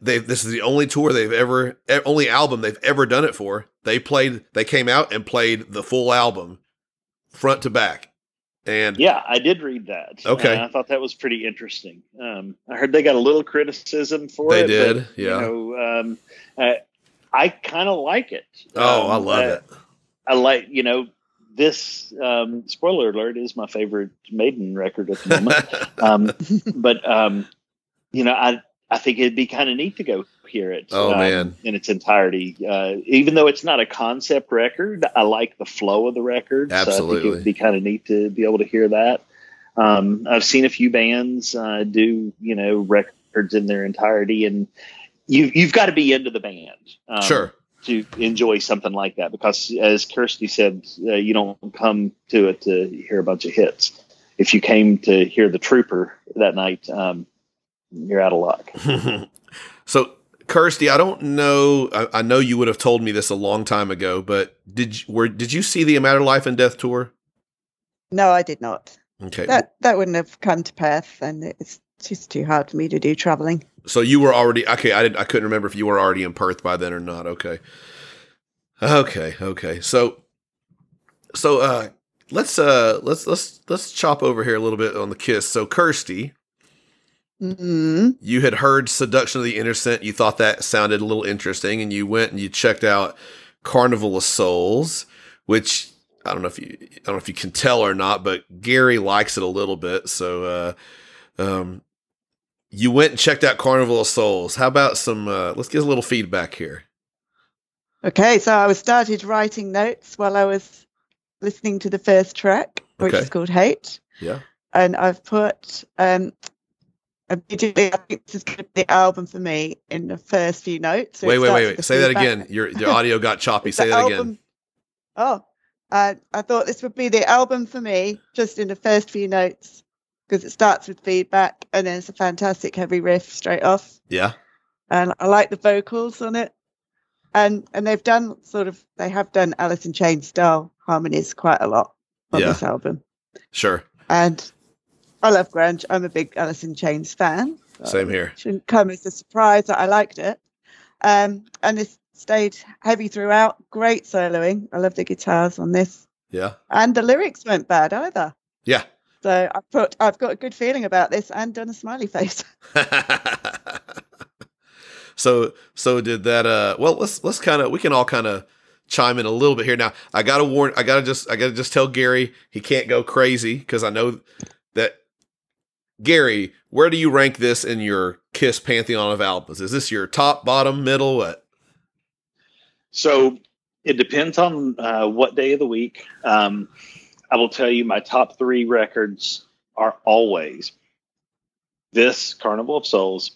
Speaker 2: they this is the only tour they've ever, only album they've ever done it for. They played, they came out and played the full album, front to back, and
Speaker 4: Yeah, I did read that.
Speaker 2: Okay.
Speaker 4: And I thought that was pretty interesting. Um, I heard they got a little criticism for
Speaker 2: They
Speaker 4: it.
Speaker 2: They did,
Speaker 4: but,
Speaker 2: yeah.
Speaker 4: You know, um, I, I kind of like it.
Speaker 2: oh, I
Speaker 4: Um,
Speaker 2: love
Speaker 4: I,
Speaker 2: it.
Speaker 4: I like, you know, this um, spoiler alert is my favorite Maiden record at the moment. um, but um, you know, I I think it'd be kind of neat to go hear it.
Speaker 2: Oh,
Speaker 4: um,
Speaker 2: man.
Speaker 4: in its entirety. Uh, even though it's not a concept record, I like the flow of the record. So I think
Speaker 2: Absolutely.
Speaker 4: it would be kind of neat to be able to hear that. Um, I've seen a few bands uh, do you know records in their entirety, and you you've got to be into the band. Um,
Speaker 2: sure.
Speaker 4: To enjoy something like that because as kirsty said uh, you don't come to it to hear a bunch of hits if you came to hear the trooper that night um, you're out of luck
Speaker 2: so, Kirsty, I don't know. I, I know you would have told me this a long time ago, but did you, were did you see the A Matter of Life and Death tour?
Speaker 3: No, I did not.
Speaker 2: Okay,
Speaker 3: That that wouldn't have come to Perth, and it's just too hard for me to do traveling.
Speaker 2: So you were already okay. I didn't. I couldn't remember if you were already in Perth by then or not. Okay, okay, okay. So, so uh, let's uh let's let's let's chop over here a little bit on the kiss. So Kirsty,
Speaker 3: hmm
Speaker 2: you had heard Seduction of the Innocent. You thought that sounded a little interesting, and you went and you checked out Carnival of Souls, which I don't know if you I don't know if you can tell or not, but Gary likes it a little bit. So, uh, um, you went and checked out Carnival of Souls. How about some? Uh, let's get a little feedback here.
Speaker 3: Okay, so I started writing notes while I was listening to the first track, which
Speaker 2: Okay.
Speaker 3: is called Hate.
Speaker 2: Yeah.
Speaker 3: And I've put um immediately I think this is gonna be the album for me in the first few notes. So
Speaker 2: wait, wait, wait, wait. Say that again. Your your audio got choppy. Say that again.
Speaker 3: Oh, uh, I thought this would be the album for me, just in the first few notes, because it starts with feedback and then it's a fantastic heavy riff straight off,
Speaker 2: Yeah.
Speaker 3: and I like the vocals on it, and and they've done sort of they have done Alice in Chains style harmonies quite a lot on
Speaker 2: Yeah.
Speaker 3: this album,
Speaker 2: Sure.
Speaker 3: and I love grunge. I'm a big Alice in Chains fan.
Speaker 2: Same here.
Speaker 3: shouldn't come as a surprise that I liked it. Um, and this stayed heavy throughout. Great soloing. I love the guitars on this,
Speaker 2: Yeah.
Speaker 3: and the lyrics weren't bad either.
Speaker 2: Yeah.
Speaker 3: So I put I've got a good feeling about this and done a smiley face.
Speaker 2: so so did that uh well let's let's kind of we can all kind of chime in a little bit here now i gotta warn i gotta just i gotta just tell gary he can't go crazy because i know that gary where do you rank this in your kiss pantheon of albums is this your top bottom middle what
Speaker 4: So it depends on uh, what day of the week. Um, I will tell you my top three records are always this Carnival of Souls,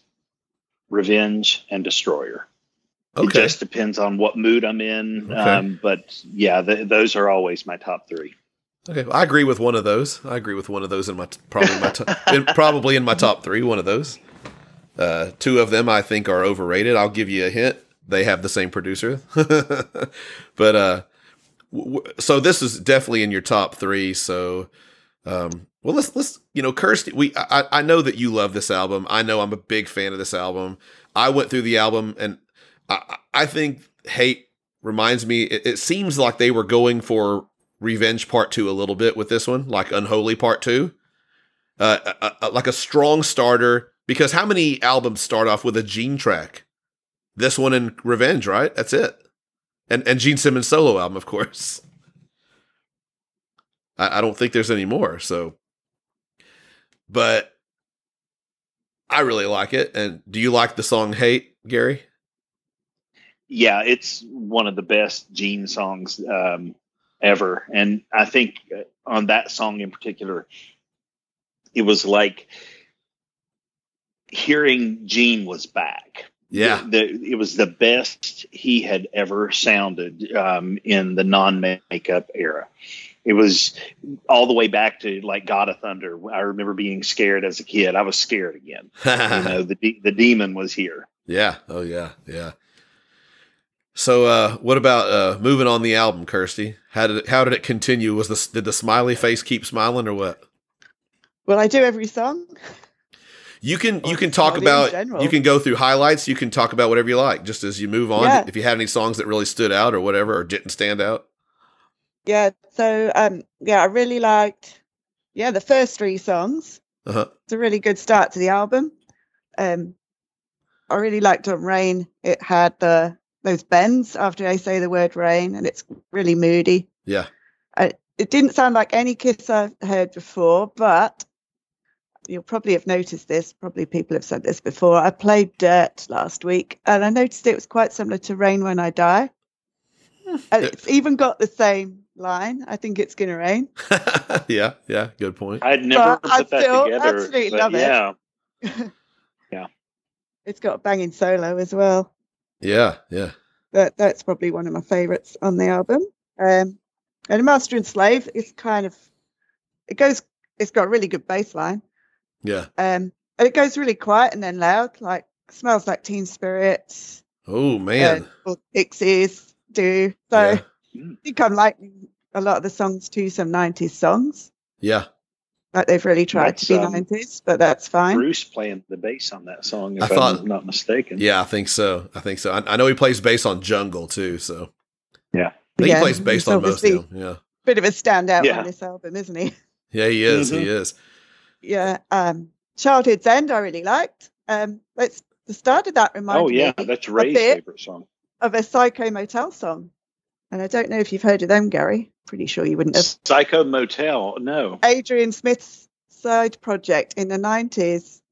Speaker 4: Revenge, and Destroyer.
Speaker 2: Okay.
Speaker 4: It just depends on what mood I'm in.
Speaker 2: Okay.
Speaker 4: Um, but yeah, th- those are always my top three.
Speaker 2: okay well, i agree with one of those i agree with one of those in my t- probably my in, probably in my top three one of those uh two of them i think are overrated i'll give you a hint they have the same producer but uh so this is definitely in your top three so um well let's let's you know kirsty we i i know that you love this album. I know i'm a big fan of this album. I went through the album and i i think hate reminds me it, it seems like they were going for revenge part two a little bit with this one like unholy part two. Uh, uh, uh, like a strong starter because how many albums start off with a gene track? This one and revenge right? That's it and and gene simmons solo album of course. I, I don't think there's any more so. But i really like it. And do you like the song hate gary?
Speaker 4: Yeah, it's one of the best Gene songs um, ever, and I think uh, on that song in particular, it was like hearing Gene was back.
Speaker 2: Yeah
Speaker 4: the, the, it was the best he had ever sounded um, in the non-makeup era. It was all the way back to like God of Thunder. I remember being scared as a kid. I was scared again. You know, the de- the demon was here.
Speaker 2: Yeah. Oh yeah. Yeah. So uh what about uh moving on the album, Kirsty? How did it how did it continue? Was the did the smiley face keep smiling or what?
Speaker 3: Well, I do every song.
Speaker 2: You can you can talk about you can go through highlights, you can talk about whatever you like just as you move on.
Speaker 3: Yeah.
Speaker 2: If you had any songs that really stood out or whatever or didn't stand out.
Speaker 3: Yeah. So um, yeah, I really liked yeah the first three songs.
Speaker 2: Uh-huh.
Speaker 3: It's a really good start to the album. Um, I really liked on Rain. It had the those bends after I say the word rain, and it's really moody.
Speaker 2: Yeah.
Speaker 3: It didn't sound like any Kiss I've heard before, but you'll probably have noticed this. Probably people have said this before. I played Dirt last week, and I noticed it was quite similar to Rain When I Die. And it's even got the same line. I think it's gonna rain.
Speaker 2: yeah, yeah, good point.
Speaker 4: I'd never
Speaker 3: But I
Speaker 4: put that
Speaker 3: still
Speaker 4: together.
Speaker 3: absolutely
Speaker 4: but
Speaker 3: love it.
Speaker 4: yeah,
Speaker 3: It's got a banging solo as well.
Speaker 2: Yeah, yeah.
Speaker 3: that that's probably one of my favorites on the album. Um, and Master and Slave is kind of it goes. It's got a really good bass line.
Speaker 2: Yeah.
Speaker 3: Um, and it goes really quiet and then loud. Like smells like Teen Spirits.
Speaker 2: Oh man.
Speaker 3: uh, or Pixies do. So
Speaker 2: Yeah.
Speaker 3: I think I'm liking a lot of the songs to some '90s songs.
Speaker 2: Yeah.
Speaker 3: Like they've really tried to be
Speaker 4: That's, um,
Speaker 3: '90s, but that's fine.
Speaker 4: Bruce playing the bass on that song, if
Speaker 2: I
Speaker 4: I
Speaker 2: thought-
Speaker 4: am not mistaken.
Speaker 2: Yeah, I think so. I think so. I, I know he plays bass on Jungle too, so
Speaker 4: Yeah.
Speaker 2: I think
Speaker 3: Yeah,
Speaker 2: he plays bass on most of them. Yeah.
Speaker 3: bit of a standout
Speaker 4: Yeah.
Speaker 3: on this album, isn't he?
Speaker 2: Yeah, he is.
Speaker 4: Mhm.
Speaker 2: He is.
Speaker 3: Yeah. Um, Childhood's End, I really liked. Um, let's the start of that reminded
Speaker 4: Oh yeah,
Speaker 3: me
Speaker 4: that's
Speaker 3: a
Speaker 4: Ray's
Speaker 3: bit
Speaker 4: favorite song.
Speaker 3: of a Psycho Motel song, and I don't know if you've heard of them, Gary. Pretty sure you wouldn't have.
Speaker 4: Psycho Motel. No.
Speaker 3: Adrian Smith's side project in the nineties.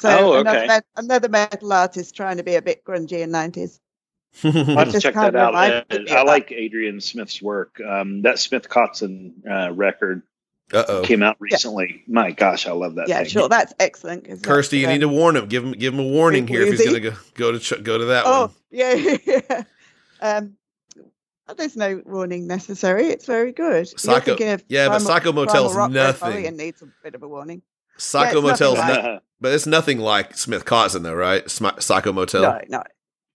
Speaker 3: So
Speaker 4: Oh,
Speaker 3: another,
Speaker 4: okay.
Speaker 3: met- another metal artist trying to be a bit grungy in nineties.
Speaker 4: I'll have to check that out.
Speaker 3: reminded me of
Speaker 4: I like Adrian Smith's work. Um, that Smith Kotzen uh, record
Speaker 2: uh oh.
Speaker 4: came out recently. My gosh, I love that.
Speaker 3: Yeah,
Speaker 4: thing.
Speaker 3: sure, that's excellent.
Speaker 2: Kirsty, you need to warn him. Give him give him a warning here if he's going to go go to ch- go to that
Speaker 3: Oh,
Speaker 2: one.
Speaker 3: yeah, yeah. Um, there's no warning necessary. It's very good.
Speaker 2: Psycho-
Speaker 3: of
Speaker 2: yeah, but
Speaker 3: Primal-
Speaker 2: Psycho
Speaker 3: Primal
Speaker 2: Motel's nothing.
Speaker 3: Rebellion needs a bit of a warning.
Speaker 2: Psycho
Speaker 3: yeah, it's nothing
Speaker 2: Motel's
Speaker 3: like-
Speaker 2: not, but it's nothing like Smith Kotzen though, right? Smi- Psycho Motel.
Speaker 3: No, no,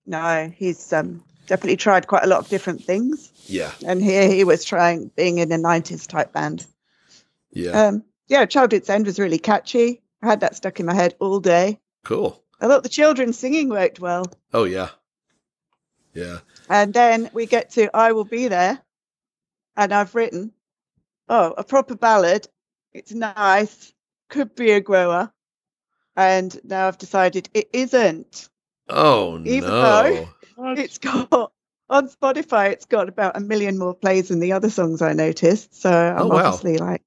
Speaker 3: no. He's um, definitely tried quite a lot of different things,
Speaker 2: Yeah,
Speaker 3: and here he was trying being in a '90s type band.
Speaker 2: Yeah,
Speaker 3: Um, yeah, Childhood's End was really catchy. I had that stuck in my head all day.
Speaker 2: cool.
Speaker 3: I thought the children singing worked well.
Speaker 2: Oh yeah, yeah.
Speaker 3: And then we get to I Will Be There. And I've written, oh, a proper ballad. It's nice. Could be a grower. And now I've decided it isn't.
Speaker 2: Oh
Speaker 3: Even
Speaker 2: no.
Speaker 3: though- It's got on Spotify, it's got about a million more plays than the other songs I noticed. So I'm
Speaker 2: Oh, wow.
Speaker 3: obviously like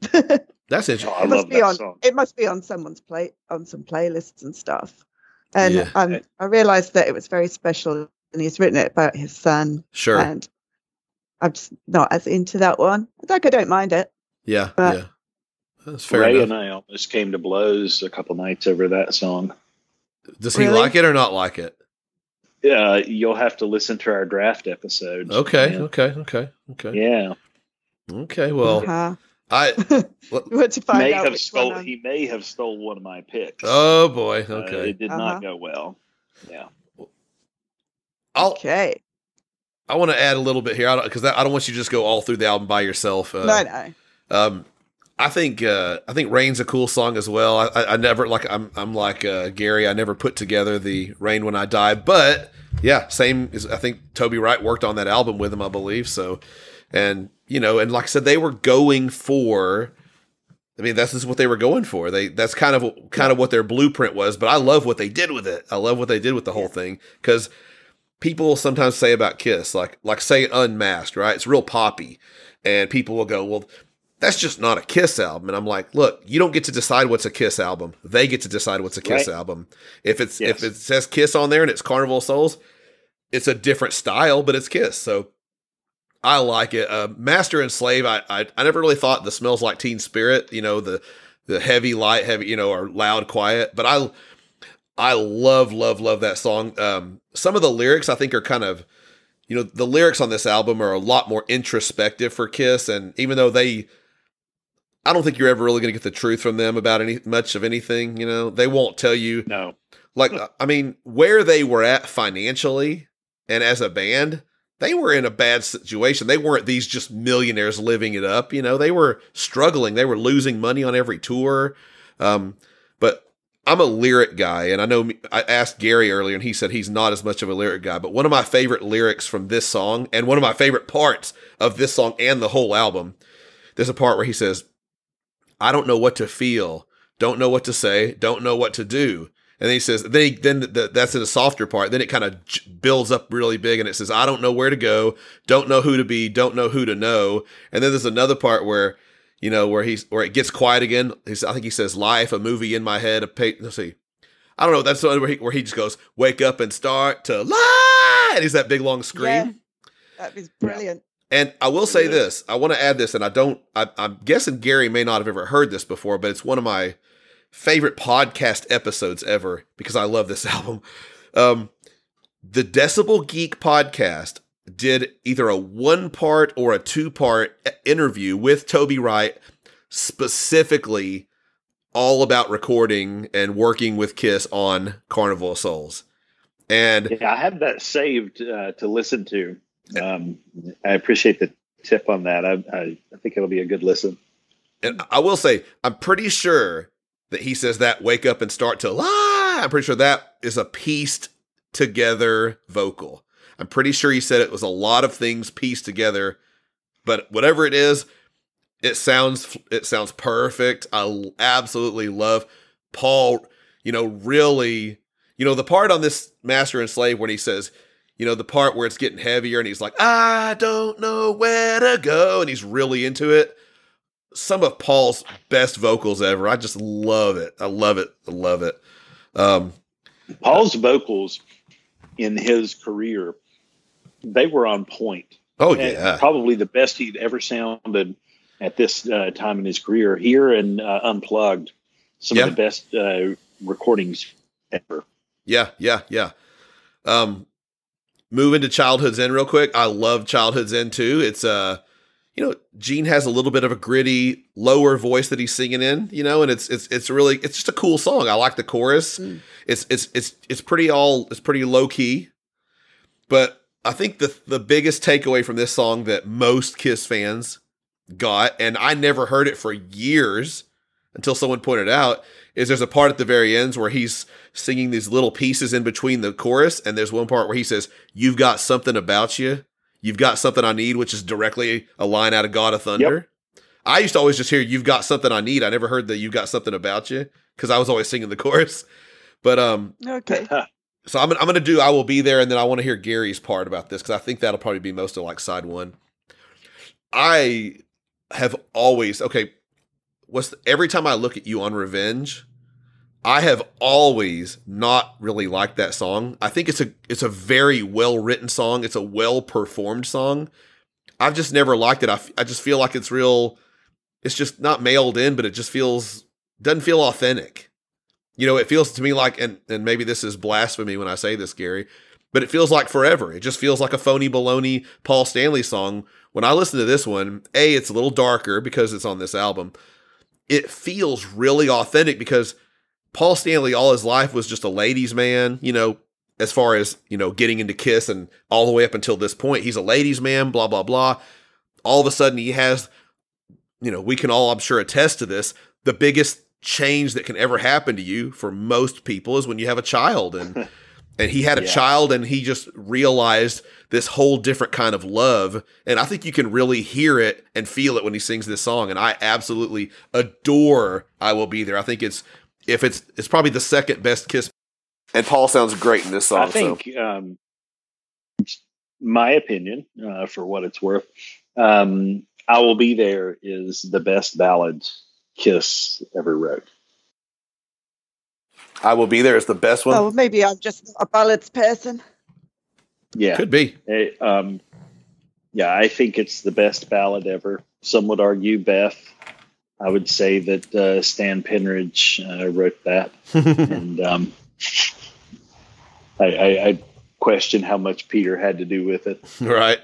Speaker 2: That's
Speaker 4: Oh. I
Speaker 3: it must
Speaker 4: love
Speaker 3: be
Speaker 4: that
Speaker 3: on
Speaker 4: song.
Speaker 3: it must be on someone's play on some playlists and stuff. And
Speaker 2: Yeah.
Speaker 3: um, I realized that it was very special and he's written it about his son
Speaker 2: Sure.
Speaker 3: and I'm just not as into that one. Like I don't mind it.
Speaker 2: yeah,
Speaker 3: but-
Speaker 2: yeah. That's fair
Speaker 4: Ray
Speaker 2: enough.
Speaker 4: and I almost came to blows a couple nights over that song.
Speaker 2: Does he
Speaker 3: Really?
Speaker 2: like it or not like it?
Speaker 4: Uh, you'll have to listen to our draft episodes.
Speaker 2: Okay,
Speaker 4: Yeah.
Speaker 2: okay, okay, okay.
Speaker 4: Yeah.
Speaker 2: Okay, well,
Speaker 3: Uh-huh.
Speaker 2: I
Speaker 3: we want to find
Speaker 4: May
Speaker 3: out
Speaker 4: have stole.
Speaker 3: I'm-
Speaker 4: He may have stole one of my picks.
Speaker 2: oh boy,
Speaker 4: Uh,
Speaker 2: okay.
Speaker 4: it did
Speaker 3: Uh-huh.
Speaker 4: not go well. Yeah.
Speaker 2: I'll
Speaker 3: Okay.
Speaker 2: I want to add a little bit here because I, don't want you to just go all through the album by yourself. Uh,
Speaker 3: no, no.
Speaker 2: Um, I think uh, I think Rain's a cool song as well. I, I, I never like I'm I'm like uh, Gary. I never put together the Rain When I Die, but yeah, same. As, I think Toby Wright worked on that album with him, I believe. So, and you know, and like I said, they were going for. I mean, that's just what they were going for. They that's kind of kind of what their blueprint was. But I love what they did with it. I love what they did with the whole thing because people sometimes say about Kiss, like like say Unmasked, right? It's real poppy, and people will go, well, that's just not a Kiss album. And I'm like, look, you don't get to decide what's a Kiss album. They get to decide what's a Kiss
Speaker 4: Right.
Speaker 2: album. If it's if it says Kiss on there and it's Carnival of Souls, it's a different style, but it's Kiss. So I like it. Uh, Master and Slave, I, I I never really thought the smells like Teen Spirit, you know, the the heavy, light, heavy, you know, or loud, quiet. But I I love, love, love that song. Um, some of the lyrics I think are kind of, you know, the lyrics on this album are a lot more introspective for Kiss, and even though they, I don't think you're ever really going to get the truth from them about any much of anything. You know, they won't tell you
Speaker 4: No.
Speaker 2: like I mean, where they were at financially and as a band, they were in a bad situation. They weren't these just millionaires living it up. You know, they were struggling. They were losing money on every tour. Um, but I'm a lyric guy, and I know I asked Gary earlier, and he said he's not as much of a lyric guy. But one of my favorite lyrics from this song, and one of my favorite parts of this song and the whole album, there's a part where he says, "I don't know what to feel, don't know what to say, don't know what to do." And then he says, then, then the, that's in the softer part. Then it kind of j- builds up really big, and it says, "I don't know where to go, don't know who to be, don't know who to know." And then there's another part where, you know, where he's where it gets quiet again. He's, I think he says, "Life, a movie in my head." A pa- let's see, I don't know. That's where he, where he just goes, "Wake up and start to lie," and he's that big long scream.
Speaker 3: Yeah, that was brilliant.
Speaker 2: And I will say this: I want to add this, and I don't. I, I'm guessing Gary may not have ever heard this before, but it's one of my favorite podcast episodes ever because I love this album. Um, the Decibel Geek podcast did either a one part or a two part interview with Toby Wright, specifically all about recording and working with Kiss on Carnival of Souls. And
Speaker 4: Yeah, I have that saved uh, to listen to. Um, I appreciate the tip on that. I, I, I think it'll be a good listen.
Speaker 2: And I will say, I'm pretty sure that he says that wake up and start to lie. I'm pretty sure that is a pieced together vocal. I'm pretty sure he said it was a lot of things pieced together, but whatever it is, it sounds it sounds perfect. I absolutely love Paul. You know, really, you know the part on this Master and Slave when he says, you know, the part where it's getting heavier and he's like, I don't know where to go, and he's really into it. Some of Paul's best vocals ever. I just love it. I love it. I love it. Um,
Speaker 4: Paul's vocals in his career, they were on point.
Speaker 2: oh yeah,
Speaker 4: probably the best he'd ever sounded at this uh, time in his career. Here and uh, Unplugged, some
Speaker 2: Yeah.
Speaker 4: of the best uh, recordings ever.
Speaker 2: Yeah, yeah, yeah. Um, moving to Childhood's End real quick. I love Childhood's End too. It's uh, you know, Gene has a little bit of a gritty, lower voice that he's singing in, you know, and it's it's it's really it's just a cool song. I like the chorus.
Speaker 3: Mm.
Speaker 2: It's it's it's it's pretty all it's pretty low key. But I think the the biggest takeaway from this song that most Kiss fans got, and I never heard it for years until someone pointed out, is there's a part at the very ends where he's singing these little pieces in between the chorus, and there's one part where he says, "You've got something about you. You've got something I need," which is directly a line out of God of Thunder. I used to always just hear "You've got something I need." I never heard that "You've got something about you" because I was always singing the chorus. But um,
Speaker 3: Okay.
Speaker 2: so I'm I'm gonna do "I Will Be There," and then I want to hear Gary's part about this because I think that'll probably be most of like side one. I have always okay. What's the, every time I look at you on Revenge, I have always not really liked that song. I think it's a it's a very well written song. It's a well performed song. I've just never liked it. I, f- I just feel like it's real. It's just not mailed in, but it just feels doesn't feel authentic. You know, it feels to me like, and and maybe this is blasphemy when I say this, Gary, but it feels like forever. It just feels like a phony baloney Paul Stanley song. When I listen to this one, a it's a little darker because it's on this album. It feels really authentic because Paul Stanley all his life was just a ladies' man, you know, as far as, you know, getting into Kiss and all the way up until this point. He's a ladies' man, blah, blah, blah. All of a sudden he has, you know, we can all, I'm sure, attest to this. The biggest change that can ever happen to you for most people is when you have a child. And and he had a
Speaker 4: Yeah.
Speaker 2: child and he just realized this whole different kind of love. And I think you can really hear it and feel it when he sings this song. And I absolutely adore I Will Be There. I think it's if it's it's probably the second best kiss. And Paul sounds great in this song.
Speaker 4: I think, um, my opinion, uh, for what it's worth, um, "I Will Be There" is the best ballad Kiss ever wrote.
Speaker 2: I Will Be There" There is the best one.
Speaker 3: Oh, well, maybe I'm just a ballads person.
Speaker 4: Yeah,
Speaker 2: Could be.
Speaker 4: Eh, um, yeah, I think it's the best ballad ever. Some would argue Beth. I would say that uh, Stan Penridge uh, wrote that, and um, I, I, I question how much Peter had to do with it.
Speaker 2: right.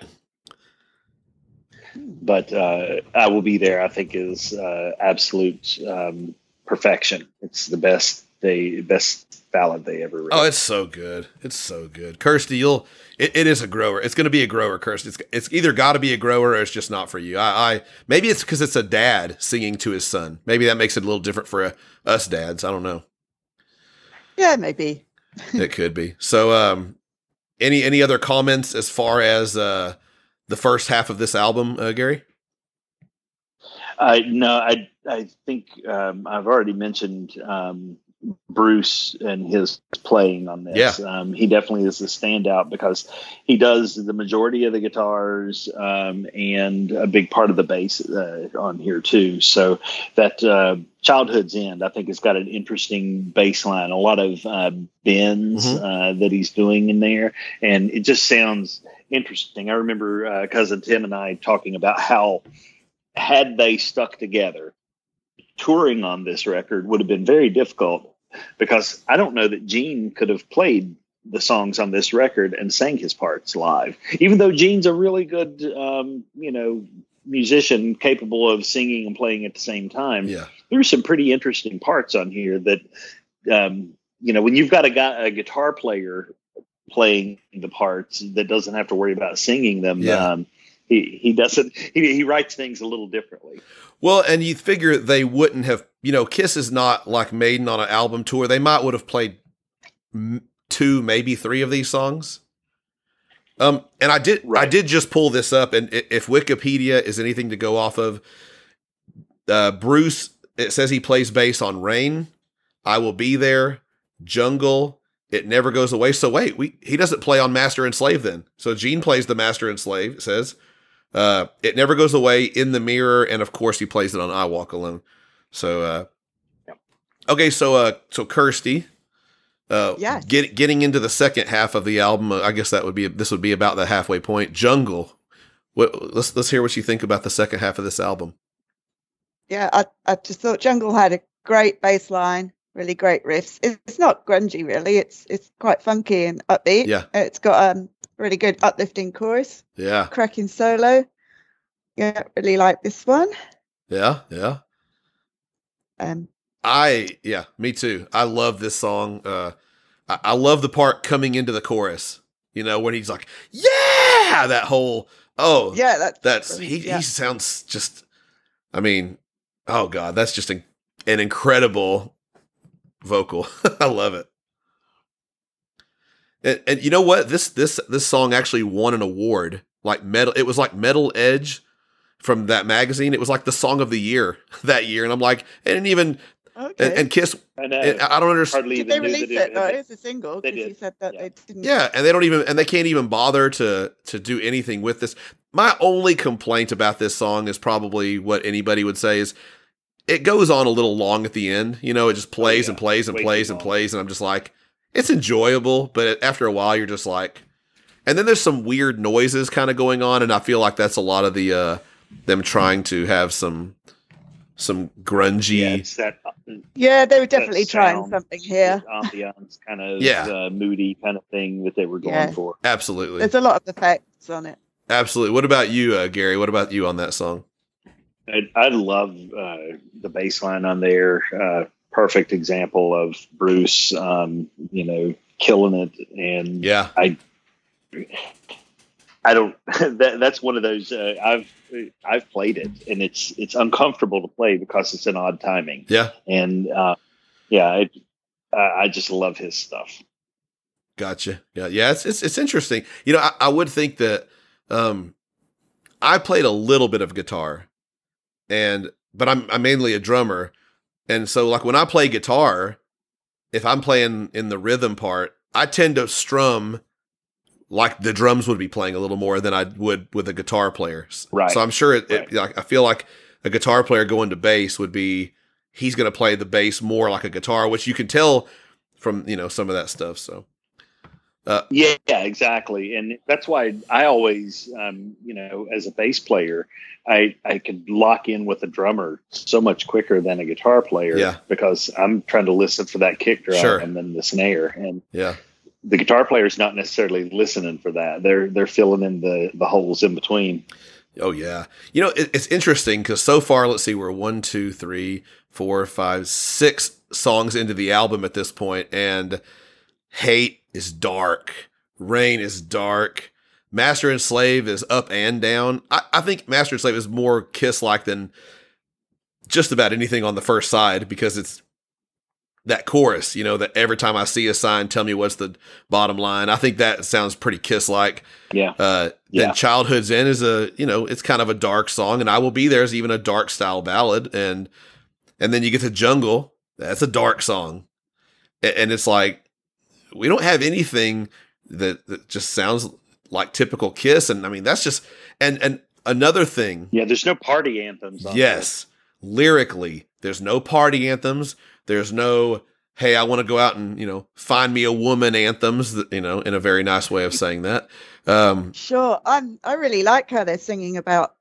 Speaker 4: But uh, I will be there. I think is uh, absolute um, perfection. It's the best they best ballad they ever wrote.
Speaker 2: Oh, it's so good. It's so good. Kirsty, you'll it, it is a grower. It's gonna be a grower, Kirsty. It's it's either gotta be a grower or it's just not for you. I, I maybe it's because it's a dad singing to his son. Maybe that makes it a little different for uh, us dads. I don't know.
Speaker 3: Yeah, maybe.
Speaker 2: it could be. So um any any other comments as far as uh the first half of this album, uh, Gary?
Speaker 4: I no, I I think um, I've already mentioned um, Bruce and his playing on this. Um, he definitely is the standout because he does the majority of the guitars um, and a big part of the bass uh, on here too. So that uh, childhood's end, I think, has got an interesting bass line, a lot of uh, bends
Speaker 2: Mhm.
Speaker 4: uh, that he's doing in there, and it just sounds interesting. I remember uh, cousin Tim and I talking about how had they stuck together, touring on this record would have been very difficult because I don't know that Gene could have played the songs on this record and sang his parts live. Even though Gene's a really good, um, you know, musician capable of singing and playing at the same time,
Speaker 2: Yeah.
Speaker 4: there's some pretty interesting parts on here that, um, you know, when you've got a guy, a guitar player playing the parts that doesn't have to worry about singing them,
Speaker 2: Yeah.
Speaker 4: um, he, he doesn't, he, he writes things a little differently.
Speaker 2: Well, and you figure they wouldn't have, you know, Kiss is not like Maiden on an album tour. They might would have played two, maybe three of these songs. Um, and I did I did just pull this up, and if Wikipedia is anything to go off of, uh, Bruce it says he plays bass on Rain, I Will Be There, Jungle. It never goes away. So wait, we he doesn't play on Master and Slave then. So Gene plays the Master and Slave. It says, uh, it never goes away in the mirror, and of course he plays it on I Walk Alone. So uh, okay, so uh, so Kirsty, uh,
Speaker 3: Yes.
Speaker 2: get, getting into the second half of the album, I guess that would be this would be about the halfway point. Jungle. What, let's let's hear what you think about the second half of this album.
Speaker 3: Yeah, I, I just thought Jungle had a great bass line, really great riffs. It's, it's not grungy, really. It's it's quite funky and upbeat.
Speaker 2: Yeah.
Speaker 3: It's got um really good uplifting chorus,
Speaker 2: Yeah,
Speaker 3: cracking solo. Yeah, really like this one.
Speaker 2: yeah, yeah.
Speaker 3: Um,
Speaker 2: I yeah, me too. I love this song. Uh, I, I love the part coming into the chorus. You know when he's like, "Yeah!" That whole oh
Speaker 3: yeah, that's
Speaker 2: that's he
Speaker 3: yeah.
Speaker 2: he sounds just. I mean, oh god, that's just an, an incredible vocal. I love it. And, and you know what? This this this song actually won an award. Like metal, it was like Metal Edge from that magazine. It was like the song of the year that year, and I'm like, it didn't even.
Speaker 3: Okay.
Speaker 2: And, and Kiss,
Speaker 4: I know.
Speaker 2: and I don't understand.
Speaker 4: hardly
Speaker 3: Did
Speaker 4: even
Speaker 3: they release it oh, though?
Speaker 4: had-
Speaker 3: It's a single
Speaker 4: They
Speaker 3: because you
Speaker 4: did,
Speaker 3: said that
Speaker 4: yeah.
Speaker 3: they didn't.
Speaker 2: Yeah, and they don't even and they can't even bother to to do anything with this. My only complaint about this song is probably what anybody would say is it goes on a little long at the end. You know, it just oh, plays
Speaker 4: Oh, yeah.
Speaker 2: and plays and
Speaker 4: Way
Speaker 2: plays and
Speaker 4: long.
Speaker 2: plays, and I'm just like, it's enjoyable, but after a while, you're just like, and then there's some weird noises kind of going on, and I feel like that's a lot of the uh them trying to have some some grungy.
Speaker 4: Yeah, it's that uh,
Speaker 3: Yeah, they were definitely trying something here.
Speaker 4: ambiance kind of
Speaker 2: Yeah.
Speaker 4: uh, moody kind of thing that they were going
Speaker 3: Yeah.
Speaker 4: for.
Speaker 2: Absolutely,
Speaker 3: There's a lot of effects on it.
Speaker 2: absolutely. What about you, uh, Gary? What about you on that song?
Speaker 4: I, I love uh, the bass line on there. Perfect example of Bruce, um, you know, killing it. And
Speaker 2: Yeah,
Speaker 4: I, I don't. That, that's one of those. Uh, I've I've played it, and it's it's uncomfortable to play because it's an odd timing.
Speaker 2: yeah.
Speaker 4: And uh, yeah, it, uh, I just love his stuff.
Speaker 2: Gotcha. Yeah, yeah. It's it's, it's interesting. You know, I, I would think that um, I played a little bit of guitar, and but I'm I'm mainly a drummer, and so like when I play guitar, if I'm playing in the rhythm part, I tend to strum like the drums would be playing a little more than I would with a guitar player.
Speaker 4: Right.
Speaker 2: So I'm sure it, it like I feel like a guitar player going to bass would be he's going to play the bass more like a guitar, which you can tell from you know some of that stuff. So.
Speaker 4: Yeah, yeah, exactly, and that's why I always, um, you know, as a bass player, I I could lock in with a drummer so much quicker than a guitar player.
Speaker 2: Yeah.
Speaker 4: because I'm trying to listen for that kick drum
Speaker 2: Sure.
Speaker 4: and then the snare, and
Speaker 2: Yeah.
Speaker 4: the guitar player is not necessarily listening for that. They're they're filling in the the holes in between.
Speaker 2: Oh yeah. You know, it, it's interesting because so far, let's see, we're one, two, three, four, five, six songs into the album at this point, and hate is dark, rain is dark, master and slave is up and down. I, I think master and slave is more kiss like than just about anything on the first side because it's that chorus, you know, that every time I see a sign, tell me what's the bottom line. I think that sounds pretty kiss like.
Speaker 4: Yeah,
Speaker 2: Uh,
Speaker 4: Yeah.
Speaker 2: Then Childhood's End is a, you know, it's kind of a dark song, and I Will Be There is even a dark style ballad, and and then you get to Jungle, that's a dark song, A- and it's like we don't have anything that, that just sounds like typical Kiss, and I mean that's just and and another thing,
Speaker 4: yeah. There's no party anthems. On
Speaker 2: yes, lyrically, there's no party anthems, there's no hey, I want to go out and you know find me a woman anthems, that, you know, in a very nice way of saying that. Um,
Speaker 3: Sure, I'm. I really like how they're singing about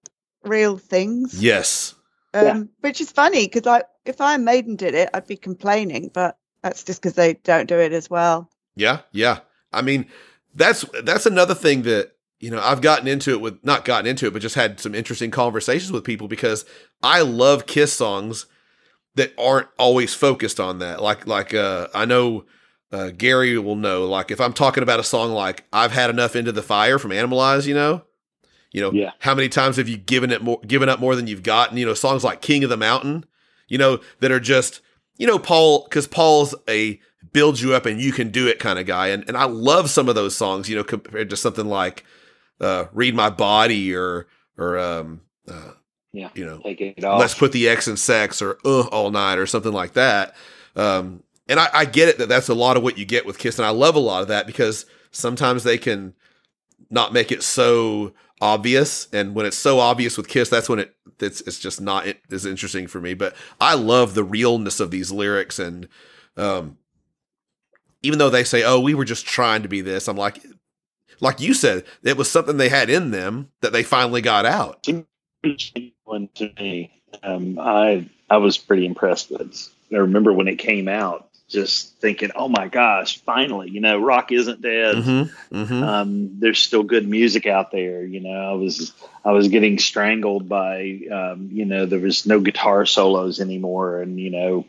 Speaker 3: real things.
Speaker 2: yes,
Speaker 3: Um,
Speaker 4: Yeah.
Speaker 3: which is funny because I, if Iron Maiden did it, I'd be complaining, but that's just because they don't do it as well.
Speaker 2: Yeah, yeah. I mean, that's that's another thing that you know I've gotten into it with not gotten into it, but just had some interesting conversations with people because I love Kiss songs that aren't always focused on that. Like like uh, I know uh, Gary will know. Like if I'm talking about a song like "I've Had Enough Into the Fire" from Animalize, you know, you know,
Speaker 4: Yeah.
Speaker 2: how many times have you given it more, given up more than you've gotten? You know, songs like "King of the Mountain," you know, that are just you know Paul because Paul's a build you up and you can do it kind of guy. And and I love some of those songs, you know, compared to something like uh, "Read My Body" or or um, uh,
Speaker 4: Yeah.
Speaker 2: you know,
Speaker 4: Take it off.
Speaker 2: let's put the X in sex or uh all night or something like that. Um, and I, I get it that that's a lot of what you get with Kiss, and I love a lot of that because sometimes they can not make it so obvious, and when it's so obvious with Kiss, that's when it it's it's just not it, as interesting for me. But I love the realness of these lyrics, and um, even though they say, "Oh, we were just trying to be this," I'm like, like you said, it was something they had in them that they finally got out.
Speaker 4: one to me. Um, I I was pretty impressed with. I remember when it came out, just thinking, "Oh my gosh, finally!" You know, rock isn't dead.
Speaker 2: Mm-hmm, mm-hmm.
Speaker 4: Um, there's still good music out there. You know, I was I was getting strangled by um, you know there was no guitar solos anymore, and you know.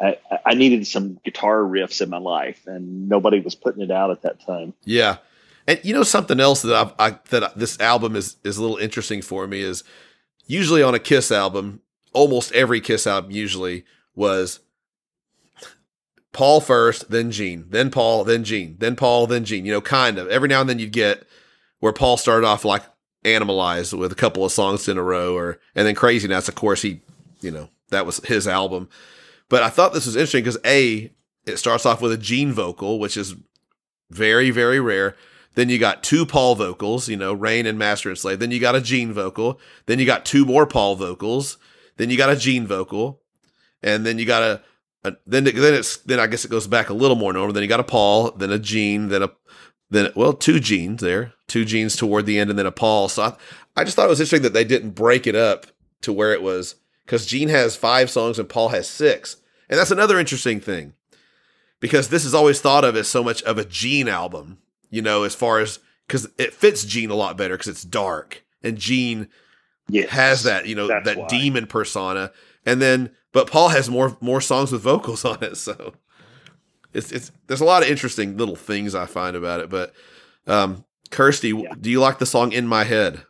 Speaker 4: I, I needed some guitar riffs in my life, and nobody was putting it out at that time.
Speaker 2: Yeah, and you know something else that I've, I that this album is is a little interesting for me is usually on a Kiss album, almost every Kiss album usually was Paul first, then Gene, then Paul, then Gene, then Paul, then Gene. You know, kind of every now and then you'd get where Paul started off like Animalize with a couple of songs in a row, or and then Crazy Nights. Of course, he, you know, that was his album. But I thought this was interesting because a it starts off with a Gene vocal, which is very very rare. Then you got two Paul vocals, you know, Rain and Master and Slave. Then you got a Gene vocal. Then you got two more Paul vocals. Then you got a Gene vocal, and then you got a, a then then it's then I guess it goes back a little more normal. Then you got a Paul, then a Gene, then a then well two Genes there, two Genes toward the end, and then a Paul. So I, I just thought it was interesting that they didn't break it up to where it was because Gene has five songs and Paul has six, and that's another interesting thing because this is always thought of as so much of a Gene album, you know, as far as because it fits Gene a lot better because it's dark and Gene
Speaker 4: Yes.
Speaker 2: has that, you know, that
Speaker 4: why.
Speaker 2: demon persona, and then but Paul has more more songs with vocals on it, so it's it's there's a lot of interesting little things I find about it. But um, Kirsty,
Speaker 4: Yeah.
Speaker 2: do you like the song "In My Head"?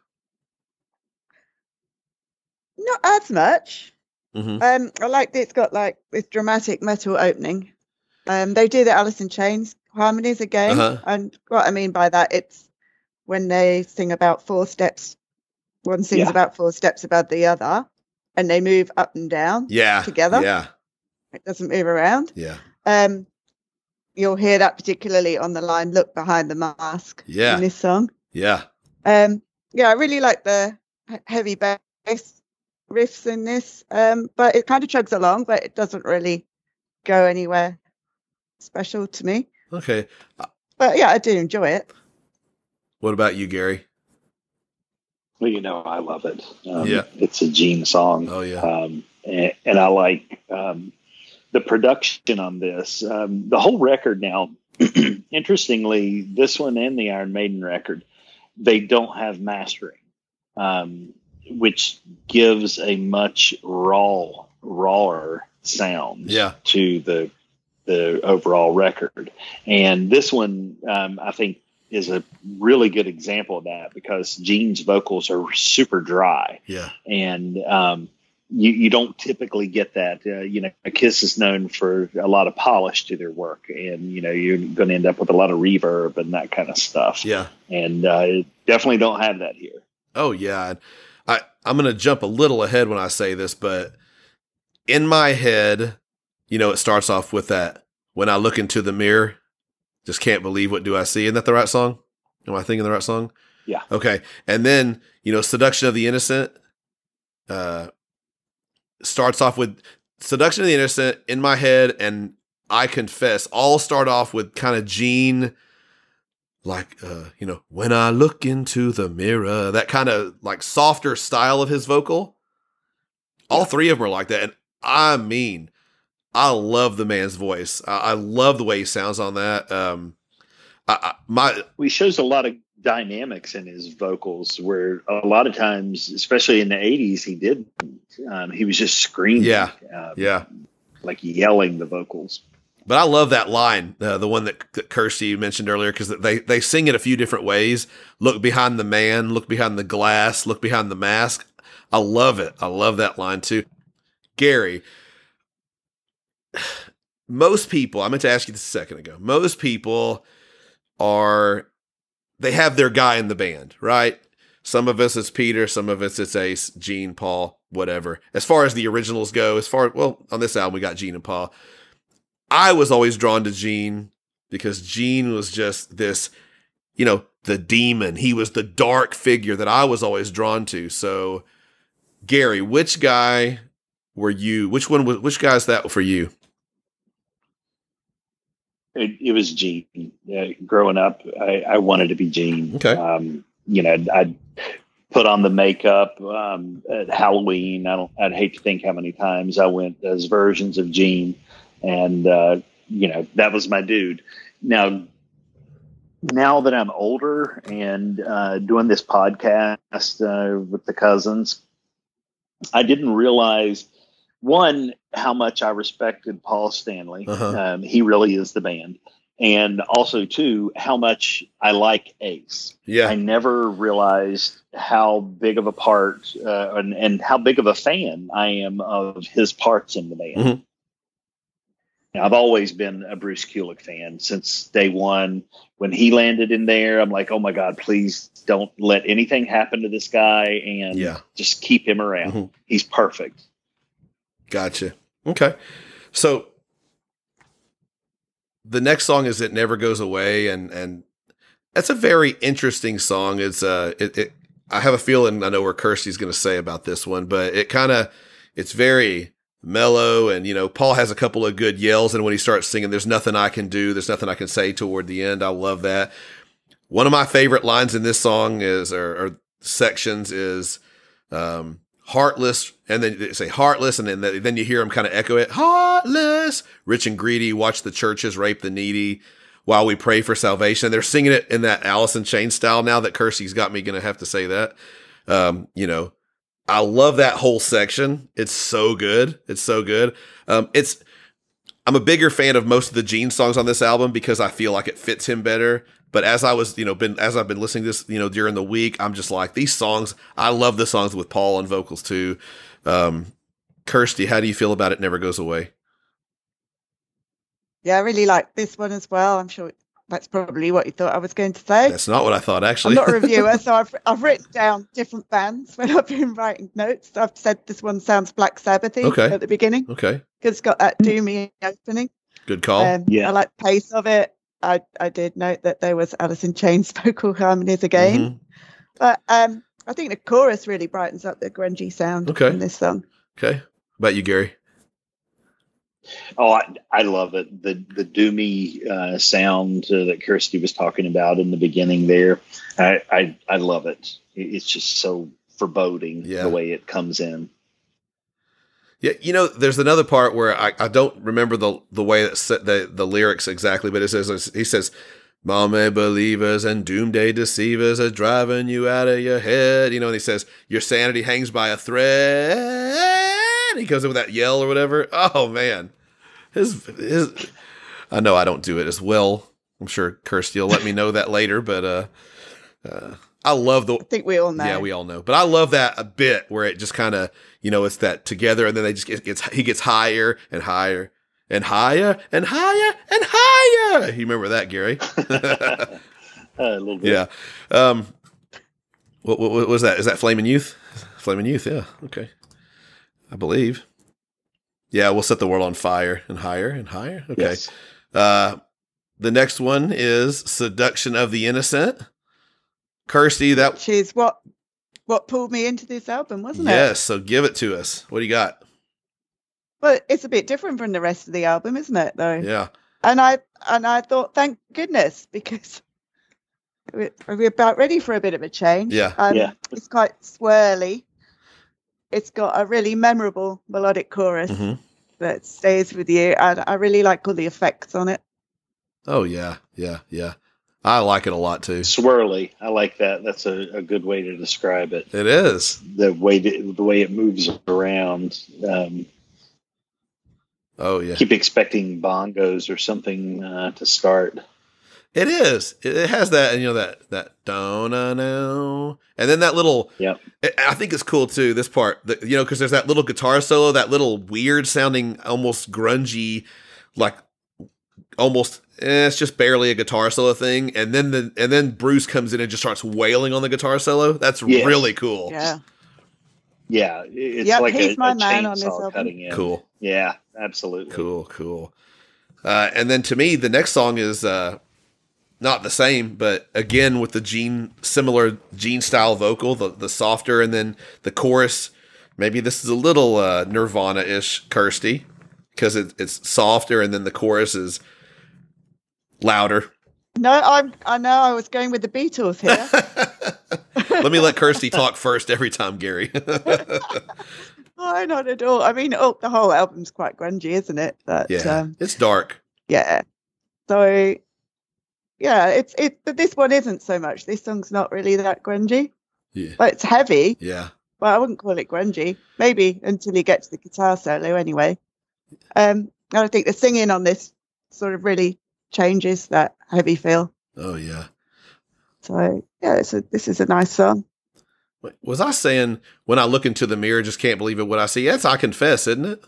Speaker 3: Not as much.
Speaker 2: hmm
Speaker 3: Um, I like that it's got like this dramatic metal opening. Um, they do the Alice in Chains harmonies again,
Speaker 2: Uh-huh.
Speaker 3: and what I mean by that, it's when they sing about four steps. One sings
Speaker 4: Yeah.
Speaker 3: about four steps above the other, and they move up and down.
Speaker 2: Yeah,
Speaker 3: Together?
Speaker 2: Yeah,
Speaker 3: It doesn't move around.
Speaker 2: yeah,
Speaker 3: Um, you'll hear that particularly on the line "Look behind the mask"
Speaker 2: Yeah.
Speaker 3: in this song.
Speaker 2: yeah,
Speaker 3: Um, yeah, I really like the heavy bass riffs in this, um, but it kind of chugs along, but it doesn't really go anywhere special to me.
Speaker 2: okay.
Speaker 3: But yeah, I do enjoy it.
Speaker 2: What about you, Gary?
Speaker 4: Well, you know, I love it. Um,
Speaker 2: Yeah.
Speaker 4: It's a Gene song.
Speaker 2: Oh yeah,
Speaker 4: Um, and, and I like um, the production on this. Um, the whole record now, interestingly, this one and the Iron Maiden record, they don't have mastering, um, which gives a much raw, rawer sound
Speaker 2: yeah,
Speaker 4: to the the overall record. And this one, um, I think, is a really good example of that because Gene's vocals are super dry,
Speaker 2: yeah,
Speaker 4: and um, you you don't typically get that. Uh, you know, Kiss is known for a lot of polish to their work, and you know you're going to end up with a lot of reverb and that kind of stuff.
Speaker 2: yeah.
Speaker 4: And uh, definitely don't have that here.
Speaker 2: Oh yeah. I I'm gonna jump a little ahead when I say this, but in my head, you know, it starts off with that when I look into the mirror, just can't believe what do I see. Isn't that the right song? Am I thinking the right song?
Speaker 4: Yeah.
Speaker 2: Okay. And then, you know, Seduction of the Innocent uh starts off with Seduction of the Innocent in my head and I confess all start off with kind of Gene like uh you know when i look into the mirror that kind of like softer style of his vocal all three of them are like that and i mean i love the man's voice i, I love the way he sounds on that um I, I my
Speaker 4: Well, he shows a lot of dynamics in his vocals where a lot of times, especially in the 80s, he did. Um, he was just screaming.
Speaker 2: Yeah.
Speaker 4: um,
Speaker 2: yeah
Speaker 4: Like yelling the vocals.
Speaker 2: But I love that line, uh, the one that, that Kirsty mentioned earlier, because they, they sing it a few different ways. Look behind the man, look behind the glass, look behind the mask. I love it. I love that line too. Gary, most people, I meant to ask you this a second ago. Most people are they have their guy in the band, right? Some of us it's Peter, some of us it's Ace, Gene, Paul, whatever. As far as the originals go, as far well, on this album we got Gene and Paul. I was always drawn to Gene because Gene was just this, you know, the demon. He was the dark figure that I was always drawn to. So, Gary, which guy were you? Which one was? Which guy is that for you?
Speaker 4: It, it was Gene. Uh, growing up, I, I wanted to be Gene.
Speaker 2: Okay.
Speaker 4: Um, you know, I'd put on the makeup um, at Halloween. I don't. I'd hate to think how many times I went as versions of Gene, and uh, you know that was my dude. Now, now that I'm older and uh, doing this podcast uh, with the cousins, I didn't realize one how much I respected Paul Stanley.
Speaker 2: Uh-huh.
Speaker 4: Um, he really is the band, and also too, how much I like Ace.
Speaker 2: Yeah.
Speaker 4: I never realized how big of a part uh, and, and how big of a fan I am of his parts in the band.
Speaker 2: Mhm.
Speaker 4: I've always been a Bruce Kulick fan since day one. When he landed in there, I'm like, oh my God, please don't let anything happen to this guy and
Speaker 2: Yeah.
Speaker 4: just keep him around.
Speaker 2: Mhm.
Speaker 4: He's perfect.
Speaker 2: Gotcha. Okay. So the next song is "It Never Goes Away," and and that's a very interesting song. It's uh, it, it I have a feeling I know where Kirsty's going to say about this one, but it kind of it's very mellow, and you know Paul has a couple of good yells, and when he starts singing, "There's nothing I can do," "There's nothing I can say" toward the end. I love that. One of my favorite lines in this song is or, or sections is. Um, heartless, and then they say heartless, and then then you hear him kind of echo it, heartless, rich and greedy, watch the churches rape the needy, while we pray for salvation. They're singing it in that Alice in Chains style now that Kirsty's got me to have to say that. Um, you know, I love that whole section. It's so good. It's so good. Um, it's I'm a bigger fan of most of the Gene songs on this album because I feel like it fits him better. But as I was, you know, been as I've been listening this, you know, during the week, I'm just like these songs. I love the songs with Paul on vocals too. Um, Kirsty, how do you feel about it? Never goes away.
Speaker 3: Yeah, I really like this one as well. I'm sure that's probably what you thought I was going to say.
Speaker 2: That's not what I thought actually.
Speaker 3: I'm not a reviewer, so I've I've written down different bands when I've been writing notes. I've said this one sounds Black Sabbathy
Speaker 2: Okay.
Speaker 3: at the beginning
Speaker 2: okay,
Speaker 3: because it's got that doomy opening.
Speaker 2: good call.
Speaker 3: Um,
Speaker 4: Yeah.
Speaker 3: I like the pace of it. I I did note that there was Alice in Chains vocal harmonies again,
Speaker 2: Mhm.
Speaker 3: but um, I think the chorus really brightens up the grungy sound
Speaker 2: Okay.
Speaker 3: in this song.
Speaker 2: Okay, How about you, Gary.
Speaker 4: Oh, I, I love it. The the doomy uh, sound uh, that Kirsty was talking about in the beginning there. I I, I love it. It- It's just so foreboding
Speaker 2: Yeah.
Speaker 4: the way it comes in.
Speaker 2: Yeah, you know, there's another part where I, I don't remember the the way that the the lyrics exactly, but it says he says, "Mama believers and doomsday deceivers are driving you out of your head." You know, and he says, "Your sanity hangs by a thread." He goes in with that yell or whatever. Oh man, his his. I know I don't do it as well. I'm sure Kirsty will let me know that later, but uh, uh, I love the
Speaker 3: I think we all know.
Speaker 2: yeah, we all know. But I love that a bit where it just kind of, you know, it's that together and then they just get gets he gets higher and higher and higher and higher and higher. You remember that, Gary?
Speaker 4: Uh, a little bit.
Speaker 2: yeah. Um what, what, what was that? Is that Flaming Youth? Flaming Youth, yeah. Okay. I believe. Yeah, we'll set the world on fire and higher and higher. Okay.
Speaker 4: Yes.
Speaker 2: Uh the next one is Seduction of the Innocent. Kirsty, that
Speaker 3: Which is what what pulled me into this album, wasn't it?
Speaker 2: Yes, so give it to us. What do you got?
Speaker 3: Well, it's a bit different from the rest of the album, isn't it? Though.
Speaker 2: Yeah.
Speaker 3: And I and I thought, thank goodness, because we're, we're about ready for a bit of a change.
Speaker 2: Yeah.
Speaker 3: Um,
Speaker 4: Yeah.
Speaker 3: It's quite swirly. It's got a really memorable melodic chorus
Speaker 2: hmm
Speaker 3: that stays with you, and I really like all the effects on it.
Speaker 2: Oh yeah, yeah, yeah. I like it a lot too.
Speaker 4: Swirly. I like that. That's a, a good way to describe it.
Speaker 2: It is.
Speaker 4: The way that, the way it moves around. Um,
Speaker 2: Oh yeah,
Speaker 4: keep expecting bongos or something uh, to start.
Speaker 2: It is. It, it has that, and you know that that don't know, and then that little.
Speaker 4: Yeah.
Speaker 2: I- I think it's cool too. This part, that, you know, because there's that little guitar solo, that little weird sounding, almost grungy, like almost eh, it's just barely a guitar solo thing, and then the and then Bruce comes in and just starts wailing on the guitar solo. That's
Speaker 4: Yes.
Speaker 2: really cool.
Speaker 3: Yeah.
Speaker 4: Yeah, it- it's
Speaker 3: Yep,
Speaker 4: like a,
Speaker 3: he's my
Speaker 4: a
Speaker 3: man on this
Speaker 4: chainsaw
Speaker 3: album.
Speaker 4: cutting in.
Speaker 2: Cool.
Speaker 4: Yeah, absolutely.
Speaker 2: Cool, cool. Uh, and then to me, the next song is uh, not the same, but again with the Gene similar Gene style vocal, the the softer, and then the chorus. Maybe this is a little uh, Nirvana ish, Kirsty, because it, it's softer, and then the chorus is louder.
Speaker 3: No, I'm. I know. I was going with the Beatles here.
Speaker 2: Let me let Kirsty talk first every time, Gary.
Speaker 3: oh, not at all. I mean, oh, the whole album's quite grungy, isn't it? But
Speaker 2: yeah,
Speaker 3: um,
Speaker 2: it's dark.
Speaker 3: yeah. So, yeah, it's it. But this one isn't so much. This song's not really that grungy.
Speaker 2: Yeah,
Speaker 3: But it's heavy,
Speaker 2: yeah,
Speaker 3: but I wouldn't call it grungy. Maybe until you get to the guitar solo, anyway. Um, and I think the singing on this sort of really changes that heavy feel.
Speaker 2: oh yeah.
Speaker 3: So yeah, it's a, this is a nice song.
Speaker 2: Was I saying when I look into the mirror, just can't believe it what I see? That's I confess, isn't it?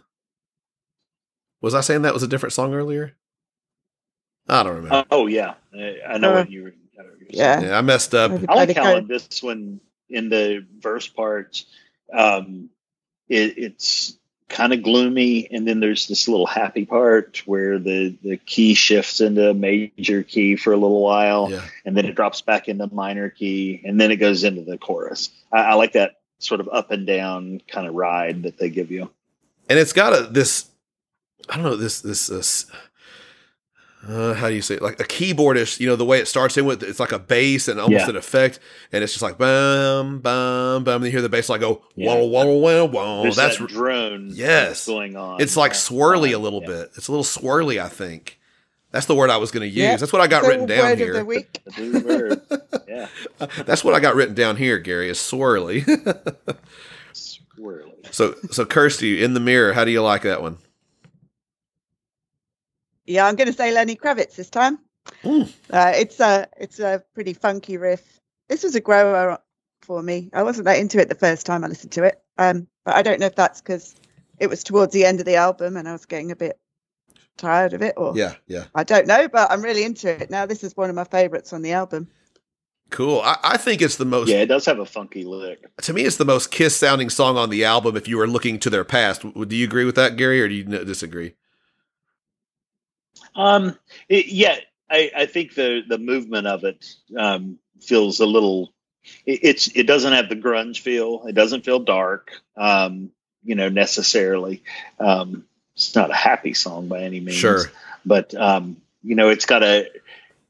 Speaker 2: Was I saying that was a different song earlier? I don't remember.
Speaker 4: Oh yeah, I I know
Speaker 3: Uh,
Speaker 4: what you were. I know what you were
Speaker 3: Yeah.
Speaker 2: yeah, I messed up.
Speaker 4: I like how
Speaker 3: code.
Speaker 4: in this one in the verse parts, um, it, it's kind of gloomy, and then there's this little happy part where the the key shifts into a major key for a little while,
Speaker 2: Yeah,
Speaker 4: and then it drops back into minor key, and then it goes into the chorus. I, I like that sort of up and down kind of ride that they give you.
Speaker 2: and it's got a this. I don't know this this. this uh, how do you say it? Like a keyboardish, you know, the way it starts in with it's like a bass and almost
Speaker 4: Yeah.
Speaker 2: an effect, and it's just like bum bum bum. And you hear the bass like go
Speaker 4: Yeah.
Speaker 2: whoa whoa whoa whoa.
Speaker 4: There's
Speaker 2: That's
Speaker 4: that drone
Speaker 2: yes.
Speaker 4: that's going on.
Speaker 2: It's like swirly a little
Speaker 4: Yeah.
Speaker 2: bit. It's a little swirly, I think. That's the word I was going to use.
Speaker 3: Yeah.
Speaker 2: That's what I got
Speaker 3: So
Speaker 2: written down
Speaker 3: word
Speaker 2: here.
Speaker 3: the week.
Speaker 4: The blue. Yeah,
Speaker 2: That's what I got written down here, Gary. Is swirly.
Speaker 4: swirly.
Speaker 2: so, so Kirsty, in the mirror, how do you like that one?
Speaker 3: Yeah, I'm going to say Lenny Kravitz this time.
Speaker 2: Mm.
Speaker 3: Uh, it's a it's a pretty funky riff. This was a grower for me. I wasn't that into it the first time I listened to it, um, but I don't know if that's because it was towards the end of the album and I was getting a bit tired of it, or
Speaker 2: Yeah, yeah,
Speaker 3: I don't know. But I'm really into it now. This is one of my favorites on the album.
Speaker 2: cool. I, I think it's the most.
Speaker 4: Yeah, it does have a funky lick.
Speaker 2: To me, it's the most Kiss sounding song on the album. If you were looking to their past, W- do you agree with that, Gary, or do you disagree?
Speaker 4: Um, it, yeah, I, I think the the movement of it um, feels a little. It, it's it doesn't have the grunge feel. It doesn't feel dark. Um, you know, necessarily. Um, it's not a happy song by any means.
Speaker 2: Sure.
Speaker 4: but um, you know, it's got a.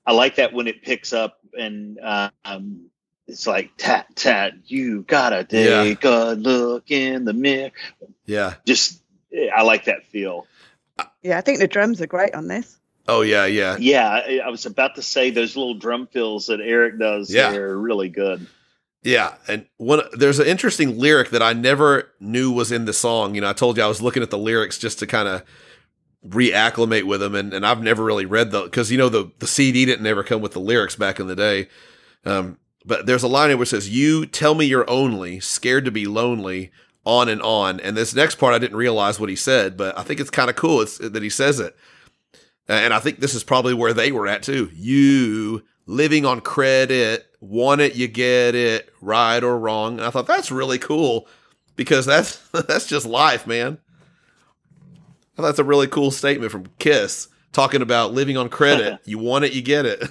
Speaker 4: I like that when it picks up and um, it's like tat tat. You gotta
Speaker 2: Yeah.
Speaker 4: take a look in the mirror.
Speaker 2: Yeah.
Speaker 4: Just, I like that feel.
Speaker 3: Yeah, I think the drums are great on this.
Speaker 2: Oh yeah, yeah,
Speaker 4: Yeah, I, I was about to say those little drum fills that Eric does.
Speaker 2: Yeah.
Speaker 4: They're really good.
Speaker 2: yeah. And one, there's an interesting lyric that I never knew was in the song. You know, I told you I was looking at the lyrics just to kind of reacclimate with them, and, and I've never really read the because you know the the CD didn't ever come with the lyrics back in the day. Um, but there's a line in which says, "You tell me you're only scared to be lonely." On and on, and this next part I didn't realize what he said, but I think it's kind of cool it's, that he says it. And I think this is probably where they were at too. You living on credit, want it, you get it, right or wrong. And I thought that's really cool because that's that's just life, man. I thought that's a really cool statement from Kiss talking about living on credit. you want it, you get it.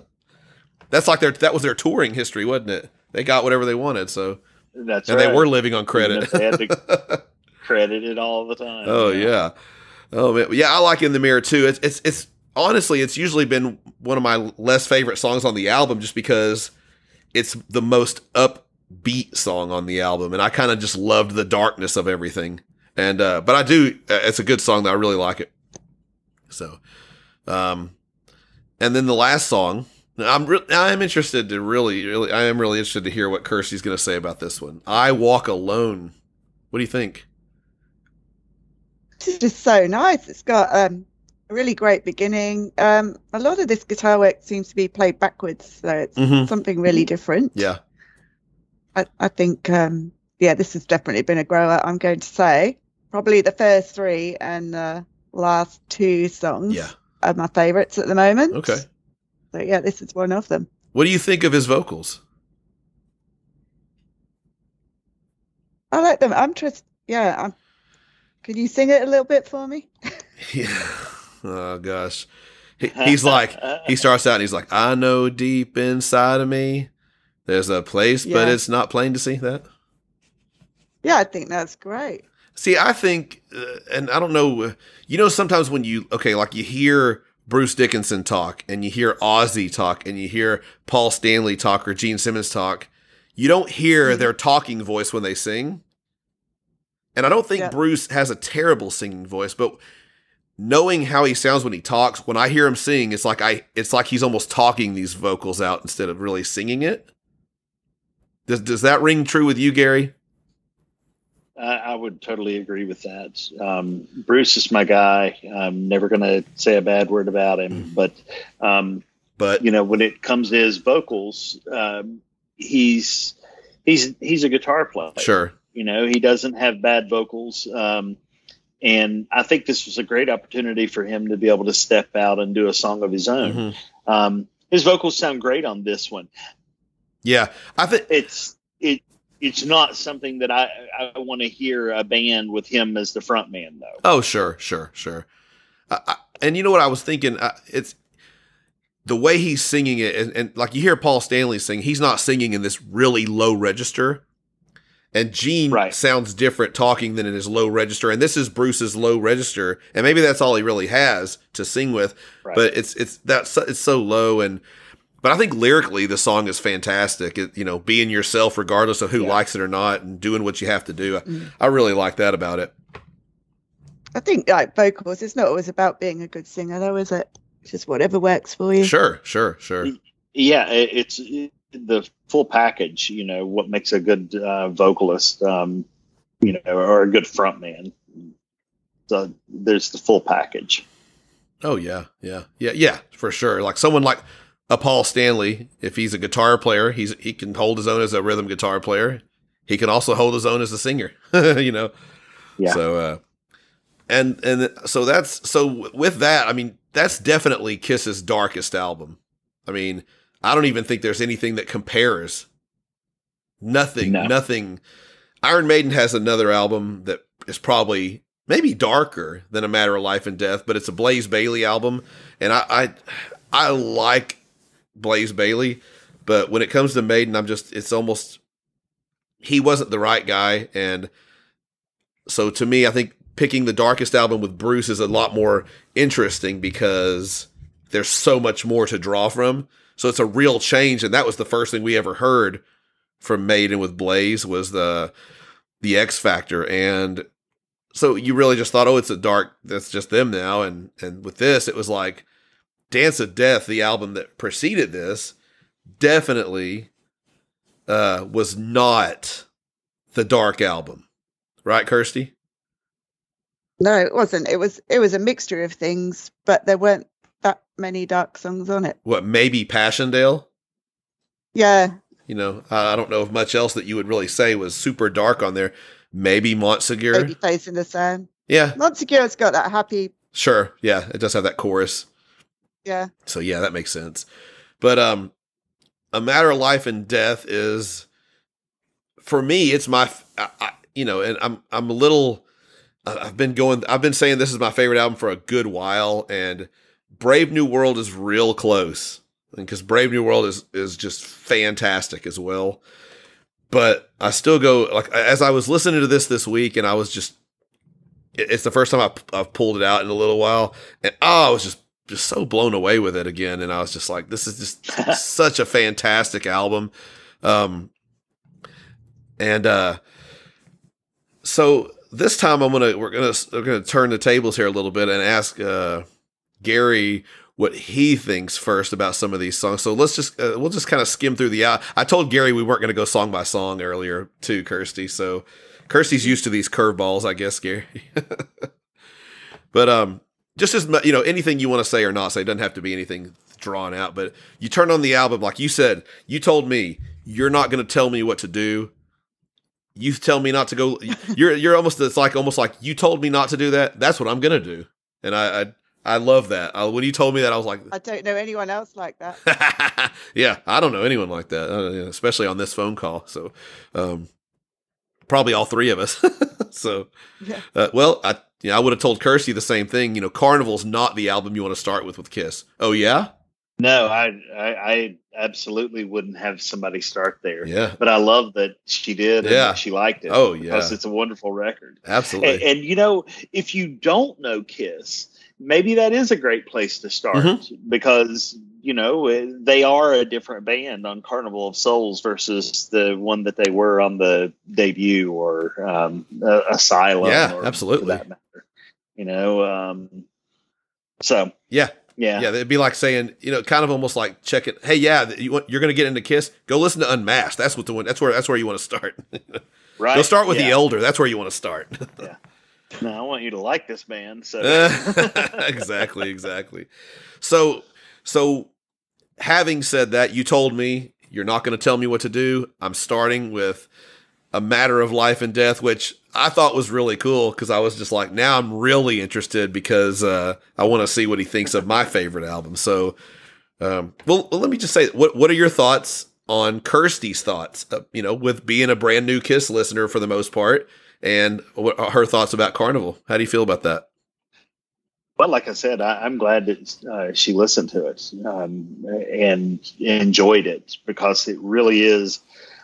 Speaker 2: that's like their that was their touring history, wasn't it? They got whatever they wanted, so
Speaker 4: That's
Speaker 2: and
Speaker 4: right.
Speaker 2: they were living on credit.
Speaker 4: They had to credit it all the time.
Speaker 2: Oh yeah. Oh man. Yeah, I like In the Mirror too. It's it's it's honestly it's usually been one of my less favorite songs on the album just because it's the most upbeat song on the album and I kind of just loved the darkness of everything. And uh but I do uh, it's a good song that I really like it. So um and then the last song I'm re- I'm interested to really really I am really interested to hear what Kirsty's going to say about this one. I walk alone. What do you think?
Speaker 3: It's just so nice. It's got um, a really great beginning. Um, a lot of this guitar work seems to be played backwards, so it's
Speaker 2: Mhm.
Speaker 3: something really different.
Speaker 2: Yeah.
Speaker 3: I, I think, um, yeah, this has definitely been a grower. I'm going to say probably the first three and the last two songs
Speaker 2: Yeah.
Speaker 3: are my favorites at the moment.
Speaker 2: Okay.
Speaker 3: So yeah, this is one of them.
Speaker 2: What do you think of his vocals?
Speaker 3: I like them. I'm just yeah. I'm, can you sing it a little bit for me?
Speaker 2: Yeah. Oh gosh. He, he's like he starts out and he's like, I know deep inside of me there's a place, but it's not plain to see that.
Speaker 3: Yeah, I think that's great.
Speaker 2: See, I think, uh, and I don't know, uh, you know, sometimes when you, okay, like you hear Bruce Dickinson talk and you hear Ozzy talk and you hear Paul Stanley talk or Gene Simmons talk, you don't hear
Speaker 3: Mhm.
Speaker 2: their talking voice when they sing. And I don't think
Speaker 3: Yeah.
Speaker 2: Bruce has a terrible singing voice, but knowing how he sounds when he talks, when I hear him sing, it's like I, it's like he's almost talking these vocals out instead of really singing it. Does does that ring true with you, Gary?
Speaker 4: I, I would totally agree with that. Um, Bruce is my guy. I'm never going to say a bad word about him,
Speaker 2: Mhm.
Speaker 4: but um,
Speaker 2: But
Speaker 4: you know, when it comes to his vocals, um, he's he's he's a guitar player.
Speaker 2: sure,
Speaker 4: You know, he doesn't have bad vocals. Um, and I think this was a great opportunity for him to be able to step out and do a song of his own.
Speaker 2: Mhm.
Speaker 4: Um, his vocals sound great on this one.
Speaker 2: yeah, I think
Speaker 4: It's it it's not something that I I want to hear a band with him as the front man though.
Speaker 2: Oh, sure, sure, sure. I, I, and you know what I was thinking? Uh, it's the way he's singing it, and, and like you hear Paul Stanley sing, he's not singing in this really low register. And Gene
Speaker 4: Right.
Speaker 2: sounds different talking than in his low register, and this is Bruce's low register, and maybe that's all he really has to sing with.
Speaker 4: Right.
Speaker 2: But it's it's that's it's so low, and but I think lyrically the song is fantastic. It, you know, being yourself regardless of who
Speaker 4: Yeah.
Speaker 2: likes it or not, and doing what you have to do. I,
Speaker 3: Mm.
Speaker 2: I really like that about it.
Speaker 3: I think like vocals, it's not always about being a good singer, though, is it? It's just whatever works for you.
Speaker 2: Sure, sure, sure.
Speaker 4: yeah, it, it's it, the full package. You know what makes a good uh, vocalist, um, you know, or a good front man. So there's the full package.
Speaker 2: Oh yeah, yeah, yeah, yeah, for sure. Like someone like a Paul Stanley, if he's a guitar player, he's he can hold his own as a rhythm guitar player. He can also hold his own as a singer. you know.
Speaker 4: Yeah.
Speaker 2: So uh, and and so that's so with that, I mean, that's definitely Kiss's darkest album. I mean, I don't even think there's anything that compares. Nothing,
Speaker 4: No.
Speaker 2: nothing. Iron Maiden has another album that is probably maybe darker than A Matter of Life and Death, but it's a Blaze Bayley album, and I I, I like Blaze Bayley, but when it comes to Maiden, I'm just it's almost he wasn't the right guy, and so to me, I think picking the darkest album with Bruce is a lot more interesting because there's so much more to draw from. So it's a real change, and that was the first thing we ever heard from Maiden with Blaze was the the X Factor, and so you really just thought, oh, it's a dark. That's just them now, and and with this, it was like Dance of Death, the album that preceded this, definitely uh, was not the dark album, right, Kirsty?
Speaker 3: No, it wasn't. It was it was a mixture of things, but there weren't that many dark songs on it.
Speaker 2: What maybe Passchendaele?
Speaker 3: Yeah,
Speaker 2: You know, I I don't know if much else that you would really say was super dark on there. Maybe Montsegur.
Speaker 3: maybe Face in the Sand.
Speaker 2: Yeah,
Speaker 3: Montsegur's got that happy.
Speaker 2: sure. Yeah, it does have that chorus.
Speaker 3: Yeah,
Speaker 2: So yeah, that makes sense. But um a matter of life and death is for me it's my I, I- you know, and I'm I'm a little I've been going I've been saying this is my favorite album for a good while and Brave New World is real close. Because Brave New World is is just fantastic as well. But I still go like as I was listening to this this week and I was just it's the first time I've, I've pulled it out in a little while and oh, I was just just so blown away with it again and i was just like this is just such a fantastic album. Um and uh so this time i'm gonna we're gonna we're gonna turn the tables here a little bit and ask uh gary what he thinks first about some of these songs. So let's just uh, we'll just kind of skim through the out i told gary we weren't gonna go song by song earlier too kirsty. So kirsty's used to these curveballs i guess gary. But um just as you know anything you want to say or not say it doesn't have to be anything drawn out but you turn on the album like you said you told me you're not going to tell me what to do you tell me not to go you're you're almost it's like almost like you told me not to do that that's what i'm going to do and I I, I love that. I, when you told me that, I was like,
Speaker 3: I don't know anyone else like that.
Speaker 2: yeah, I don't know anyone like that, uh, especially on this phone call. So, um, probably all three of us. so,
Speaker 3: Yeah.
Speaker 2: uh, well, I yeah, I would have told Kirsty the same thing. You know, Carnival's not the album you want to start with with Kiss. Oh yeah,
Speaker 4: No, I, I I absolutely wouldn't have somebody start there.
Speaker 2: yeah,
Speaker 4: But I love that she did
Speaker 2: Yeah.
Speaker 4: she liked it.
Speaker 2: Oh, yeah.
Speaker 4: Because it's a wonderful record.
Speaker 2: absolutely.
Speaker 4: And, and you know, if you don't know Kiss, maybe that is a great place to start
Speaker 2: Mm-hmm.
Speaker 4: because you know eh, they are a different band on Carnival of Souls versus the one that they were on the debut or um, uh, Asylum.
Speaker 2: Yeah,
Speaker 4: or
Speaker 2: absolutely.
Speaker 4: For that matter. You know, um, so
Speaker 2: yeah,
Speaker 4: yeah,
Speaker 2: yeah, it'd be like saying, you know, kind of almost like check it. Hey, yeah, you want, you're going to get into Kiss? Go listen to Unmasked. That's what the one. That's where that's where you want to start.
Speaker 4: right.
Speaker 2: Go start with the Elder. That's where you want to start. Yeah.
Speaker 4: No, I want you to like this band. So
Speaker 2: exactly, exactly. So, so having said that, you told me you're not going to tell me what to do. I'm starting with a matter of life and death, which I thought was really cool because I was just like, now I'm really interested because uh, I want to see what he thinks of my favorite album. So, um, well, let me just say, what what are your thoughts on Kirsty's thoughts? Uh, you know, with being a brand new Kiss listener for the most part, and what her thoughts about Carnival? How do you feel about that?
Speaker 4: Well, like I said, I, I'm glad that uh, she listened to it um, and enjoyed it because it really is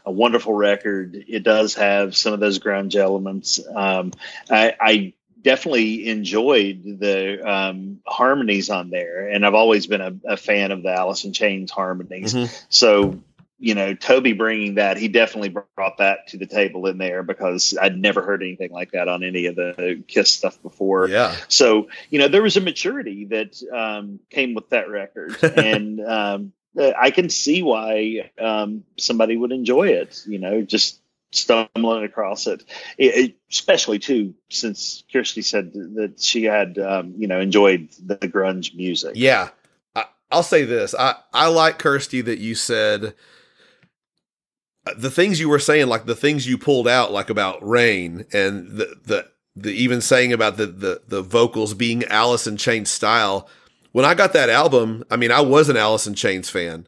Speaker 4: a wonderful record. It does have some of those grunge elements. Um, I, I definitely enjoyed the um, harmonies on there, and I've always been a, a fan of the Alice in Chains harmonies.
Speaker 2: Mhm.
Speaker 4: So, you know, Toby bringing that, he definitely brought that to the table in there because I'd never heard anything like that on any of the Kiss stuff before.
Speaker 2: Yeah.
Speaker 4: So, you know, there was a maturity that um, came with that record. and um, I can see why um, somebody would enjoy it, you know, just stumbling across it. It- especially, too, since Kirsty said that she had, um, you know, enjoyed the grunge music.
Speaker 2: Yeah. I, I'll say this. I, I like Kirsty that you said uh, the things you were saying, like the things you pulled out, like about rain and the, the, the even saying about the, the, the vocals being Alice in Chains style. When I got that album, I mean, I was an Alice in Chains fan,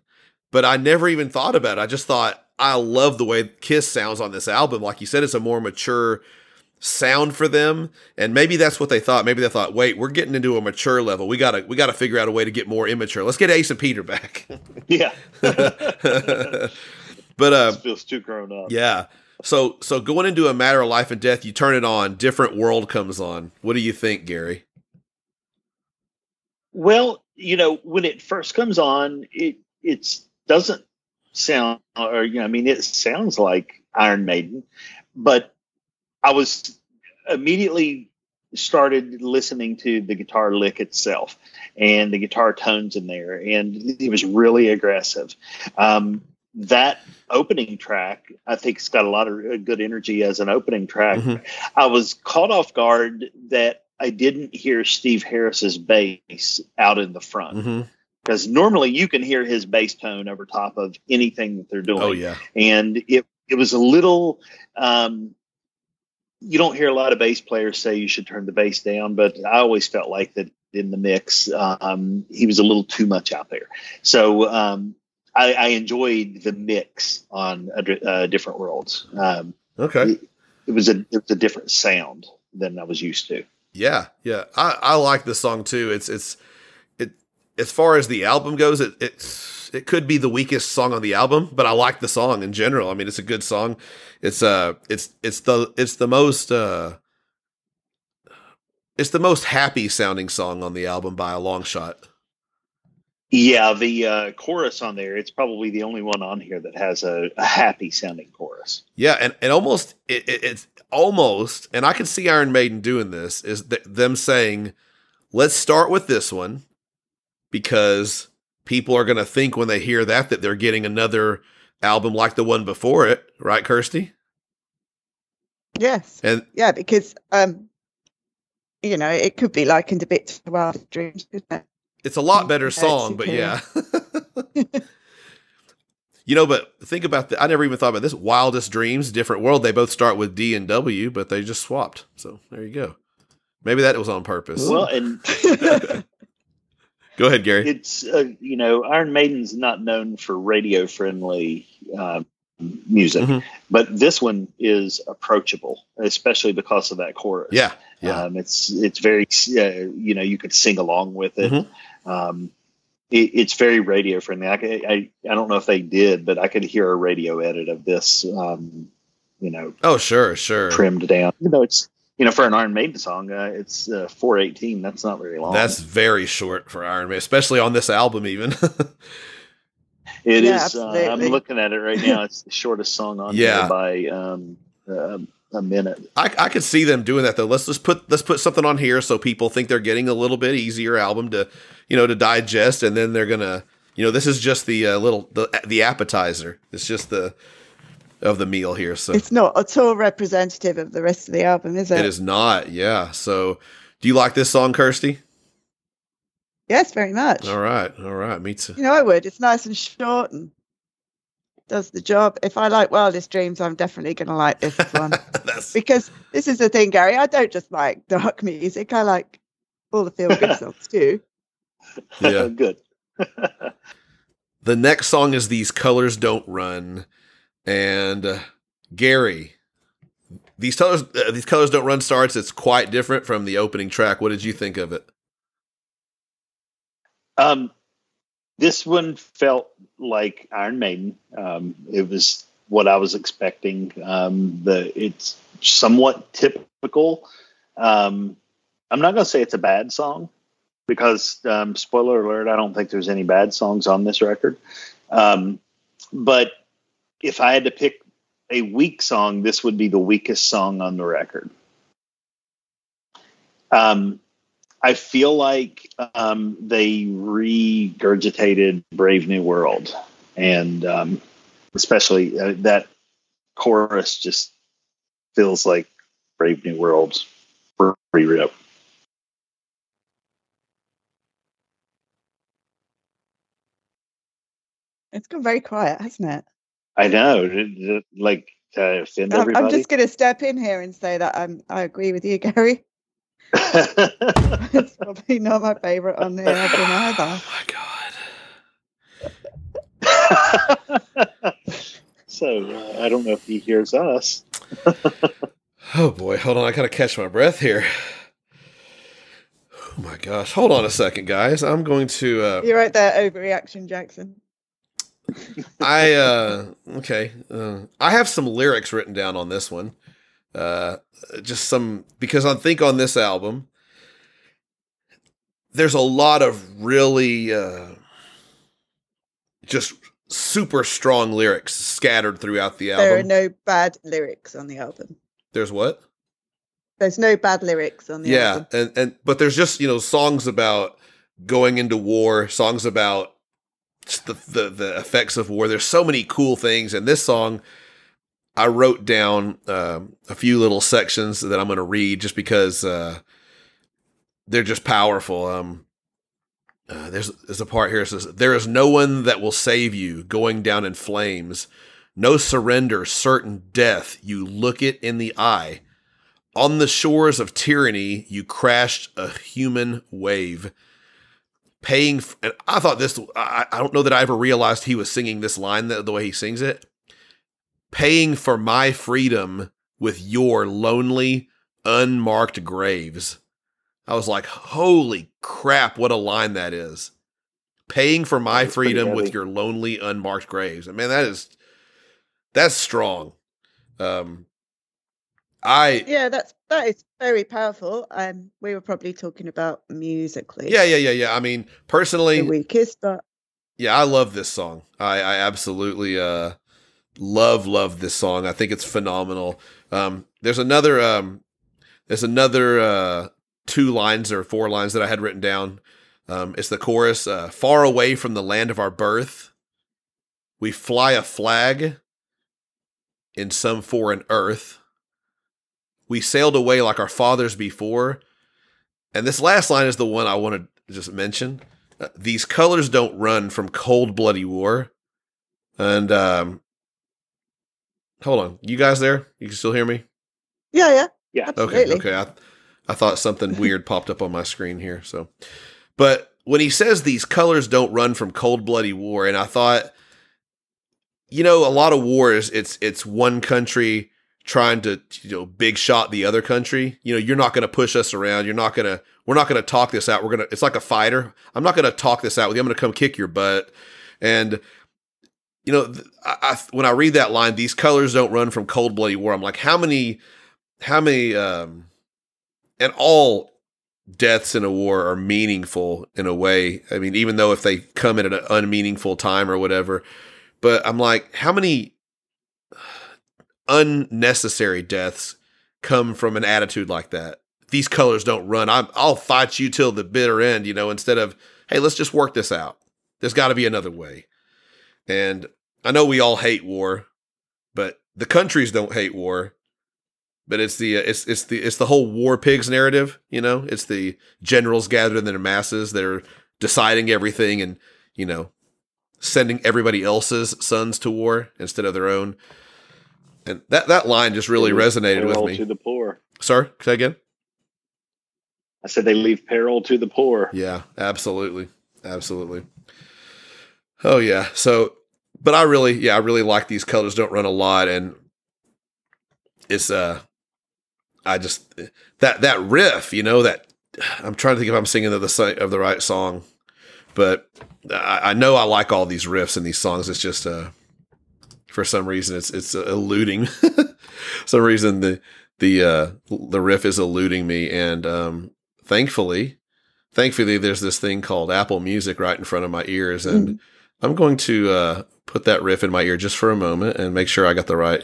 Speaker 2: but I never even thought about it. I just thought, I love the way Kiss sounds on this album. Like you said, it's a more mature sound for them and maybe that's what they thought maybe they thought wait we're getting into a mature level we gotta we gotta figure out a way to get more immature let's get ace and peter back
Speaker 4: Yeah.
Speaker 2: but uh
Speaker 4: This feels too grown up.
Speaker 2: yeah so so going into a matter of life and death you turn it on different world comes on what do you think gary
Speaker 4: Well, you know, when it first comes on, it it doesn't sound, or you know, I mean, it sounds like Iron Maiden, but I was immediately started listening to the guitar lick itself and the guitar tones in there, and it was really aggressive. Um, that opening track, I think, it's got a lot of uh, good energy as an opening track.
Speaker 2: Mhm.
Speaker 4: I was caught off guard that I didn't hear Steve Harris's bass out in the front
Speaker 2: mm-hmm.
Speaker 4: because normally you can hear his bass tone over top of anything that they're doing.
Speaker 2: oh yeah
Speaker 4: And it it was a little. Um, you don't hear a lot of bass players say you should turn the bass down, but I always felt like that in the mix, um, he was a little too much out there. So um, I, I enjoyed the mix on uh, different worlds. Um,
Speaker 2: okay
Speaker 4: it was a it was a different sound than I was used to.
Speaker 2: Yeah, yeah. I, I like this song too. It's it's it as far as the album goes, it it's it could be the weakest song on the album, but I like the song in general. I mean, it's a good song. It's uh it's it's the it's the most uh it's the most happy sounding song on the album by a long shot.
Speaker 4: Yeah, the uh, chorus on there, it's probably the only one on here that has a, a happy sounding chorus.
Speaker 2: Yeah, and, and almost it, it, it's almost, and I can see Iron Maiden doing this is th- them saying, "Let's start with this one," because people are going to think when they hear that that they're getting another album like the one before it, right, Kirsty?
Speaker 3: Yes.
Speaker 2: And
Speaker 3: Yeah, because um, you know, it could be likened a bit to Wild Dreams, couldn't it?
Speaker 2: It's a lot better song, but yeah. you know, but think about that. I never even thought about this. Wildest Dreams, Different World. They both start with D and W, but they just swapped. So there you go. Maybe that was on purpose.
Speaker 4: Well, and
Speaker 2: Go ahead, Gary.
Speaker 4: it's uh, you know Iron Maiden's not known for radio friendly uh, music,
Speaker 2: Mhm.
Speaker 4: but this one is approachable, especially because of that chorus.
Speaker 2: Yeah, yeah.
Speaker 4: Um, it's it's very uh, you know you could sing along with it.
Speaker 2: Mhm.
Speaker 4: Um, it it's very radio friendly. I, I I don't know if they did, but I could hear a radio edit of this. Um, you know,
Speaker 2: Oh, sure, sure.
Speaker 4: trimmed down. You know, it's you know for an Iron Maiden song, uh, it's uh, four eighteen. That's not very long.
Speaker 2: That's very short for Iron Man, especially on this album. Even
Speaker 4: It
Speaker 3: Yeah,
Speaker 4: is. Uh, I'm looking at it right now. It's the shortest song on
Speaker 2: Yeah.
Speaker 4: here by um, uh, a minute.
Speaker 2: I, I could see them doing that though. Let's just put let's put something on here so people think they're getting a little bit easier album to you know to digest, and then they're gonna you know this is just the uh, little the the appetizer. It's just the of the meal here. So
Speaker 3: it's not at all representative of the rest of the album, is it?
Speaker 2: it is not. Yeah. So do you like this song, Kirsty?
Speaker 3: Yes, very much.
Speaker 2: All right. All right. Me too.
Speaker 3: You know, I would. It's nice and short and does the job. If I like Wildest Dreams, I'm definitely going to like this one because this is the thing, Gary. I don't just like dark music. I like all the feel good songs too.
Speaker 2: yeah.
Speaker 4: Good.
Speaker 2: The next song is "These Colors Don't Run," and uh, Gary, these colors uh, these colors don't run starts. It's quite different from the opening track. What did you think of it?
Speaker 4: Um, this one felt like Iron Maiden. Um, it was what I was expecting. Um, the it's somewhat typical. Um, I'm not going to say it's a bad song because, um, spoiler alert, I don't think there's any bad songs on this record. Um, but if I had to pick a weak song, this would be the weakest song on the record. Um, I feel like um, they regurgitated Brave New World, and um, especially uh, that chorus just feels like Brave New World re-rip.
Speaker 3: It's gone very quiet, hasn't it?
Speaker 4: I know, like offend
Speaker 3: I'm,
Speaker 4: everybody.
Speaker 3: I'm just going to step in here and say that I'm, I agree with you, Gary. It's probably not my favourite on the album either.
Speaker 2: Oh my god!
Speaker 4: so uh, I don't know if he hears us.
Speaker 2: Oh boy, hold on. I gotta catch my breath here. Oh my gosh! Hold on a second, guys. I'm going to. Uh,
Speaker 3: You're right there, overreaction, Jackson.
Speaker 2: I uh okay. Uh, I have some lyrics written down on this one. Uh just some because I think on this album there's a lot of really uh just super strong lyrics scattered throughout the album.
Speaker 3: There are no bad lyrics on the album.
Speaker 2: there's what?
Speaker 3: There's no bad lyrics on the
Speaker 2: Yeah,
Speaker 3: album.
Speaker 2: and and but there's just, you know, songs about going into war, songs about the, the the effects of war. There's so many cool things, and this song, I wrote down um, a few little sections that I'm going to read just because uh, they're just powerful. Um, uh, there's there's a part here that says, "There is no one that will save you, going down in flames, no surrender, certain death. You look it in the eye." On the shores of tyranny, you crashed a human wave. Paying, f- and I thought this, I, I don't know that I ever realized he was singing this line the way he sings it. Paying for my freedom with your lonely, unmarked graves. I was like, holy crap, what a line that is. Paying for my
Speaker 4: That's
Speaker 2: freedom with your lonely, unmarked graves. I mean, that is, that's strong. Um, I,
Speaker 3: Yeah, that's that is very powerful. Um, we were probably talking about musically.
Speaker 2: Yeah, yeah, yeah, yeah. I mean, personally,
Speaker 3: the weakest, but
Speaker 2: yeah, I love this song. I, I absolutely uh love love this song. I think it's phenomenal. Um there's another um there's another uh two lines or four lines that I had written down. Um it's the chorus uh far away from the land of our birth we fly a flag in some foreign earth. We sailed away like our fathers before. And this last line is the one I want to just mention. Uh, these colors don't run from cold bloody war. And um hold on. You guys there? You can still hear me?
Speaker 3: yeah, yeah,
Speaker 4: Yeah.
Speaker 3: absolutely.
Speaker 2: Okay, okay. I I thought something weird popped up on my screen here. So, but when he says these colors don't run from cold bloody war, and I thought, you know, a lot of wars, it's it's one country trying to you know big shot the other country. You know, you're not going to push us around. You're not going to. We're not going to talk this out. We're gonna. It's like a fighter. I'm not going to talk this out with you. I'm going to come kick your butt. And you know, I, I, when I read that line, these colors don't run from cold bloody war. I'm like, how many, how many, um, and all deaths in a war are meaningful in a way. I mean, even though if they come at an unmeaningful time or whatever, but I'm like, how many unnecessary deaths come from an attitude like that? These colors don't run. I'm, I'll fight you till the bitter end, you know, instead of, hey, let's just work this out. There's got to be another way. And I know we all hate war, but the countries don't hate war. But it's the uh, it's it's the it's the whole war pigs narrative, you know. It's the generals gathered in their masses that are deciding everything and you know sending everybody else's sons to war instead of their own. And that that line just really resonated with me.
Speaker 4: To the poor.
Speaker 2: Sorry, say again.
Speaker 4: I said they leave peril to the poor.
Speaker 2: Yeah, absolutely, absolutely. Oh yeah. So but I really, yeah, I really like these colors. Don't run a lot, and it's uh, I just that that riff, you know, that I'm trying to think if I'm singing of the of the right song, but I, I know I like all these riffs in these songs. It's just uh, for some reason, it's it's eluding. some reason the the uh the riff is eluding me, and um, thankfully, thankfully, there's this thing called Apple Music right in front of my ears, and mm. I'm going to uh put that riff in my ear just for a moment and make sure I got the right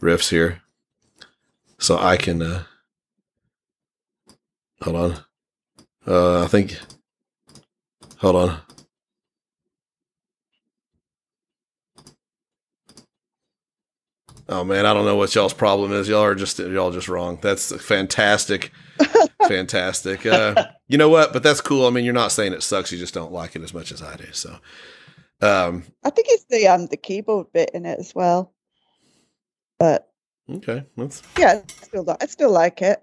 Speaker 2: riffs here. So I can uh hold on. Uh I think hold on. Oh man, I don't know what y'all's problem is. Y'all are just y'all just wrong. That's fantastic. fantastic. Uh, you know what? But that's cool. I mean, you're not saying it sucks. You just don't like it as much as I do. So um,
Speaker 3: I think it's the um the keyboard bit in it as well. But
Speaker 2: okay, that's
Speaker 3: yeah, I still I still like it.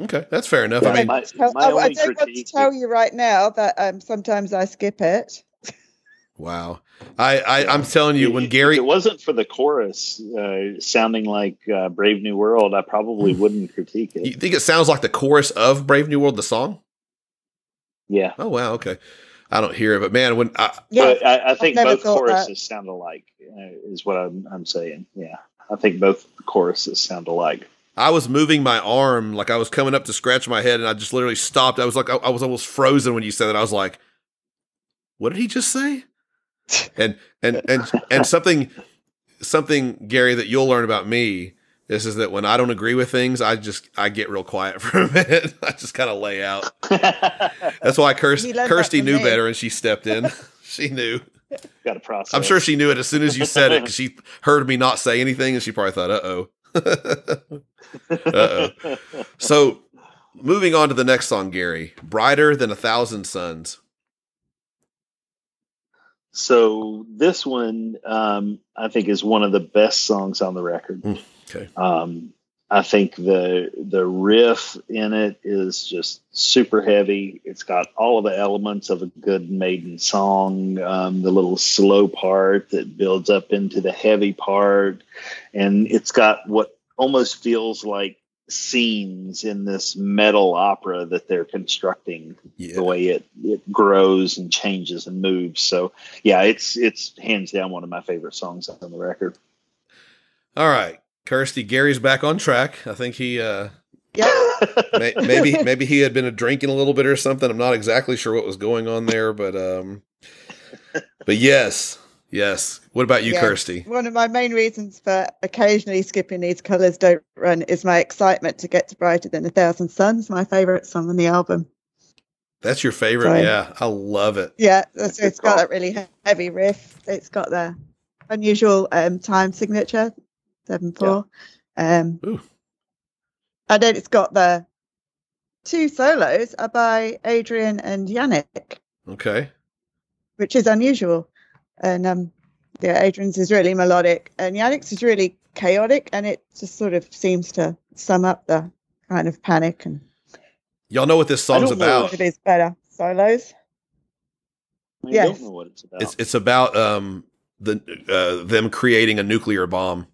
Speaker 2: Okay, that's fair enough. Yeah, I mean,
Speaker 4: my, my
Speaker 3: I, I don't want to tell you right now that um sometimes I skip it.
Speaker 2: Wow, I, I am telling you when Gary,
Speaker 4: if it wasn't for the chorus uh, sounding like uh, Brave New World, I probably wouldn't critique it.
Speaker 2: You think it sounds like the chorus of Brave New World, the song?
Speaker 4: Yeah.
Speaker 2: Oh wow. Okay. I don't hear it, but man, when I,
Speaker 4: yeah, I, I think both choruses that. sound alike, uh, is what I'm, I'm saying. Yeah, I think both choruses sound alike.
Speaker 2: I was moving my arm like I was coming up to scratch my head, and I just literally stopped. I was like, I, I was almost frozen when you said that. I was like, "What did he just say?" and and and and something something Gary that you'll learn about me this is that when I don't agree with things, I just I get real quiet for a minute. I just kind of lay out. That's why Kirsty, Kirsty knew me. better and she stepped in. she knew.
Speaker 4: Got a process.
Speaker 2: I'm sure she knew it as soon as you said it because she heard me not say anything and she probably thought, "Uh oh." uh oh. So, moving on to the next song, Gary, "Brighter Than a Thousand Suns."
Speaker 4: So this one, um, I think, is one of the best songs on the record. Mm.
Speaker 2: Okay.
Speaker 4: Um, I think the the riff in it is just super heavy. It's got all of the elements of a good maiden song. Um, the little slow part that builds up into the heavy part, and it's got what almost feels like scenes in this metal opera that they're constructing. Yeah. The way it it grows and changes and moves. So yeah, it's it's hands down one of my favorite songs on the record.
Speaker 2: All right. Kirsty, Gary's back on track. I think he, uh,
Speaker 3: yeah,
Speaker 2: may, maybe maybe he had been drinking a little bit or something. I'm not exactly sure what was going on there, but um, but yes, yes. What about you, yeah. Kirsty?
Speaker 3: One of my main reasons for occasionally skipping these colors don't run is my excitement to get to brighter than a thousand suns. My favorite song on the album.
Speaker 2: That's your favorite, so, yeah. I love it.
Speaker 3: Yeah, it's, it's got that really heavy riff. It's got the unusual um, time signature seven four. Yeah. Um, Ooh. and then it's got the two solos are by Adrian and Janick.
Speaker 2: Okay.
Speaker 3: Which is unusual. And um, yeah, Adrian's is really melodic and Janick's is really chaotic and it just sort of seems to sum up the kind of panic and
Speaker 2: Y'all know what this song's
Speaker 4: don't
Speaker 2: about?
Speaker 3: One of his better solos.
Speaker 4: I
Speaker 3: Yes.
Speaker 4: don't know what it's about.
Speaker 2: It's it's about um the uh, them creating a nuclear bomb.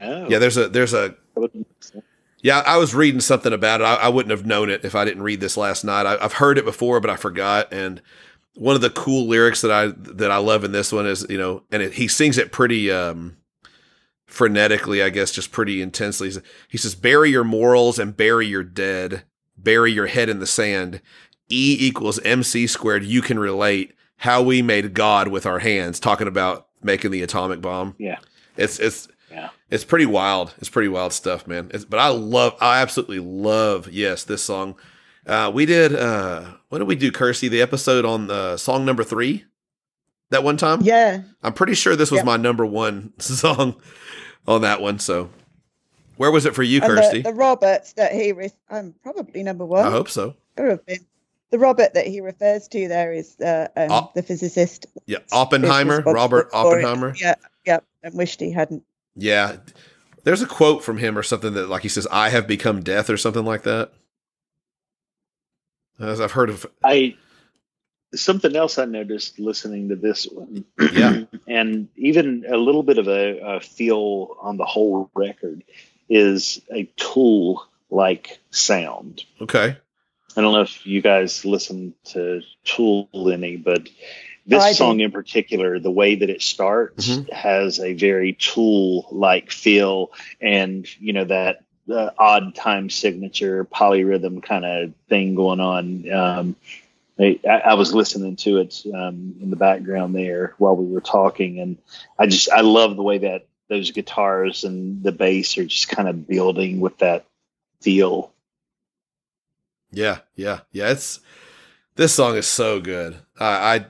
Speaker 4: Oh,
Speaker 2: Yeah, there's a there's a
Speaker 4: that would make sense.
Speaker 2: yeah. I was reading something about it. I, I wouldn't have known it if I didn't read this last night. I, I've heard it before, but I forgot. And one of the cool lyrics that I that I love in this one is you know, and it, he sings it pretty um frenetically, I guess, just pretty intensely. He says, "Bury your morals and bury your dead. Bury your head in the sand. E equals MC squared. You can relate how we made God with our hands." Talking about making the atomic bomb.
Speaker 4: Yeah.
Speaker 2: It's it's
Speaker 4: Yeah.
Speaker 2: it's pretty wild. It's pretty wild stuff, man. It's, but I love, I absolutely love, yes, this song. Uh, we did, uh, what did we do, Kirsty? The episode on uh, song number three that one time?
Speaker 3: Yeah.
Speaker 2: I'm pretty sure this was
Speaker 3: Yeah.
Speaker 2: my number one song on that one. So where was it for you,
Speaker 3: And
Speaker 2: Kirsty?
Speaker 3: the, the Roberts that he, re- um, probably number one.
Speaker 2: I hope so.
Speaker 3: Could have been. The Robert that he refers to there is uh, um,
Speaker 2: Op-
Speaker 3: the physicist.
Speaker 2: Yeah. Oppenheimer, Robert. Oppenheimer.
Speaker 3: Yeah, yeah. And wished he hadn't.
Speaker 2: Yeah. There's a quote from him or something that, like, he says, I have become death or something like that. As I've heard of,
Speaker 4: I something else I noticed listening to this one,
Speaker 2: Yeah.
Speaker 4: and even a little bit of a, a feel on the whole record is a tool like sound.
Speaker 2: okay.
Speaker 4: I don't know if you guys listen to Tool any, but this
Speaker 3: I do.
Speaker 4: song in particular, the way that it starts
Speaker 2: Mhm.
Speaker 4: has a very Tool like feel, and you know that uh, odd time signature polyrhythm kind of thing going on. Um, I, I was listening to it um, in the background there while we were talking, and I just I love the way that those guitars and the bass are just kind of building with that feel.
Speaker 2: Yeah, yeah, yeah. It's this song is so good. I, I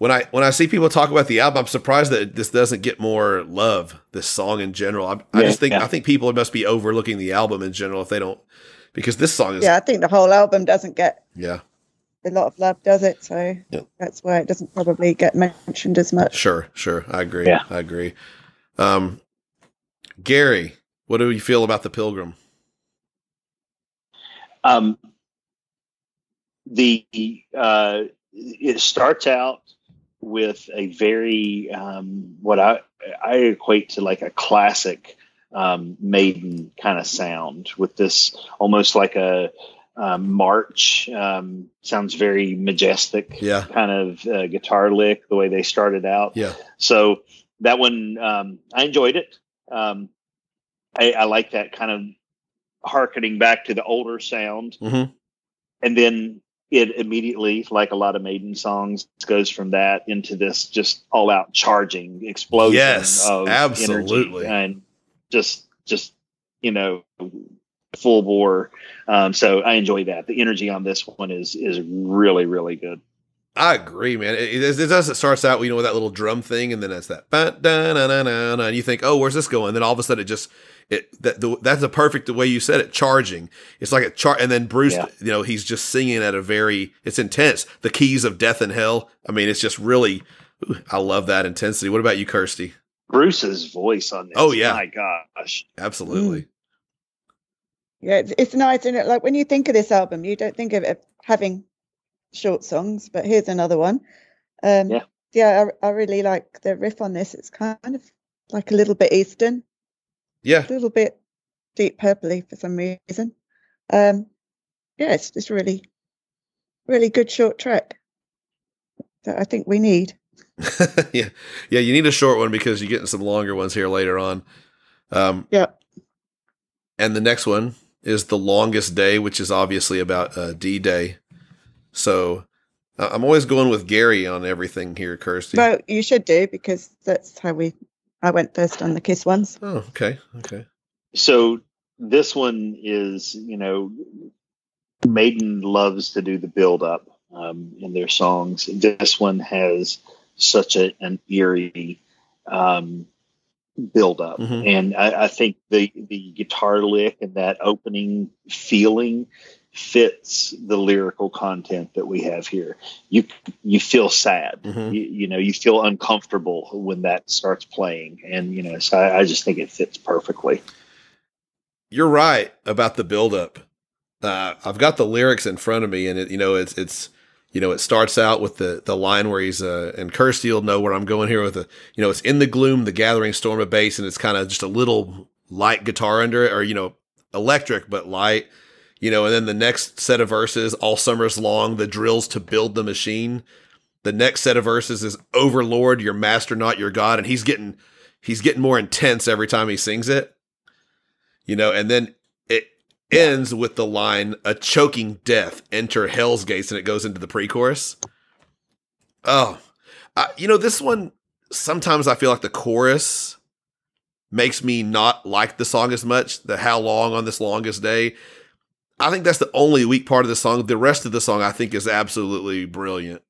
Speaker 2: when I when I see people talk about the album, I'm surprised that this doesn't get more love. This song in general, I, I
Speaker 4: Yeah,
Speaker 2: just think
Speaker 4: yeah.
Speaker 2: I think people must be overlooking the album in general if they don't, because this song is
Speaker 3: Yeah, I think the whole album doesn't get
Speaker 2: yeah,
Speaker 3: a lot of love, does it? So
Speaker 2: Yeah.
Speaker 3: that's why it doesn't probably get mentioned as much.
Speaker 2: sure, sure. I agree.
Speaker 4: Yeah.
Speaker 2: I agree. Um, Gary, what do you feel about the Pilgrim?
Speaker 4: Um, the uh, it starts out with a very um, what I I equate to like a classic um, maiden kind of sound with this almost like a um, march um, sounds very majestic
Speaker 2: Yeah,
Speaker 4: kind of uh, guitar lick the way they started out.
Speaker 2: Yeah,
Speaker 4: so that one um, I enjoyed it. Um, I, I like that kind of harkening back to the older sound,
Speaker 2: hmm
Speaker 4: and then it immediately, like a lot of Maiden songs, goes from that into this just all-out charging explosion.
Speaker 2: Yes,
Speaker 4: of energy
Speaker 2: absolutely.
Speaker 4: and just just you know full bore. Um, so I enjoy that. The energy on this one is is really really good.
Speaker 2: I agree, man. It, it, it does. It starts out, you know, with that little drum thing, and then it's that, and you think, oh, where's this going? And then all of a sudden, it just it that the, that's the perfect way you said it. Charging. It's like a char, and then Bruce,
Speaker 4: Yeah.
Speaker 2: you know, he's just singing at a very. It's intense. The keys of death and hell. I mean, it's just really. ooh, I love that intensity. What about you, Kirsty?
Speaker 4: Bruce's voice on this.
Speaker 2: Oh, yeah.
Speaker 4: my gosh.
Speaker 2: Absolutely. Mm.
Speaker 3: Yeah, it's, it's nice, and it like when you think of this album, you don't think of it having short songs, but here's another one. Um,
Speaker 4: Yeah.
Speaker 3: yeah, I, I really like the riff on this. It's kind of like a little bit Eastern,
Speaker 2: Yeah.
Speaker 3: a little bit deep purpley for some reason. Um, yeah, it's just really, really good short track that I think we need.
Speaker 2: yeah. Yeah. You need a short one because you're getting some longer ones here later on. Um,
Speaker 3: Yeah.
Speaker 2: And the next one is The Longest Day, which is obviously about uh, D Day. So I'm always going with Gary on everything here, Kirsty.
Speaker 3: Well, you should do because that's how we. I went first on the Kiss ones.
Speaker 2: oh, okay. Okay.
Speaker 4: so this one is you know maiden loves to do the build up um, in their songs this one has such a, an eerie um, build up
Speaker 2: Mhm.
Speaker 4: and I, I think the the guitar lick and that opening feeling fits the lyrical content that we have here you you feel sad
Speaker 2: Mhm.
Speaker 4: you, you know you feel uncomfortable when that starts playing and you know so I, I just think it fits perfectly
Speaker 2: You're right about the buildup. uh, I've got the lyrics in front of me, and it, you know, it's it's you know, it starts out with the the line where he's uh, and Kirsty will know where I'm going here with the you know, it's in the gloom, the gathering storm of bass, and it's kind of just a little light guitar under it, or you know, electric but light. You know, and then the next set of verses, all summers long, the drills to build the machine. The next set of verses is Overlord, your master, not your God, and he's getting he's getting more intense every time he sings it. You know, and then it ends with the line "A choking death, enter Hell's gates," and it goes into the pre-chorus. Oh, I, you know this one. Sometimes I feel like the chorus makes me not like the song as much. The "How long on this longest day." I think that's the only weak part of the song. The rest of the song, I think, is absolutely brilliant.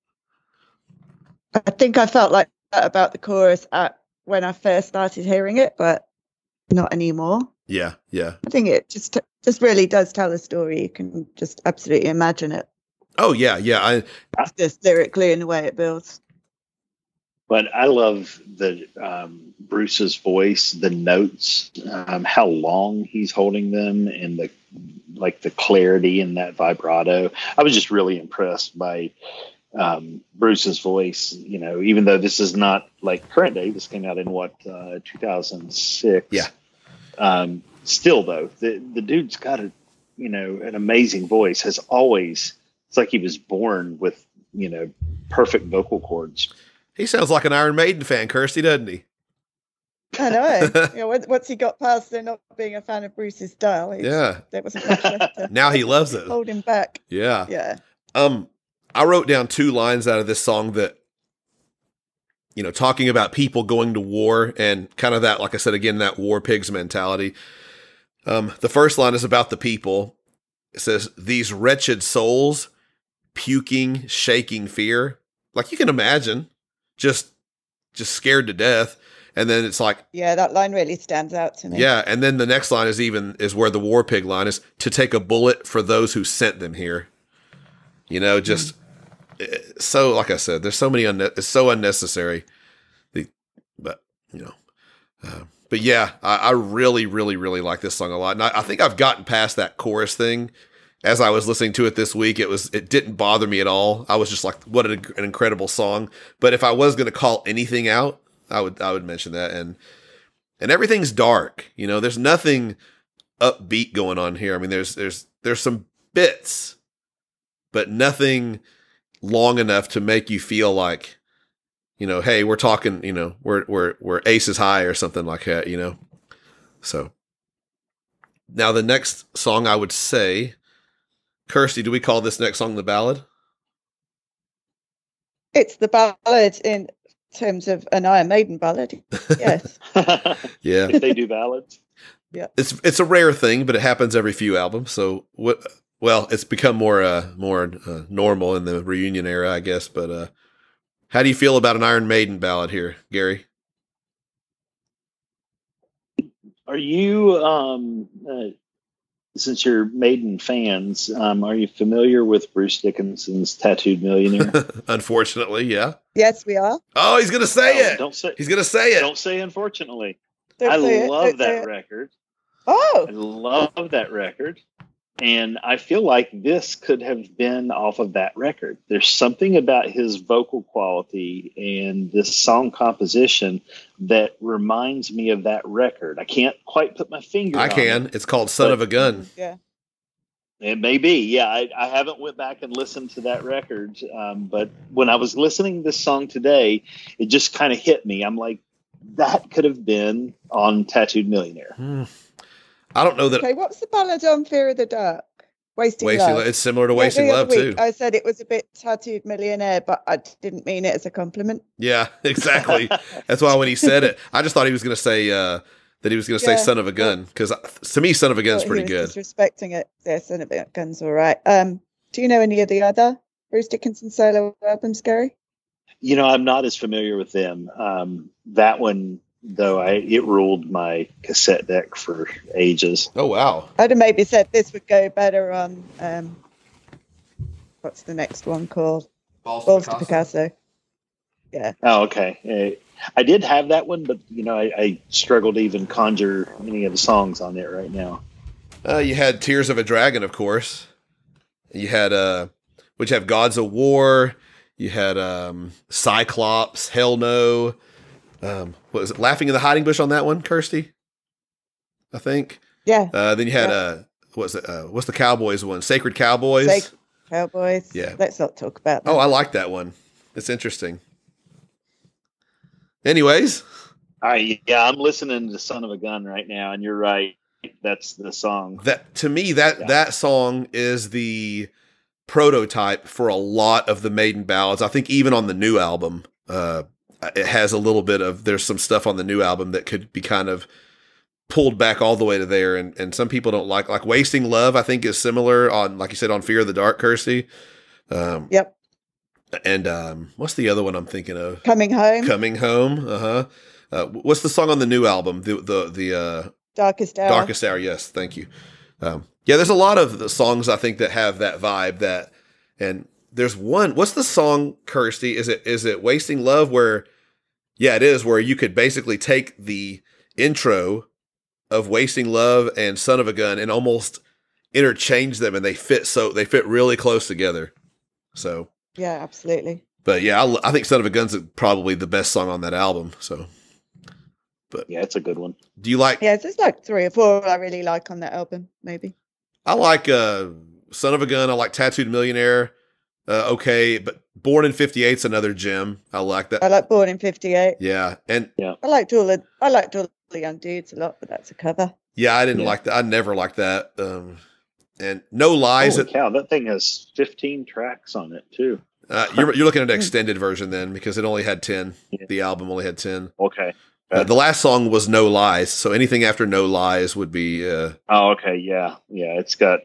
Speaker 3: I think I felt like that about the chorus at, when I first started hearing it, but not anymore.
Speaker 2: Yeah, yeah.
Speaker 3: I think it just just really does tell a story. You can just absolutely imagine it,
Speaker 2: Oh yeah, yeah. I
Speaker 3: just lyrically in the way it builds.
Speaker 4: But I love the um, Bruce's voice, the notes, um, how long he's holding them, and the like the clarity in that vibrato. I was just really impressed by um, Bruce's voice. You know, even though this is not like current day, this came out in what uh, 2006.
Speaker 2: Yeah.
Speaker 4: Um, still though, the the dude's got a you know an amazing voice. Has always it's like he was born with you know perfect vocal cords.
Speaker 2: He sounds like an Iron Maiden fan, Kirsty, doesn't he?
Speaker 3: I know. you know, once- he got past there not being a fan of Bruce's style,
Speaker 2: Yeah.
Speaker 3: there wasn't much left to
Speaker 2: Now he loves it.
Speaker 3: hold him back.
Speaker 2: Yeah.
Speaker 3: Yeah.
Speaker 2: Um, I wrote down two lines out of this song that, you know, talking about people going to war and kind of that, like I said again, that war pigs mentality. Um, the first line is about the people. It says, "These wretched souls, puking, shaking fear." Like you can imagine, just, just scared to death. And then it's like,
Speaker 3: Yeah, that line really stands out to me.
Speaker 2: yeah. And then the next line is even is where the war pig line is to take a bullet for those who sent them here. You know, just eh, so like I said, there's so many unne- it's so unnecessary. The, but you know, uh, but yeah, I, I really, really, really like this song a lot, and I, I think I've gotten past that chorus thing. As I was listening to it this week, it was it didn't bother me at all. I was just like, what an, an incredible song. But if I was going to call anything out, I would I would mention that and and everything's dark. You know, there's nothing upbeat going on here. I mean, there's there's there's some bits, but nothing long enough to make you feel like, you know, hey, we're talking, you know, we're we're we're aces high or something like that, you know. So now the next song I would say, Kirsty, do we call this next song the ballad?
Speaker 3: It's the ballad in terms of an Iron Maiden ballad. Yes.
Speaker 2: Yeah.
Speaker 4: if they do ballads. Yeah.
Speaker 2: It's it's a rare thing, but it happens every few albums. So what? Well, it's become more uh more uh, normal in the reunion era, I guess. But uh how do you feel about an Iron Maiden ballad here, Gary?
Speaker 4: Are you, um, uh, since you're Maiden fans, um, are you familiar with Bruce Dickinson's Tattooed Millionaire?
Speaker 2: Unfortunately, yeah.
Speaker 3: yes, we are.
Speaker 2: Oh, he's gonna say
Speaker 4: Oh,
Speaker 2: it.
Speaker 4: Don't say.
Speaker 2: He's gonna say it.
Speaker 4: Don't say. Unfortunately,
Speaker 3: Don't
Speaker 4: I
Speaker 3: say
Speaker 4: love
Speaker 3: don't
Speaker 4: that
Speaker 3: it.
Speaker 4: record.
Speaker 3: Oh,
Speaker 4: I love that record. And I feel like this could have been off of that record. There's something about his vocal quality and this song composition that reminds me of that record. I can't quite put my finger
Speaker 2: I
Speaker 4: on
Speaker 2: can.
Speaker 4: it.
Speaker 2: It's called Son of a Gun.
Speaker 3: yeah.
Speaker 4: It may be. Yeah, I, I haven't went back and listened to that record. Um, but when I was listening to this song today, it just kind of hit me. I'm like, that could have been on Tattooed Millionaire.
Speaker 2: Hmm. I don't know that
Speaker 3: Okay, what's the ballad on Fear of the Dark? Wasting,
Speaker 2: Wasting
Speaker 3: Love.
Speaker 2: Love. It's similar to
Speaker 3: Yeah,
Speaker 2: Wasting
Speaker 3: the other
Speaker 2: Love too.
Speaker 3: I said it was a bit tattooed millionaire, but I didn't mean it as a compliment.
Speaker 2: Yeah, exactly. That's why when he said it, I just thought he was going to say uh, that he was going to say "son of a gun" because to me, "son of a gun" is pretty
Speaker 3: he
Speaker 2: good.
Speaker 3: Respecting it. Yeah, son of a gun's all right. Um, do you know any of the other Bruce Dickinson solo albums, Gary?
Speaker 4: You know, I'm not as familiar with them. Um, that one, though, I it ruled my cassette deck for ages.
Speaker 2: Oh wow!
Speaker 3: I'd have maybe said this would go better on um, what's the next one called? Balls to Picasso. Yeah.
Speaker 4: Oh, okay. Uh, I did have that one, but you know, I, I struggle to even conjure any of the songs on it right now.
Speaker 2: Uh, you had Tears of a Dragon, of course. You had uh, which have Gods of War. You had um, Cyclops, Hell No. Um, what was it? Laughing in the Hiding Bush on that one, Kirsty. I think.
Speaker 3: Yeah.
Speaker 2: Uh, then you had
Speaker 3: Yeah.
Speaker 2: uh, what's it? Uh, what's the Cowboys one? Sacred Cowboys.
Speaker 3: Sacred Cowboys.
Speaker 2: Yeah.
Speaker 3: Let's not talk about that.
Speaker 2: oh, I like that one. It's interesting. Anyways,
Speaker 4: I yeah, I'm listening to "Son of a Gun" right now, and you're right. That's the song.
Speaker 2: that to me that
Speaker 4: Yeah.
Speaker 2: that song is the prototype for a lot of the maiden ballads i think even on the new album uh it has a little bit of there's some stuff on the new album that could be kind of pulled back all the way to there and and some people don't like like wasting love i think is similar on like you said on fear of the dark kirsty um
Speaker 3: Yep.
Speaker 2: and um what's the other one i'm thinking of
Speaker 3: Coming home.
Speaker 2: coming home uh-huh uh what's the song on the new album the the the uh
Speaker 3: Darkest Hour.
Speaker 2: Darkest Hour, yes, thank you. Um, yeah, there's a lot of the songs I think that have that vibe. That and there's one. What's the song, Kirsty? Is it is it Wasting Love? Where yeah, it is. Where you could basically take the intro of Wasting Love and Son of a Gun and almost interchange them, and they fit so they fit really close together. So,
Speaker 3: Yeah, absolutely.
Speaker 2: but yeah, I, I think Son of a Gun's probably the best song on that album. So, but
Speaker 4: Yeah, it's a good one.
Speaker 2: do you like?
Speaker 3: Yeah, there's like three or four I really like on that album, maybe.
Speaker 2: I like uh, Son of a Gun. I like Tattooed Millionaire. Uh, okay, but Born in '58 is another gem. I like that.
Speaker 3: I like Born in '58.
Speaker 2: yeah, and yeah,
Speaker 3: I liked all the I liked all the young dudes a lot, but that's a cover.
Speaker 2: yeah, I didn't
Speaker 4: Yeah.
Speaker 2: like that. I never liked that. Um, and No Lies.
Speaker 4: Holy cow, that thing has 15 tracks on it too.
Speaker 2: Uh, you're you're looking at an extended version then because it only had ten.
Speaker 4: Yeah.
Speaker 2: The album only had ten.
Speaker 4: Okay.
Speaker 2: Uh, the last song was No Lies, so anything after No Lies would be. Uh,
Speaker 4: Oh, okay. Yeah, yeah. It's got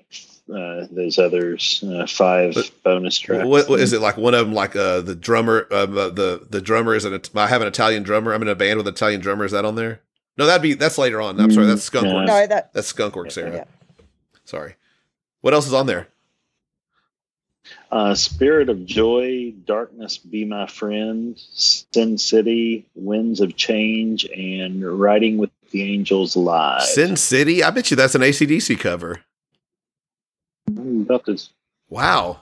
Speaker 4: uh, those others uh, five
Speaker 2: But-
Speaker 4: bonus tracks.
Speaker 2: what, what is it like? One of them, like uh, the drummer. Um, uh, the the drummer is an. I have an Italian drummer. I'm in a band with an Italian drummer. Is that on there? No, that'd be that's later on. I'm sorry, that's Skunkworks.
Speaker 4: Yeah.
Speaker 3: No, that
Speaker 2: That's Skunkworks era.
Speaker 3: yeah.
Speaker 2: Sorry. What else is on there?
Speaker 4: Uh, Spirit of Joy, Darkness Be My Friend, Sin City, Winds of Change, and Riding with the Angels Live.
Speaker 2: Sin City. I bet you that's an ACDC cover.
Speaker 4: I'm about to-
Speaker 2: Wow.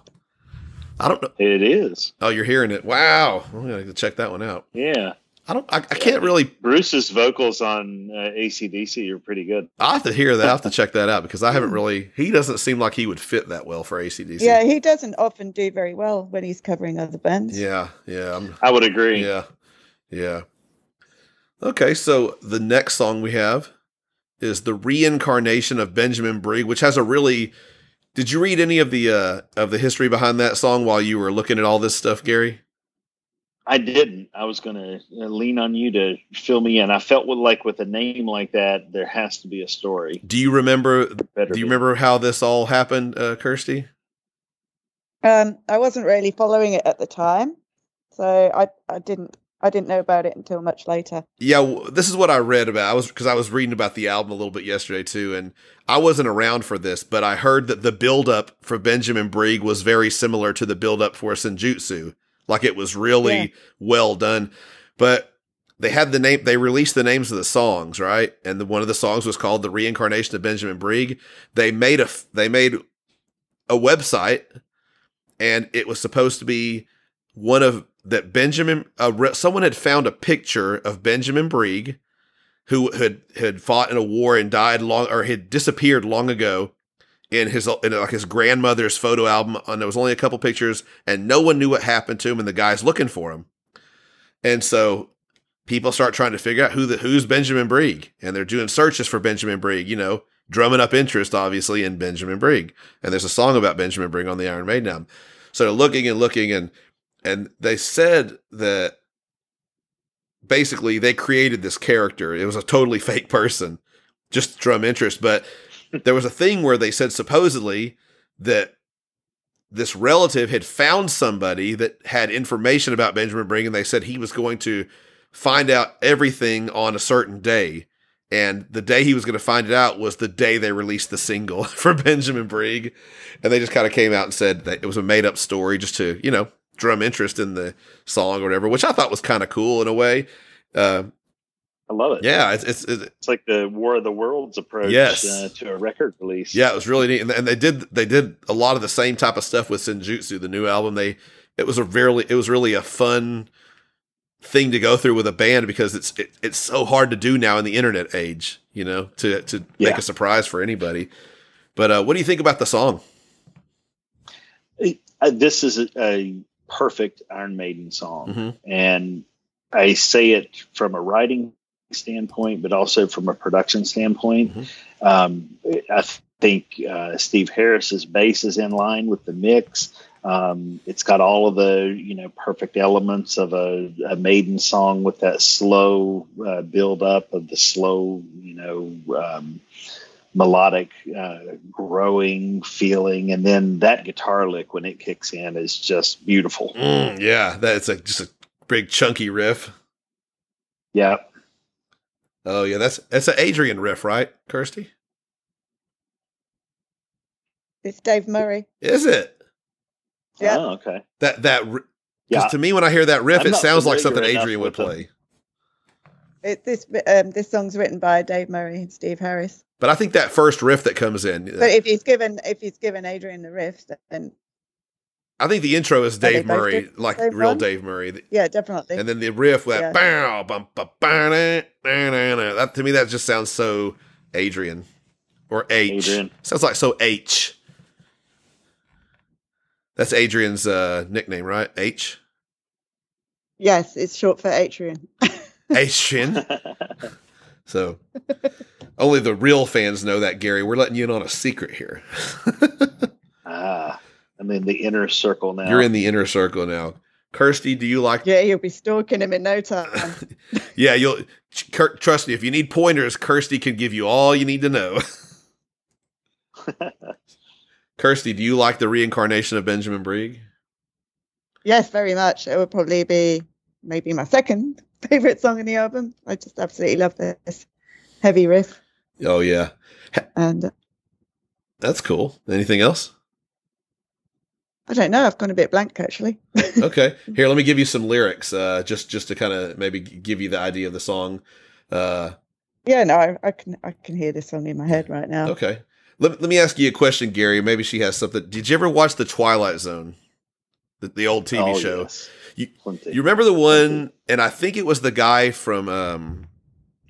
Speaker 2: I don't know.
Speaker 4: It is.
Speaker 2: Oh, you're hearing it. Wow. I'm gonna to check that one out.
Speaker 4: Yeah.
Speaker 2: I don't. I, I can't really.
Speaker 4: Bruce's vocals on uh, ACDC are pretty good.
Speaker 2: I have to hear that. I have to check that out because I haven't really. He doesn't seem like he would fit that well for ACDC.
Speaker 3: yeah, he doesn't often do very well when he's covering other bands.
Speaker 2: Yeah. Yeah. I'm,
Speaker 4: I would agree.
Speaker 2: Yeah. Yeah. Okay, so the next song we have is the reincarnation of Benjamin Breeg, which has a really Did you read any of the uh of the history behind that song while you were looking at all this stuff, Gary?
Speaker 4: I didn't. I was going to lean on you to fill me in. I felt with, like with a name like that, there has to be a story.
Speaker 2: Do you remember do you
Speaker 4: be-
Speaker 2: remember how this all happened, uh Kirsty?
Speaker 3: Um, I wasn't really following it at the time, so I I didn't I didn't know about it until much later.
Speaker 2: Yeah, this is what I read about. I was because I was reading about the album a little bit yesterday too, and I wasn't around for this, but I heard that the buildup for Benjamin Breeg was very similar to the buildup for Senjutsu. Like it was really
Speaker 3: Yeah.
Speaker 2: well done. But they had the name. They released the names of the songs, right? And the, one of the songs was called "The Reincarnation of Benjamin Breeg." They made a they made a website, and it was supposed to be one of that Benjamin. Uh, someone had found a picture of Benjamin Breeg, who had had fought in a war and died long or had disappeared long ago. In his in like his grandmother's photo album, and there was only a couple pictures, and no one knew what happened to him, and the guy's looking for him. And so people start trying to figure out who the who's Benjamin Breeg, and they're doing searches for Benjamin Breeg. You know, drumming up interest, obviously, in Benjamin Breeg. And there's a song about Benjamin Breeg on the Iron Maiden album. So they're looking and looking, and and they said that basically they created this character. It was a totally fake person, just drum interest. But there was a thing where they said supposedly that this relative had found somebody that had information about Benjamin Breeg, and they said he was going to find out everything on a certain day. And the day he was going to find it out was the day they released the single for Benjamin Breeg. And they just kind of came out and said that it was a made up story just to, you know, drum interest in the song or whatever, which I thought was kind of cool in a way. Uh,
Speaker 4: I love it.
Speaker 2: Yeah, it's it's, it's
Speaker 4: It's like the War of the Worlds approach
Speaker 2: Yes.
Speaker 4: uh, to a record release.
Speaker 2: yeah, it was really neat, and, and they did they did a lot of the same type of stuff with Senjutsu, the new album. They it was a really it was really a fun thing to go through with a band because it's it, it's so hard to do now in the internet age, you know, to to make a surprise for anybody. But uh, what do you think about the song?
Speaker 4: Uh, this is a, a perfect Iron Maiden song,
Speaker 2: Mhm.
Speaker 4: and I say it from a writing standpoint, but also from a production standpoint.
Speaker 2: Mhm.
Speaker 4: Um, I think uh, Steve Harris's bass is in line with the mix. Um, it's got all of the you know perfect elements of a, a Maiden song with that slow uh, build up of the slow you know um, melodic uh, growing feeling and then that guitar lick when it kicks in is just beautiful
Speaker 2: Mm, yeah, that's a just a big chunky riff.
Speaker 4: yeah
Speaker 2: Oh yeah, that's that's an Adrian riff, right, Kirsty?
Speaker 3: It's Dave Murray.
Speaker 2: Is it
Speaker 3: Yeah.
Speaker 4: oh, okay
Speaker 2: that that? Because
Speaker 4: yeah
Speaker 2: to me, when I hear that riff,
Speaker 4: I'm
Speaker 2: it sounds like something Adrian would
Speaker 4: play. them.
Speaker 2: Play.
Speaker 3: It, this um, this song's written by Dave Murray and Steve Harris.
Speaker 2: But I think that first riff that comes in,
Speaker 3: But if he's given if he's given Adrian the riff, then
Speaker 2: I think the intro is Dave Murray, like
Speaker 3: the same
Speaker 2: real
Speaker 3: one?
Speaker 2: Dave Murray,
Speaker 3: yeah, definitely.
Speaker 2: and then the riff with
Speaker 3: Yeah.
Speaker 2: that bow, bum, ba, ba, na, na, na, na. that to me that just sounds so Adrian or H.
Speaker 4: Adrian.
Speaker 2: Sounds like so H. That's Adrian's uh, nickname, right? H.
Speaker 3: yes, it's short for Adrian.
Speaker 2: Adrian. So only the real fans know that, Gary. We're letting you in on a secret here.
Speaker 4: ah i'm in the inner circle now
Speaker 2: You're in the inner circle now. Kirsty, do you like?
Speaker 3: yeah, you'll be stalking him in no time.
Speaker 2: Yeah, you'll Kir- trust me. If you need pointers, Kirsty can give you all you need to know. Kirsty, do you like the reincarnation of Benjamin Breeg?
Speaker 3: yes, very much. It would probably be maybe my second favorite song in the album. I just absolutely love this heavy riff,
Speaker 2: Oh yeah,
Speaker 3: and uh,
Speaker 2: that's cool. Anything else?
Speaker 3: I don't know. I've gone a bit blank actually.
Speaker 2: Okay, here let me give you some lyrics, uh, just just to kind of maybe give you the idea of the song. Uh,
Speaker 3: Yeah, no, I, I can I can hear this song in my head right now.
Speaker 2: Okay. Let, let me ask you a question, Gary. Maybe she has something. Did you ever watch The Twilight Zone? The, the old TV
Speaker 4: Oh,
Speaker 2: show?
Speaker 4: yes.
Speaker 2: You-. You remember the one, and I think it was the guy from, um,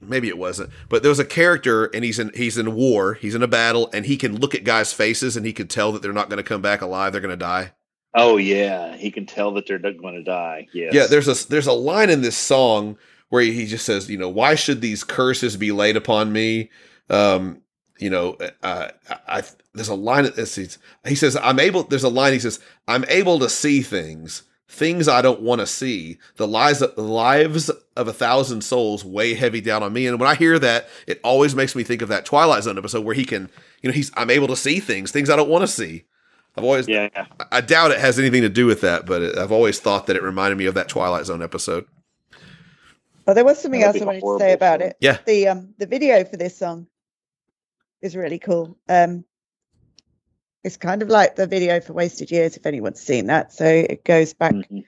Speaker 2: maybe it wasn't, but there was a character, and he's in he's in war, he's in a battle, and he can look at guys' faces, and he can tell that they're not going to come back alive, they're going to die.
Speaker 4: oh yeah he can tell that they're going to die yes
Speaker 2: Yeah, there's a there's a line in this song where he just says, you know, why should these curses be laid upon me? Um, you know, uh, I, I there's a line that says he says I'm able. There's a line he says I'm able to see things, things I don't want to see. The lives the lives of a thousand souls weigh heavy down on me. And when I hear that, it always makes me think of that Twilight Zone episode where he can, you know, he's I'm able to see things, things I don't want to see. I've always
Speaker 4: yeah
Speaker 2: I doubt it has anything to do with that, but it, I've always thought that it reminded me of that Twilight Zone episode.
Speaker 3: Well, there was something
Speaker 4: That'd
Speaker 3: else I wanted to say about
Speaker 4: for
Speaker 3: it.
Speaker 2: Yeah.
Speaker 3: The um the video for this song is really cool. Um it's kind of like the video for Wasted Years, if anyone's seen that. So it goes back
Speaker 4: Mhm.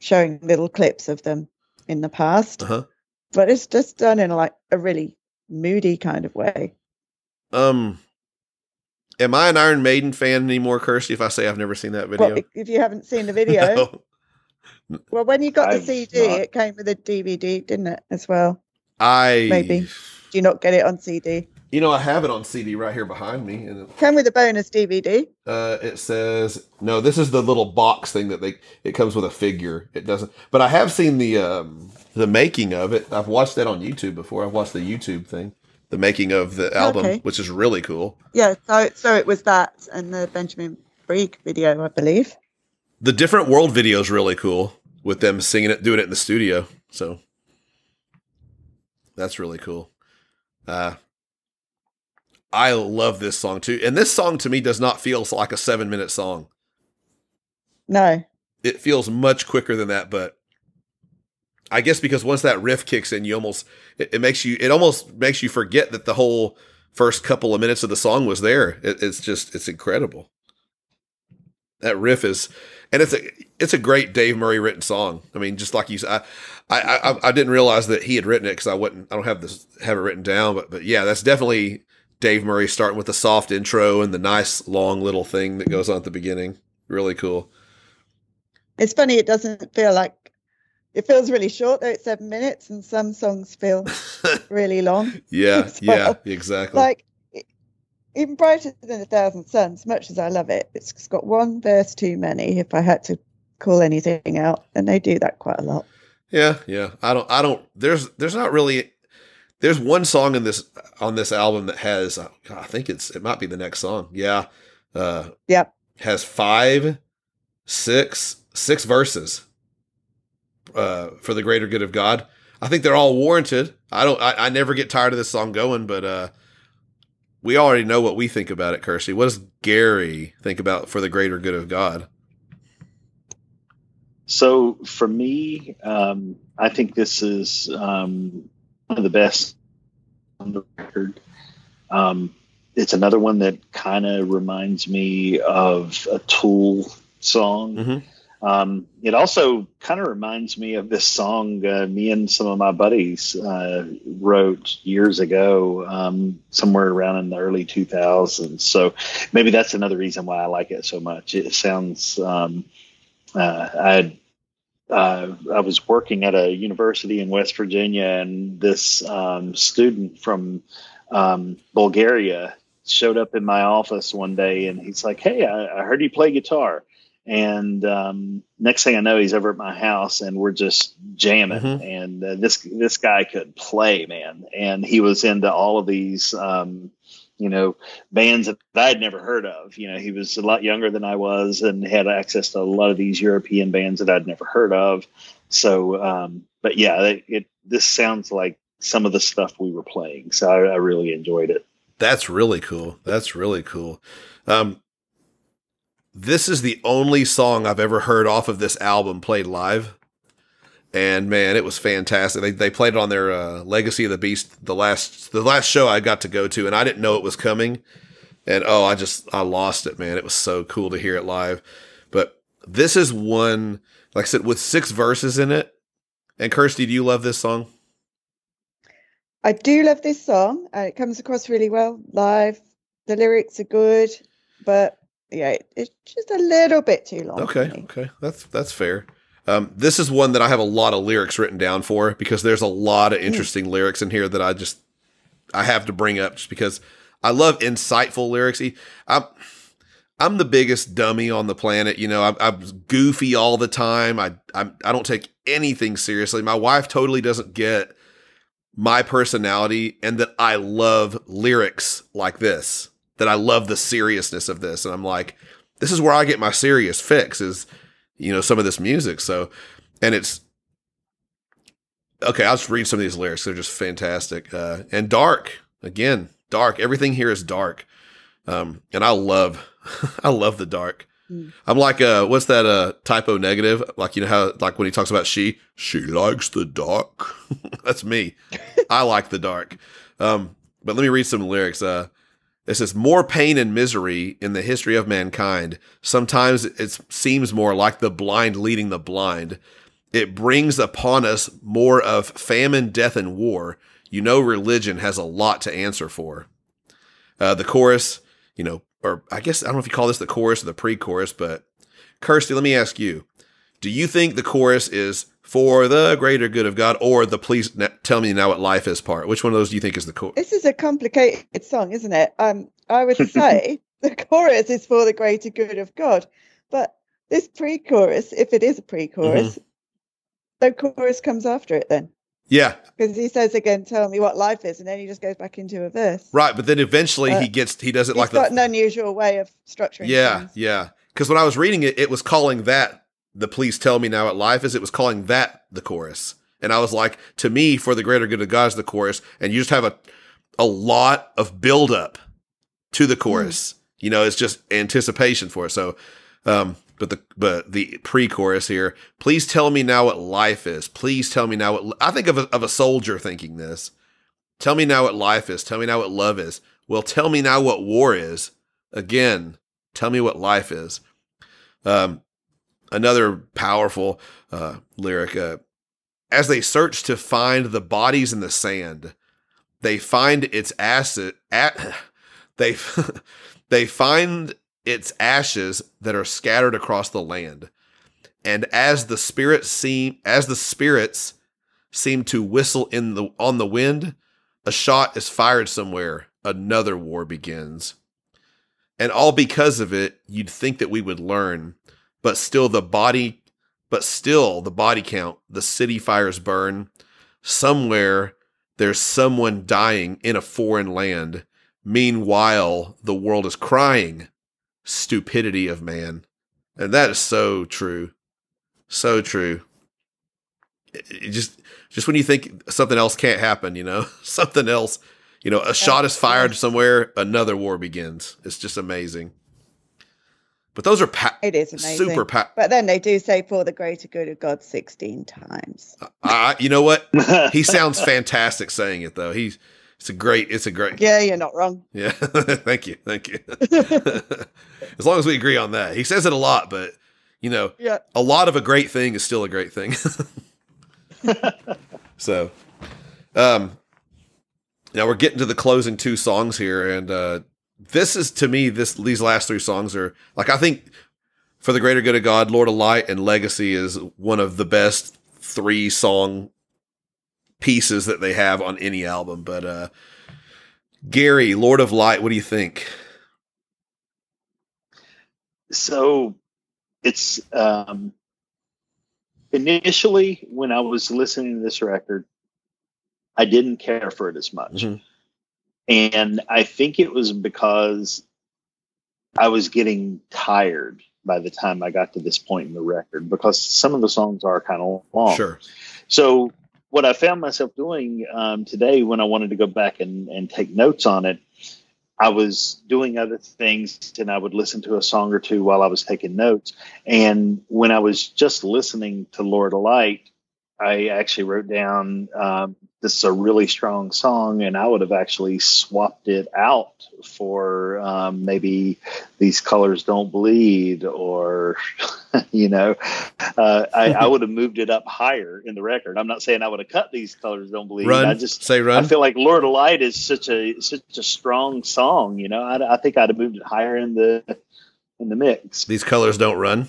Speaker 3: showing little clips of them in the past.
Speaker 2: Uh-huh.
Speaker 3: But it's just done in like a really moody kind of way.
Speaker 2: Um, am I an Iron Maiden fan anymore, Kirsty? If I say I've never seen that video,
Speaker 3: Well, if- you haven't seen the video,
Speaker 2: No.
Speaker 3: well, when you got the
Speaker 4: I've
Speaker 3: CD,
Speaker 4: not.
Speaker 3: it came with a DVD, didn't it, as well?
Speaker 2: I
Speaker 3: Maybe. Do you not get it on CD?
Speaker 2: You know, I have it on CD right here behind me, and it,
Speaker 3: Came with a bonus DVD.
Speaker 2: uh, it says no. This is the little box thing that they. It comes with a figure. It doesn't, but I have seen the um, the making of it. I've watched that on YouTube before. I've watched the YouTube thing, the making of the album,
Speaker 3: Okay.
Speaker 2: which is really cool.
Speaker 3: Yeah, so so it was that and the Benjamin Breeg video, I believe.
Speaker 2: The different world video is really cool with them singing it, doing it in the studio. So that's really cool. Uh, I love this song too, and this song to me does not feel like a seven minute song.
Speaker 3: No,
Speaker 2: It feels much quicker than that, but I guess because once that riff kicks in, you almost it, it makes you it almost makes you forget that the whole first couple of minutes of the song was there. It, it's just it's incredible. that riff is, and it's a it's a great Dave Murray written song. I mean, just like you said, I I, I, I didn't realize that he had written it because I wouldn't I don't have this have it written down, but but yeah, that's definitely Dave Murray starting with the soft intro and the nice long little thing that goes on at the beginning. Really cool.
Speaker 3: It's funny, it doesn't feel like it feels really short though, it's seven minutes, and some songs feel really long.
Speaker 2: yeah,
Speaker 3: So,
Speaker 2: yeah, exactly.
Speaker 3: Like even brighter than a thousand suns, much as I love it, it's got one verse too many if I had to call anything out, and they do that quite a lot.
Speaker 2: Yeah, yeah. I don't. I don't. There's. There's not really. There's one song in this on this album that has. uh, I think it's. It might be the next song. Yeah. Uh,
Speaker 3: Yep.
Speaker 2: has five, six, six verses. Uh, for the greater good of God. I think they're all warranted. I don't. I, I never get tired of this song going, but uh, we already know what we think about it, Kirsty. What does Gary think about for the greater good of God?
Speaker 4: So for me, um, I think this is um, one of the best on the record. Um, it's another one that kind of reminds me of a Tool song.
Speaker 2: Mhm.
Speaker 4: Um, it also kind of reminds me of this song uh, me and some of my buddies uh, wrote years ago, um, somewhere around in the early 2000s. So maybe that's another reason why I like it so much. It sounds. Um, uh, I uh, I was working at a university in West Virginia, and this um, student from um, Bulgaria showed up in my office one day, and he's like, "Hey, I, I heard you play guitar." And um, next thing I know, he's over at my house, and we're just jamming.
Speaker 2: Mhm.
Speaker 4: And uh, this this guy could play, man, and he was into all of these. Um, you know, bands that I had never heard of. You know, he was a lot younger than I was and had access to a lot of these European bands that I'd never heard of. So, um, but yeah, it, it this sounds like some of the stuff we were playing. So I, I really enjoyed it.
Speaker 2: That's really cool. That's really cool. Um, this is the only song I've ever heard off of this album played live, and man, it was fantastic. They they played it on their uh, Legacy of the Beast the last the last show I got to go to, and I didn't know it was coming, and oh, I just I lost it, man. It was so cool to hear it live. But this is one, like I said, with six verses in it. And Kirsty, do you love this song?
Speaker 3: I do love this song, and it comes across really well live. The lyrics are good, but yeah, it, it's just a little bit too long.
Speaker 2: Okay, okay, that's that's fair. Um, this is one that I have a lot of lyrics written down for because there's a lot of interesting lyrics in here that I just I have to bring up just because I love insightful lyrics. I'm I'm the biggest dummy on the planet. You know, I'm, I'm goofy all the time. I I'm, I don't take anything seriously. My wife totally doesn't get my personality and that I love lyrics like this. That I love the seriousness of this, and I'm like, this is where I get my serious fix. Is you know some of this music. So, and it's okay. I'll just read some of these lyrics. They're just fantastic uh, and dark. Again, dark. Everything here is dark, um, and I love, I love the dark.
Speaker 3: Mm.
Speaker 2: I'm like, uh, what's that? Uh, Type O Negative. Like you know how, like when he talks about she, she likes the dark. That's me. I like the dark. Um, but let me read some lyrics. Uh, it says, More pain and misery in the history of mankind. Sometimes it seems more like the blind leading the blind. It brings upon us more of famine, death, and war. You know, religion has a lot to answer for. Uh, the chorus, you know, or I guess I don't know if you call this the chorus or the pre chorus, but Kirsty, let me ask you do you think the chorus is for the greater good of God or the please tell me now what life is part? Which one of those do you think is the chorus?
Speaker 3: This is a complicated song, isn't it? Um, I would say the chorus is for the greater good of God, but this pre-chorus, if it is a pre-chorus, the chorus comes after it then,
Speaker 2: Yeah,
Speaker 3: because he says again, "Tell me what life is," and then he just goes back into a verse.
Speaker 2: right. But then eventually
Speaker 3: Uh,
Speaker 2: he gets, he does it like
Speaker 3: got
Speaker 2: the,
Speaker 3: an unusual way of structuring.
Speaker 2: yeah,
Speaker 3: songs.
Speaker 2: yeah. Because when I was reading it, it was calling that the please tell me now what life is. It was calling that the chorus. And I was like, to me, for the greater good of God is the chorus. And you just have a, a lot of buildup to the chorus. You know, it's just anticipation for it. So, um, but the but the pre-chorus here, please tell me now what life is. Please tell me now what I think of a, of a soldier thinking this. Tell me now what life is. Tell me now what love is. Well, tell me now what war is. Again, tell me what life is. Um, another powerful uh, lyric. Uh, as they search to find the bodies in the sand, they find its acid. At, they they find its ashes that are scattered across the land. And as the spirits seem as the spirits seem to whistle in the on the wind, a shot is fired somewhere, another war begins. And all because of it, you'd think that we would learn, but still the body but still the body count, the city fires burn. Somewhere there's someone dying in a foreign land. Meanwhile, the world is crying stupidity of man. And that is so true. So true. It, just just when you think something else can't happen, you know, something else, you know, a shot is fired somewhere, another war begins. It's just amazing. But those are pa-
Speaker 3: It is amazing.
Speaker 2: super pa-
Speaker 3: But then they do say for the greater good of God 16 times.
Speaker 2: I, you know what? He sounds fantastic saying it though. He's it's a great it's a great
Speaker 3: Yeah, you're not wrong.
Speaker 2: Yeah. thank you. Thank you. as long as we agree on that. He says it a lot, but you know,
Speaker 3: Yeah.
Speaker 2: a lot of a great thing is still a great thing. so, um, now we're getting to the closing two songs here, and uh, this is to me this these last three songs are like I think for the greater good of God, Lord of Light, and Legacy is one of the best three song pieces that they have on any album. But uh, Gary, Lord of Light, what do you think?
Speaker 4: so it's um, initially when I was listening to this record, I didn't care for it as much.
Speaker 2: Mhm.
Speaker 4: And I think it was because I was getting tired by the time I got to this point in the record because some of the songs are kind of long.
Speaker 2: Sure.
Speaker 4: So what I found myself doing um, today when I wanted to go back and, and take notes on it, I was doing other things and I would listen to a song or two while I was taking notes. And when I was just listening to Lord of Light, I actually wrote down um, this is a really strong song, and I would have actually swapped it out for um, maybe these colors don't bleed, or you know, uh, I, I would have moved it up higher in the record. I'm not saying I would have cut these colors don't bleed.
Speaker 2: Run.
Speaker 4: I just
Speaker 2: Say run.
Speaker 4: I feel like Lord of Light is such a such a strong song. You know, I, I think I'd have moved it higher in the in the mix.
Speaker 2: These colors don't run.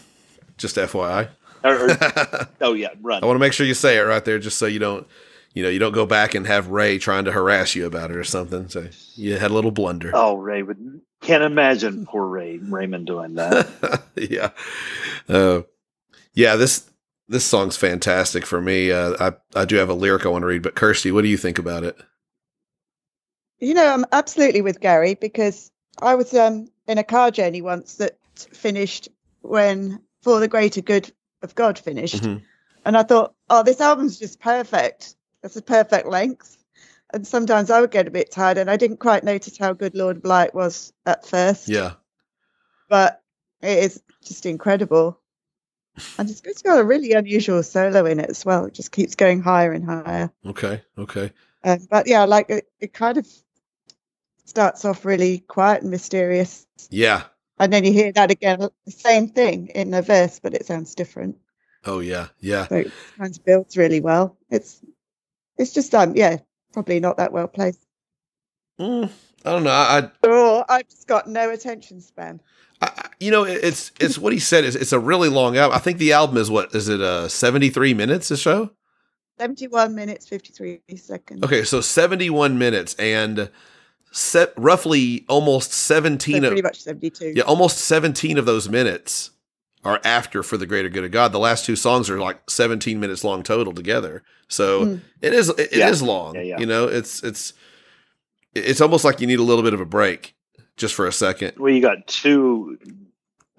Speaker 2: Just FYI.
Speaker 4: Or, or-
Speaker 2: I
Speaker 4: oh yeah, run.
Speaker 2: I want to make sure you say it right there, just so you don't, you know, you don't go back and have Ray trying to harass you about it or something. So you had a little blunder.
Speaker 4: Oh, Ray would can't imagine poor Ray Raymond doing that.
Speaker 2: yeah. Uh, yeah, this this song's fantastic for me. Uh, I I do have a lyric I want to read, but Kirsty, what do you think about it?
Speaker 3: You know, I'm absolutely with Gary because I was um, in a car journey once that finished when For the Greater Good of God finished.
Speaker 2: Mhm.
Speaker 3: And I thought, oh, this album's just perfect. It's a perfect length. And sometimes I would get a bit tired and I didn't quite notice how good Lord of Light was at first.
Speaker 2: Yeah.
Speaker 3: But it is just incredible. And it's, it's got a really unusual solo in it as well. It just keeps going higher and higher.
Speaker 2: Okay. Okay.
Speaker 3: Um, but yeah, like it, it kind of starts off really quiet and mysterious.
Speaker 2: Yeah.
Speaker 3: And then you hear that again, the same thing in the verse, but it sounds different.
Speaker 2: Oh yeah. Yeah.
Speaker 3: So it builds really well. It's it's just um yeah, probably not that well placed.
Speaker 2: Mm, I don't know. I,
Speaker 3: Or I've just got no attention span.
Speaker 2: I, I- you know, it's it's what he said. Is it's a really long album. I think the album is what is it? Uh, seventy three minutes. The show.
Speaker 3: 71 minutes, 53 seconds.
Speaker 2: Okay, so seventy one minutes and set roughly almost
Speaker 3: So
Speaker 2: seventeen. of,
Speaker 3: pretty much 72.
Speaker 2: Yeah, almost 17 of those minutes are after For the Greater Good of God. The last two songs are like 17 minutes long total together. So
Speaker 3: Mm.
Speaker 2: it is it, it
Speaker 4: Yeah.
Speaker 2: is long.
Speaker 4: Yeah, yeah.
Speaker 2: You know, it's it's it's almost like you need a little bit of a break just for a second.
Speaker 4: well, you got two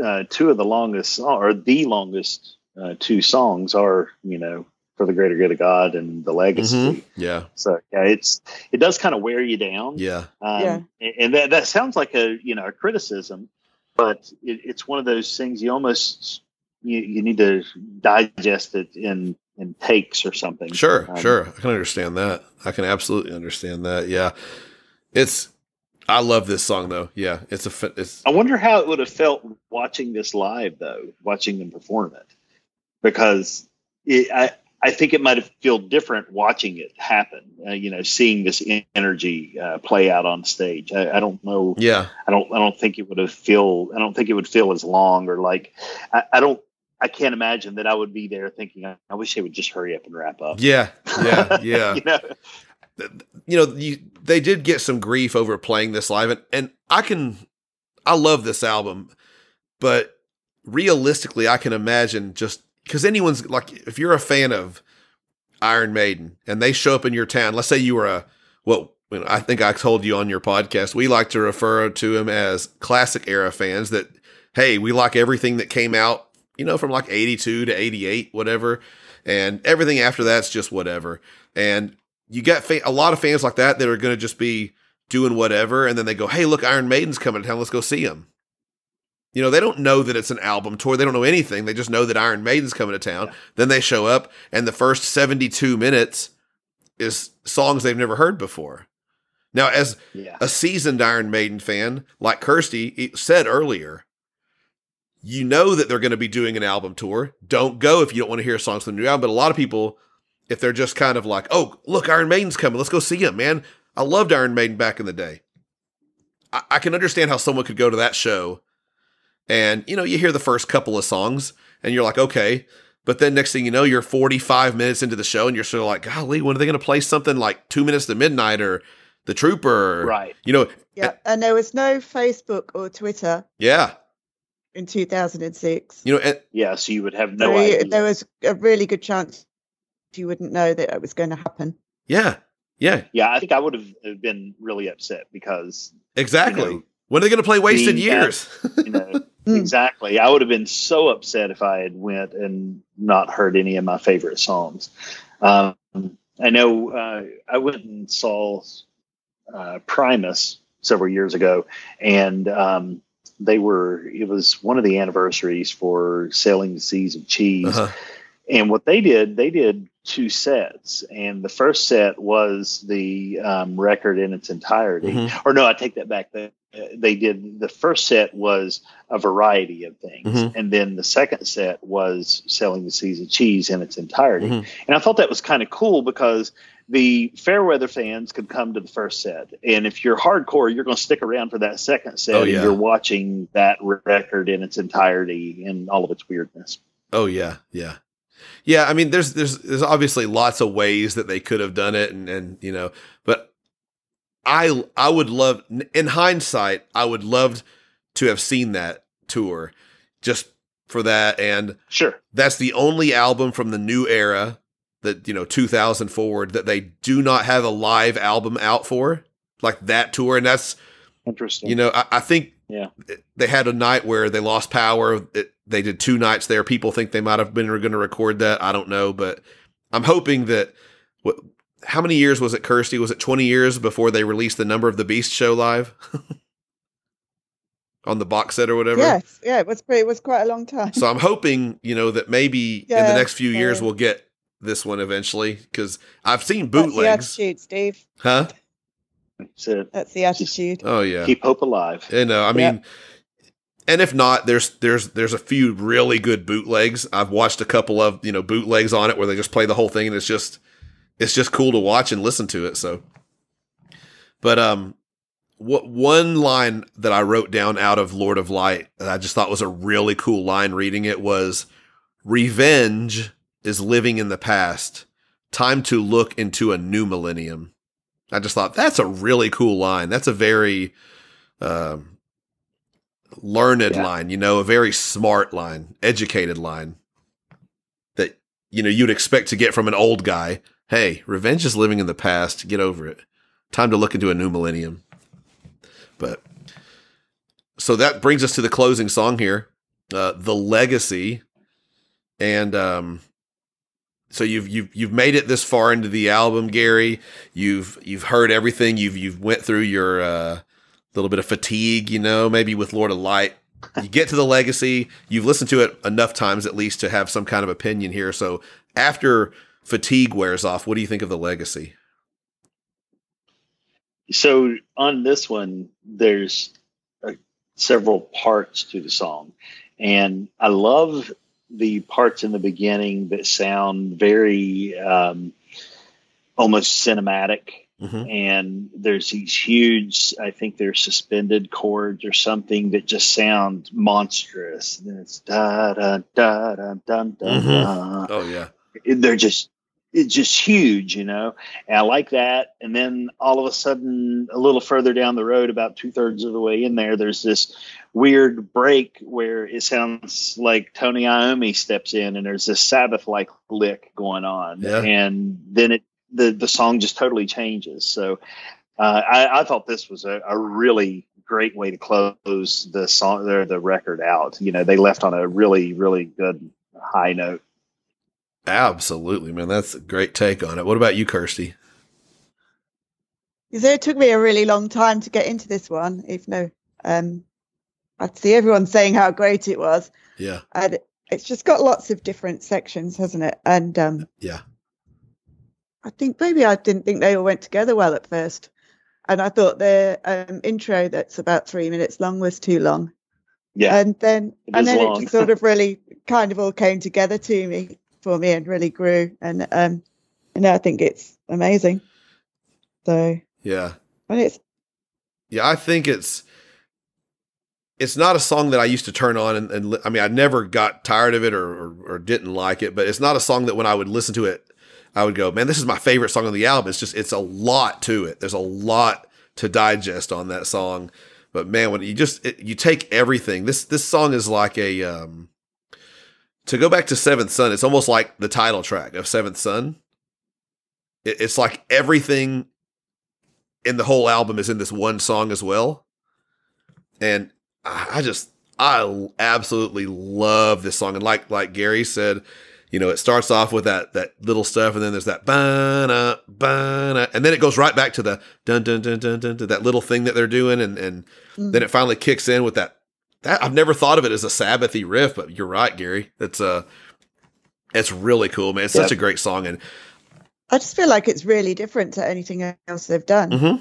Speaker 4: uh, two of the longest or the longest uh, two songs are you know for the greater good of God and the legacy.
Speaker 2: Mhm. Yeah.
Speaker 4: So yeah, it's it does kind of wear you down.
Speaker 2: Yeah.
Speaker 4: Um,
Speaker 3: Yeah.
Speaker 4: and- And that, that sounds like a you know a criticism, but it, it's one of those things you almost you, you need to digest it in in takes or something.
Speaker 2: Sure,
Speaker 4: Um,
Speaker 2: sure. I can understand that. I can absolutely understand that. Yeah. It's I love this song though. Yeah, it's a it's
Speaker 4: I wonder how it would have felt watching this live, though, watching them perform it, because it, I I think it might have felt different watching it happen. Uh, you know, seeing this energy uh, play out on stage. I, I don't know.
Speaker 2: yeah.
Speaker 4: I don't. I don't think it would have feel. I don't think it would feel as long or like. I, I don't. I can't imagine that I would be there thinking. I, I wish they would just hurry up and wrap up.
Speaker 2: Yeah, yeah, yeah.
Speaker 4: you know.
Speaker 2: you know, you, they did get some grief over playing this live, and, and I can, I love this album, but realistically, I can imagine just because anyone's like, if you're a fan of Iron Maiden and they show up in your town, let's say you were a, well, I think I told you on your podcast, we like to refer to them as classic era fans that, hey, we like everything that came out, you know, from like 82 to 88, whatever. And everything after that's just whatever. And you got fa- a lot of fans like that that are going to just be doing whatever, and then they go, "Hey, look, Iron Maiden's coming to town. Let's go see them." You know, they don't know that it's an album tour. They don't know anything. They just know that Iron Maiden's coming to town. Then they show up, and the first seventy-two minutes is songs they've never heard before. Now, as
Speaker 4: Yeah.
Speaker 2: a seasoned Iron Maiden fan, like Kirsty said earlier, you know that they're going to be doing an album tour. Don't go if you don't want to hear songs from the new album. But a lot of people, if they're just kind of like, oh, look, Iron Maiden's coming. Let's go see him, man. I loved Iron Maiden back in the day. I, I can understand how someone could go to that show and, you know, you hear the first couple of songs and you're like, okay. But then next thing you know, you're 45 minutes into the show and you're sort of like, golly, when are they going to play something like two minutes to midnight or the Trooper?
Speaker 4: Right.
Speaker 2: You know,
Speaker 3: Yeah, and there was no Facebook or Twitter
Speaker 2: yeah.
Speaker 3: in 2006.
Speaker 2: You know, and,
Speaker 4: Yeah. So you would have no
Speaker 3: so
Speaker 4: idea.
Speaker 3: there was a really good chance you wouldn't know that it was going to happen.
Speaker 2: yeah. Yeah.
Speaker 4: yeah, I think I would have been really upset because
Speaker 2: Exactly.
Speaker 4: You know,
Speaker 2: when are they going to play Wasted
Speaker 4: being at-
Speaker 2: Years?
Speaker 4: you know
Speaker 3: Mm.
Speaker 4: exactly. I would have been so upset if I had went and not heard any of my favorite songs. Um, I know uh, I went and saw uh, Primus several years ago, and um, they were. It was one of the anniversaries for Sailing the Seas of Cheese.
Speaker 2: Uh-huh.
Speaker 4: And what they did, they did two sets, and the first set was the um, record in its entirety.
Speaker 2: Mhm.
Speaker 4: Or no, I take that back. They, they did the first set was a variety of things,
Speaker 2: Mhm.
Speaker 4: and then the second set was sailing the seas of cheese in its entirety.
Speaker 2: Mhm.
Speaker 4: And I thought that was kind of cool because the Fairweather fans could come to the first set, and if you're hardcore, you're going to stick around for that second set,
Speaker 2: Oh,
Speaker 4: and
Speaker 2: yeah.
Speaker 4: you're watching that record in its entirety and all of its weirdness.
Speaker 2: Oh yeah, yeah, yeah. I mean, there's there's there's obviously lots of ways that they could have done it, and and you know, but I I would love, in hindsight, I would love to have seen that tour, just for that, and
Speaker 4: Sure.
Speaker 2: that's the only album from the new era that you know 2000 forward that they do not have a live album out for, like that tour, and that's
Speaker 4: Interesting.
Speaker 2: you know, I, I think
Speaker 4: Yeah.
Speaker 2: they had a night where they lost power. It, they did two nights there. People think they might have been going to record that. I don't know, but I'm hoping that. What? How many years was it, Kirsty? Was it 20 years before they released the Number of the Beast show live on the box set or whatever?
Speaker 3: Yes, yeah, it was pretty, it was quite a long time.
Speaker 2: So I'm hoping you know that maybe in the next few years we'll get this one eventually because I've seen
Speaker 3: That's the
Speaker 2: bootlegs,
Speaker 3: attitude, Steve.
Speaker 2: huh?
Speaker 4: So
Speaker 3: That's the attitude.
Speaker 2: Oh yeah,
Speaker 4: keep hope alive.
Speaker 2: And uh, I mean, and if not, there's there's there's a few really good bootlegs. I've watched a couple of you know bootlegs on it where they just play the whole thing, and it's just it's just cool to watch and listen to it. So, but um, what one line that I wrote down out of Lord of Light that I just thought was a really cool line reading it was, "Revenge is living in the past. Time to look into a new millennium." I just thought that's a really cool line. That's a very um, learned
Speaker 4: Yeah.
Speaker 2: line, you know, a very smart line, educated line that you know you'd expect to get from an old guy. Hey, revenge is living in the past. Get over it. Time to look into a new millennium. But so that brings us to the closing song here, uh, the legacy, and um, so you've you've you've made it this far into the album, Gary. You've you've heard everything. You've you've went through your uh, little bit of fatigue, you know, maybe with Lord of Light. You get to the legacy. You've listened to it enough times, at least, to have some kind of opinion here. So after fatigue wears off, what do you think of the legacy?
Speaker 4: so on this one, there's uh, several parts to the song, and I love the parts in the beginning that sound very um, almost cinematic.
Speaker 2: Mhm.
Speaker 4: And there's these huge, I think they're suspended chords or something that just sound monstrous. And it's da da da da da da.
Speaker 2: Mhm. Oh yeah.
Speaker 4: They're just it's just huge, you know. And I like that. And then all of a sudden, a little further down the road, about two thirds of the way in there, there's this weird break where it sounds like Tony Iommi steps in, and there's this Sabbath like lick going on,
Speaker 2: Yeah.
Speaker 4: and then it the the song just totally changes. So uh, I, I thought this was a, a really great way to close the song or the record out. You know, they left on a really really good high note.
Speaker 2: Absolutely, man. That's a great take on it. What about you, Kirsty?
Speaker 3: You say it took me a really long time to get into this one, even though um, I'd see everyone saying how great it was.
Speaker 2: Yeah.
Speaker 3: And it's just got lots of different sections, hasn't it? And um,
Speaker 2: Yeah.
Speaker 3: I think maybe I didn't think they all went together well at first. And I thought the um, intro that's about three minutes long was too long.
Speaker 4: Yeah,
Speaker 3: And then
Speaker 4: It
Speaker 3: and
Speaker 4: is
Speaker 3: then it just sort of really kind of all came together to me for me and really grew. And um I think it's amazing. So
Speaker 2: Yeah.
Speaker 3: and it's
Speaker 2: Yeah, I think it's it's not a song that I used to turn on and, and I mean I never got tired of it or, or or didn't like it, but it's not a song that when I would listen to it, I would go, man, this is my favorite song on the album. It's just it's a lot to it. There's a lot to digest on that song, but man, when you just it, you take everything, this this song is like a um to go back to Seventh Son. It's almost like the title track of Seventh Son. It, it's like everything in the whole album is in this one song as well. And I I just I absolutely love this song. And like like Gary said, you know, it starts off with that that little stuff, and then there's that ba ba and then it goes right back to the dun dun dun dun dun, to that little thing that they're doing, and and mm. then it finally kicks in with that. That I've never thought of it as a Sabbathy riff, but you're right, Gary. That's uh it's really cool, man. It's such a great song, and
Speaker 3: I just feel like it's really different to anything else they've done.
Speaker 2: Mhm.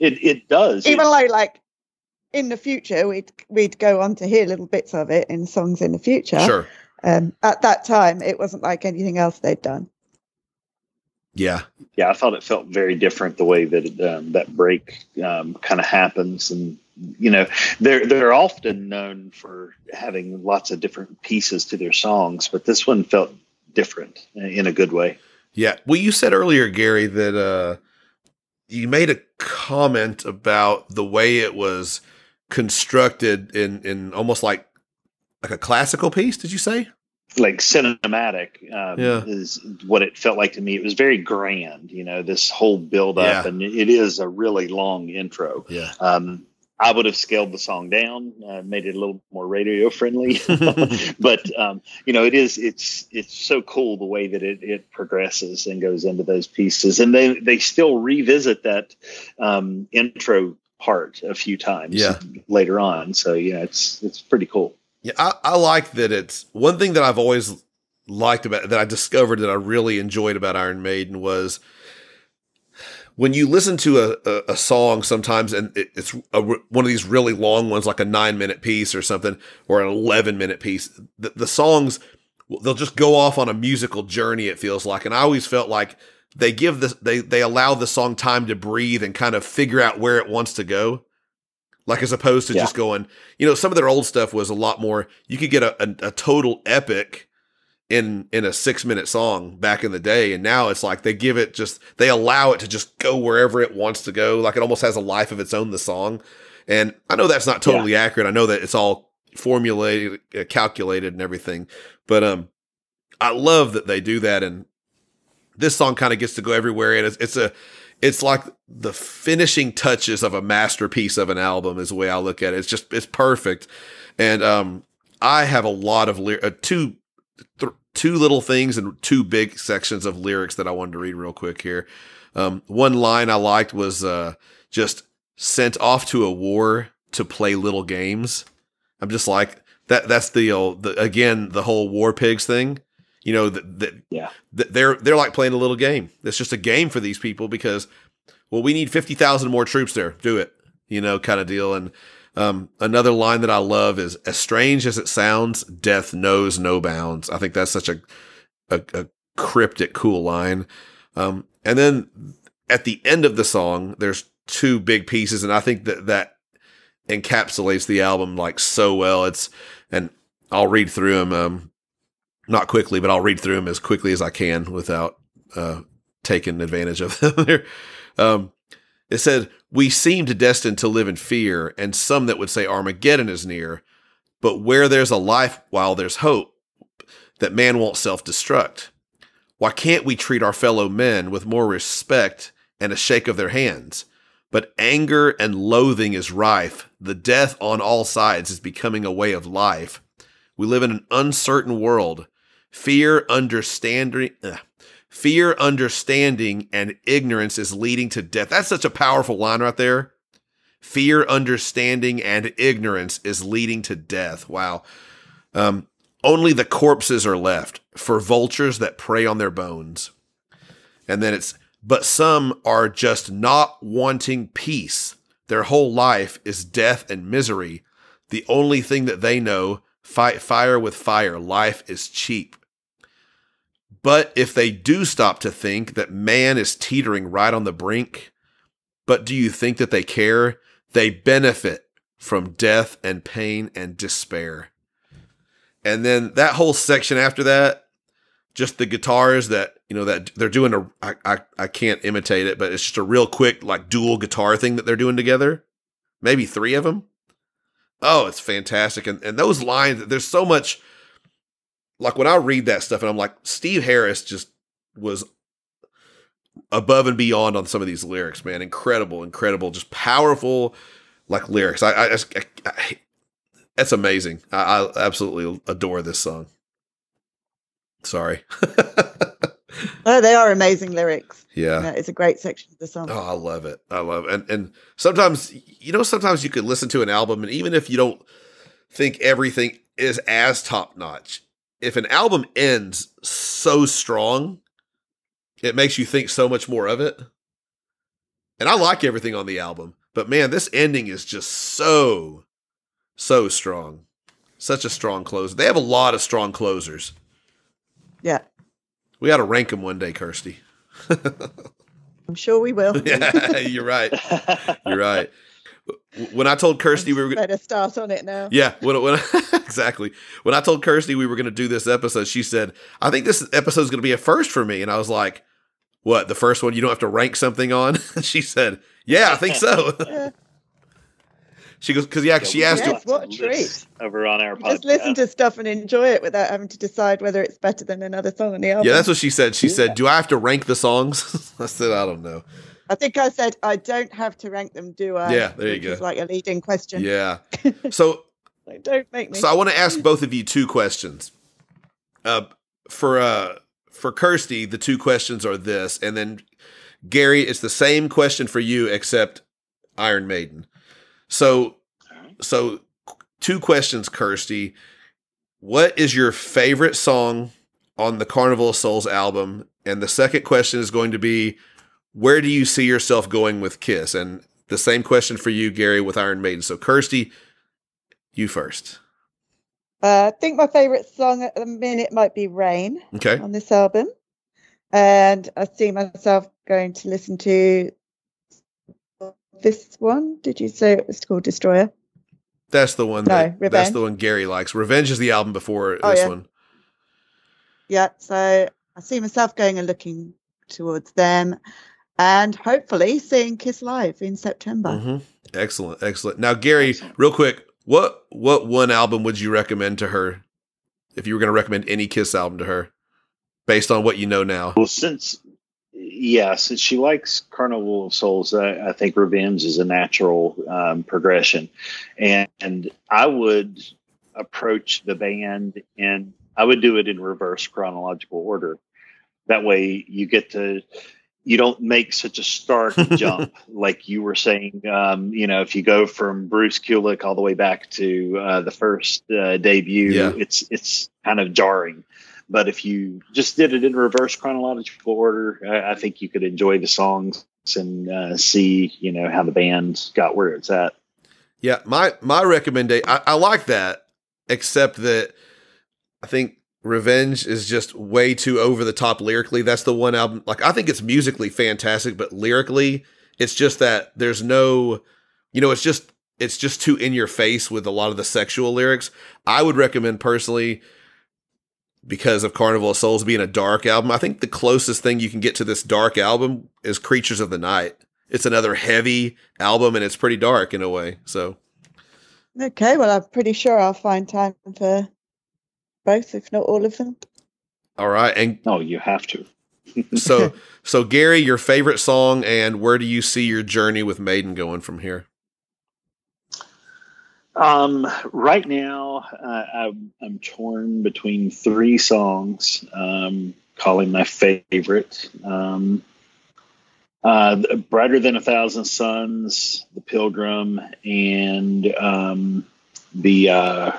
Speaker 4: it it does.
Speaker 3: Even
Speaker 4: It-
Speaker 3: though like in the future we'd we'd go on to hear little bits of it in songs in the future.
Speaker 2: sure,
Speaker 3: Um at that time it wasn't like anything else they'd done.
Speaker 2: Yeah,
Speaker 4: yeah, I thought it felt very different the way that it, um, that break um, kind of happens, and you know, they're they're often known for having lots of different pieces to their songs, but this one felt different in a good way.
Speaker 2: Yeah. Well, you said earlier, Gary, that uh, you made a comment about the way it was constructed in in almost like like a classical piece. Did you say?
Speaker 4: Like cinematic um,
Speaker 2: Yeah.
Speaker 4: is what it felt like to me. It was very grand, you know, this whole build up,
Speaker 2: Yeah.
Speaker 4: and it is a really long intro.
Speaker 2: Yeah.
Speaker 4: Um, I would have scaled the song down, uh, made it a little more radio friendly, but um, you know, it is it's it's so cool the way that it, it progresses and goes into those pieces, and they they still revisit that um, intro part a few times
Speaker 2: Yeah.
Speaker 4: later on. So yeah, it's it's pretty cool.
Speaker 2: Yeah, I, I like that it's one thing that I've always liked about that I discovered that I really enjoyed about Iron Maiden was when you listen to a, a, a song sometimes and it, it's a, one of these really long ones like a nine minute piece or something or an 11 minute piece the, the songs they'll just go off on a musical journey it feels like. And i always felt like they give this they they allow the song time to breathe and kind of figure out where it wants to go like as opposed to
Speaker 4: Yeah.
Speaker 2: just going you know some of their old stuff was a lot more you could get a, a, a total epic in in a six minute song back in the day. And now it's like they give it just they allow it to just go wherever it wants to go. Like it almost has a life of its own the song. And i know that's not totally accurate. I know that it's all formulated uh, calculated and everything. But um i love that they do that. And this song kind of gets to go everywhere. And it's, it's a it's like the finishing touches of a masterpiece of an album is the way i look at it it's just it's perfect and um i have a lot of uh, two th- two little things and two big sections of lyrics that I wanted to read real quick here. Um, one line I liked was uh, just sent off to a war to play little games. I'm just like that. That's the, the again the whole war pigs thing. You know that that
Speaker 4: Yeah.
Speaker 2: that they're they're like playing a little game. It's just a game for these people because well, we need fifty thousand more troops there. Do it, you know, kind of deal. And um, another line that I love is, "As strange as it sounds, death knows no bounds." I think that's such a a, a cryptic, cool line. Um, and then at the end of the song, there's two big pieces, and I think that that encapsulates the album like so well. It's and I'll read through them, um, not quickly, but I'll read through them as quickly as I can without uh, taking advantage of them. um, it said, "We seem destined to live in fear, and some that would say Armageddon is near. But where there's a life, while there's hope, that man won't self-destruct." Why can't we treat our fellow men with more respect and a shake of their hands? But anger and loathing is rife. The death on all sides is becoming a way of life. We live in an uncertain world. Fear, understanding, ugh. fear, understanding, and ignorance is leading to death. That's such a powerful line right there. Fear, understanding, and ignorance is leading to death. Wow. Um, only the corpses are left for vultures that prey on their bones. And then it's, but some are just not wanting peace. Their whole life is death and misery. The only thing that they know, fight fire with fire. Life is cheap. But if they do stop to think that man is teetering right on the brink, but do you think that they care? They benefit from death and pain and despair. And then that whole section after that, just the guitars that you know that they're doing a I, I I can't imitate it, but it's just a real quick like dual guitar thing that they're doing together. Maybe three of them. Oh, it's fantastic. And and those lines, there's so much like when I read that stuff and I'm like, Steve Harris just was above and beyond on some of these lyrics, man. Incredible, incredible, just powerful like lyrics. I I, I, I that's amazing. I, I absolutely adore this song. Sorry.
Speaker 3: Oh, they are amazing lyrics.
Speaker 2: yeah.
Speaker 3: Yeah, it's a great section of the song.
Speaker 2: Oh, I love it. I love it. And and sometimes you know sometimes you could listen to an album and even if you don't think everything is as top notch, if an album ends so strong, it makes you think so much more of it. And I like everything on the album, but man, this ending is just so so strong. Such a strong close. They have a lot of strong closers.
Speaker 3: Yeah,
Speaker 2: We got to rank them one day, Kirsty.
Speaker 3: I'm sure we will.
Speaker 2: yeah, you're right. You're right. When I told Kirsty we were gonna,
Speaker 3: Better start on it now.
Speaker 2: yeah, when, when exactly when I told Kirsty we were going to do this episode, she said, "I think this episode is going to be a first for me," and I was like, "What? The first one you don't have to rank something on?" she said, "Yeah, I think so."
Speaker 3: Yeah.
Speaker 2: she goes, "Because yeah, she asked,
Speaker 3: Yes,
Speaker 2: you,
Speaker 3: what a treat.
Speaker 4: over on our podcast.
Speaker 3: Just listen to stuff and enjoy it without having to decide whether it's better than another song on the album.
Speaker 2: yeah, that's what she said. She said, "Do I have to rank the songs?" I said, "I don't know."
Speaker 3: I think I said I don't have to rank them, do I?
Speaker 2: Yeah, there you
Speaker 3: Which
Speaker 2: go.
Speaker 3: is like a leading question.
Speaker 2: Yeah. So
Speaker 3: Like, don't make me.
Speaker 2: So I want to ask both of you two questions. Uh, for uh, for Kirsty, the two questions are this, and then Gary, it's the same question for you except Iron Maiden. So, so two questions, Kirsty. What is your favorite song on the Carnival of Souls album? And the second question is going to be, where do you see yourself going with Kiss? And the same question for you, Gary, with Iron Maiden. So, Kirsty, you first.
Speaker 3: Uh, I think my favourite song at the minute might be Rain
Speaker 2: Okay.
Speaker 3: on this album. And I see myself going to listen to this one. Did you say it was called Destroyer?
Speaker 2: That's the one
Speaker 3: No,
Speaker 2: that that's the one Gary likes. Revenge is the album before
Speaker 3: Oh,
Speaker 2: this
Speaker 3: yeah.
Speaker 2: one.
Speaker 3: Yeah. So I see myself going and looking towards them and hopefully seeing Kiss Live in September.
Speaker 2: hmm Excellent, excellent. Now, Gary,
Speaker 4: Excellent.
Speaker 2: real quick, what what one album would you recommend to her if you were going to recommend any Kiss album to her, based on what you know now?
Speaker 4: Well, since yeah, since she likes Carnival of Souls, I, I think Revenge is a natural um, progression, and, and I would approach the band and I would do it in reverse chronological order. That way, you get to you don't make such a stark jump like you were saying. Um, you know, if you go from Bruce Kulick all the way back to uh, the first uh, debut,
Speaker 2: Yeah.
Speaker 4: it's it's kind of jarring. But if you just did it in reverse chronological order, I, I think you could enjoy the songs and uh, see you know how the band got where it's at.
Speaker 2: Yeah, my my recommendation. I, I like that, except that I think Revenge is just way too over the top lyrically. That's the one album. Like I think it's musically fantastic, but lyrically, it's just that there's no, you know, it's just it's just too in your face with a lot of the sexual lyrics. I would recommend personally because of Carnival of Souls being a dark album. I think the closest thing you can get to this dark album is Creatures of the Night. It's another heavy album and it's pretty dark in a way. So
Speaker 3: Okay, well, I'm pretty sure I'll find time for both, if not all of them.
Speaker 2: all right, and
Speaker 4: Oh, you have to.
Speaker 2: so so Gary, your favorite song and where do you see your journey with Maiden going from here?
Speaker 4: Um, right now, uh, I'm, I'm torn between three songs. Um, calling my favorite. Um, uh, Brighter Than a Thousand Suns, The Pilgrim, and um, the uh,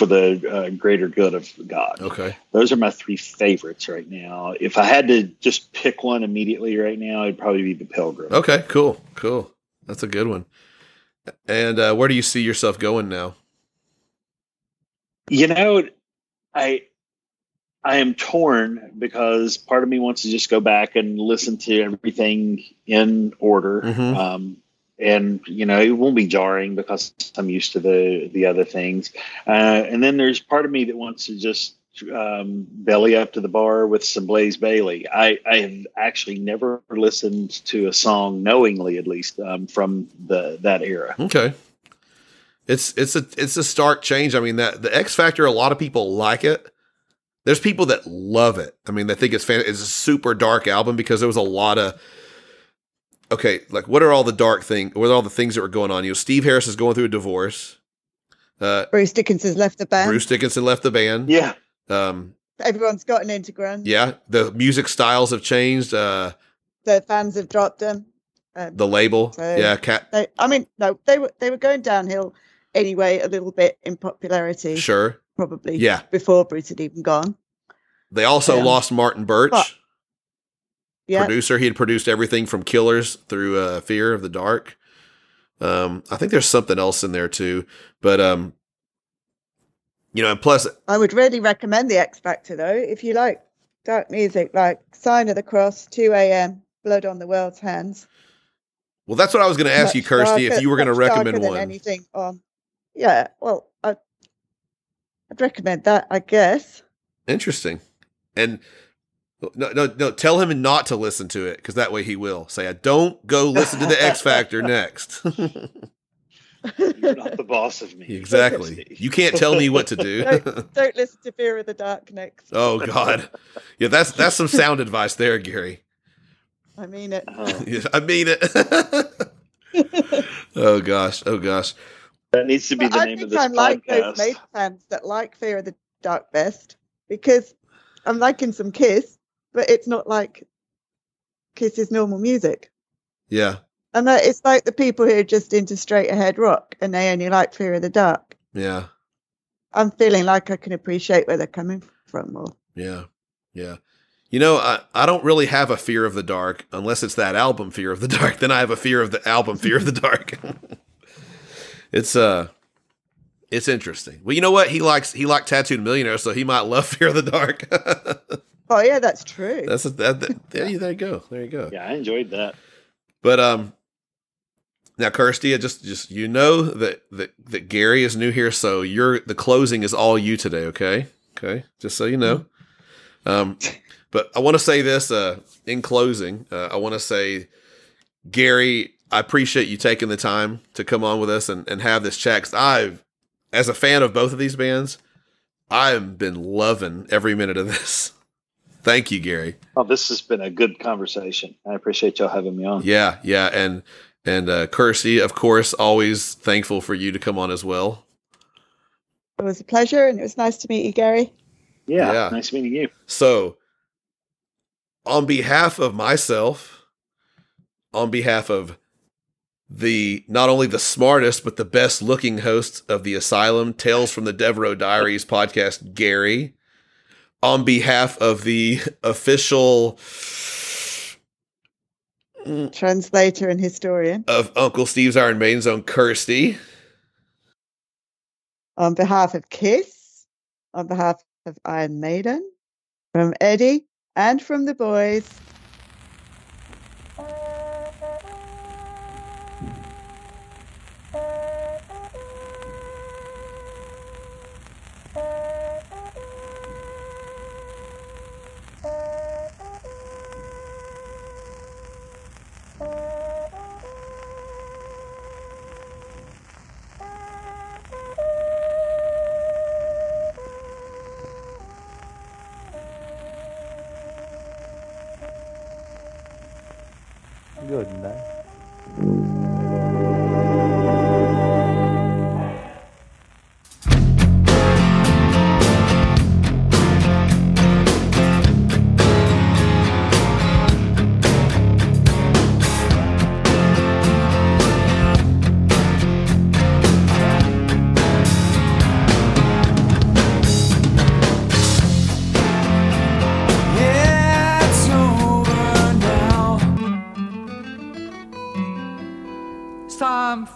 Speaker 4: For the uh, Greater Good of God.
Speaker 2: Okay.
Speaker 4: Those are my three favorites right now. If I had to just pick one immediately right now, it'd probably be The Pilgrim.
Speaker 2: Okay, cool. Cool. That's a good one. And uh, where do you see yourself going now?
Speaker 4: You know, I I am torn because part of me wants to just go back and listen to everything in order.
Speaker 2: Mhm.
Speaker 4: Um, and you know, it won't be jarring because I'm used to the the other things. Uh, and then there's part of me that wants to just um, belly up to the bar with some Blaze Bayley. I, I have actually never listened to a song knowingly, at least um, from the that era.
Speaker 2: Okay. It's it's a it's a stark change. I mean that the X Factor, a lot of people like it. There's people that love it. I mean, they think it's fan. It's a super dark album because there was a lot of. Okay, like what are all the dark thing? What are all the things that were going on? You know, Steve Harris is going through a divorce. Uh,
Speaker 3: Bruce Dickinson's left the band.
Speaker 2: Bruce Dickinson left the band.
Speaker 4: Yeah,
Speaker 2: Um,
Speaker 3: Everyone's got an integral.
Speaker 2: yeah, the music styles have changed. Uh,
Speaker 3: The fans have dropped them. Um,
Speaker 2: the label,
Speaker 3: So-
Speaker 2: yeah, cat,
Speaker 3: they, I mean, no, they were they were going downhill anyway, a little bit in popularity,
Speaker 2: sure,
Speaker 3: probably.
Speaker 2: yeah.
Speaker 3: Before Bruce had even gone.
Speaker 2: They also
Speaker 3: Yeah.
Speaker 2: lost Martin Birch.
Speaker 3: But- Yeah.
Speaker 2: producer. He had produced everything from Killers through uh, Fear of the Dark. Um, I think there's something else in there too, but um, you know, and plus,
Speaker 3: I would really recommend the X Factor though, if you like dark music, like Sign of the Cross, 2 a.m., Blood on the World's Hands.
Speaker 2: well, that's what I was going to ask you, Kirsty, if you were going to recommend one.
Speaker 3: Anything on? Yeah, well, I, I'd recommend that, I guess.
Speaker 2: Interesting, and no, no, no. Tell him not to listen to it because that way he will say, "I don't go listen to the X Factor next."
Speaker 4: you're not the boss of me.
Speaker 2: exactly. You can't tell me what to do.
Speaker 3: Don't listen to Fear of the Dark next.
Speaker 2: oh God, yeah, that's that's some sound advice there, Gary.
Speaker 3: I mean it.
Speaker 4: Oh,
Speaker 2: Yeah, I mean it. oh gosh, oh gosh.
Speaker 4: that needs to be
Speaker 3: But
Speaker 4: the
Speaker 3: I
Speaker 4: name of
Speaker 3: think
Speaker 4: this
Speaker 3: I'm like those
Speaker 4: podcast.
Speaker 3: Fans that like Fear of the Dark best because I'm liking some Kiss, but it's not like Kiss's normal music.
Speaker 2: Yeah,
Speaker 3: And that it's like the people who are just into straight ahead rock and they only like Fear of the Dark.
Speaker 2: yeah,
Speaker 3: I'm feeling like I can appreciate where they're coming from more.
Speaker 2: yeah, yeah. You know, I, I don't really have a fear of the dark unless it's that album Fear of the Dark. Then I have a fear of the album Fear of the Dark. it's uh it's interesting. Well, you know what? He likes he liked Tattooed Millionaire, so he might love Fear of the Dark.
Speaker 3: Oh yeah, that's true.
Speaker 2: That's a, that, that there you there you go. There you go.
Speaker 4: Yeah, I enjoyed that.
Speaker 2: But um, now Kirsty, I just just you know that that that Gary is new here, so you're the closing is all you today. Okay, okay, just so you know. Um, but I want to say this uh, in closing. Uh, I want to say, Gary, I appreciate you taking the time to come on with us and, and have this chat. 'cause I've, as a fan of both of these bands, I've been loving every minute of this. Thank you, Gary.
Speaker 4: Oh, this has been a good conversation. I appreciate y'all having me on.
Speaker 2: Yeah, yeah, and and uh, Kirsty, of course, always thankful for you to come on as well.
Speaker 3: It was a pleasure and it was nice to meet you, Gary.
Speaker 4: Yeah,
Speaker 2: Yeah.
Speaker 4: nice meeting you.
Speaker 2: So, on behalf of myself, on behalf of the not only the smartest but the best looking host of the Asylum Tales from the Devereaux Diaries podcast, Gary, on behalf of the official
Speaker 3: translator and historian.
Speaker 2: Of Uncle Steve's Iron Maiden's own Kirsty.
Speaker 3: On behalf of Kiss, on behalf of Iron Maiden, from Eddie, and from the boys.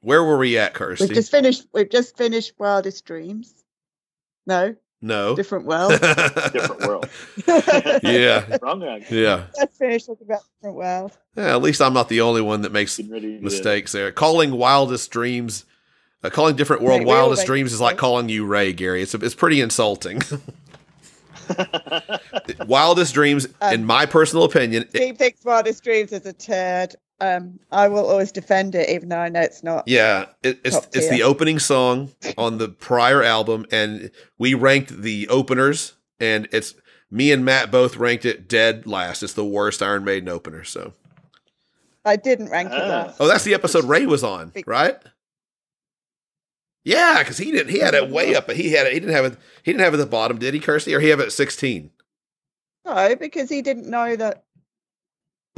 Speaker 2: Where were we at, Kirsty?
Speaker 3: We've just finished. We've just finished Wildest Dreams. No,
Speaker 2: no.
Speaker 3: different world.
Speaker 4: Different world.
Speaker 2: yeah.
Speaker 4: Wrong guy.
Speaker 2: Yeah.
Speaker 3: Let's finish talking about different world.
Speaker 2: Yeah, At least I'm not the only one that makes
Speaker 4: Getting ready to-
Speaker 2: mistakes there. Calling wildest dreams, uh, calling different world
Speaker 3: Right, we all
Speaker 2: wildest dreams is like calling you Ray, Gary. It's it's pretty insulting. wildest dreams, in
Speaker 3: Um,
Speaker 2: my personal opinion, it-
Speaker 3: thinks Wildest Dreams is a turd. Um, I will always defend it, even though I know it's not.
Speaker 2: yeah, it, it's
Speaker 3: Top
Speaker 2: it's
Speaker 3: tier.
Speaker 2: the opening song on the prior album, and we ranked the openers, and it's me and Matt both ranked it dead last. It's the worst Iron Maiden opener. So,
Speaker 3: I didn't rank it
Speaker 4: Ah.
Speaker 3: last.
Speaker 2: oh, that's the episode Ray was on, right? Yeah, because he didn't. He had it way up. But he had it. He didn't have it. He didn't have it at the bottom, did he, Kirsty? Or he have it at sixteen?
Speaker 3: No, because he didn't know that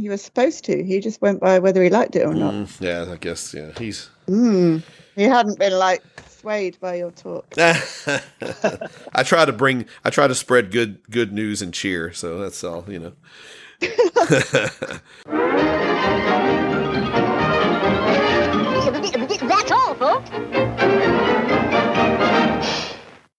Speaker 3: he was supposed to. He just went by whether he liked it or not.
Speaker 2: Mm, yeah, I guess. Yeah, he's.
Speaker 3: Mm. He hadn't been like swayed by your talk.
Speaker 2: I try to bring. I try to spread good good news and cheer. So that's all. You know.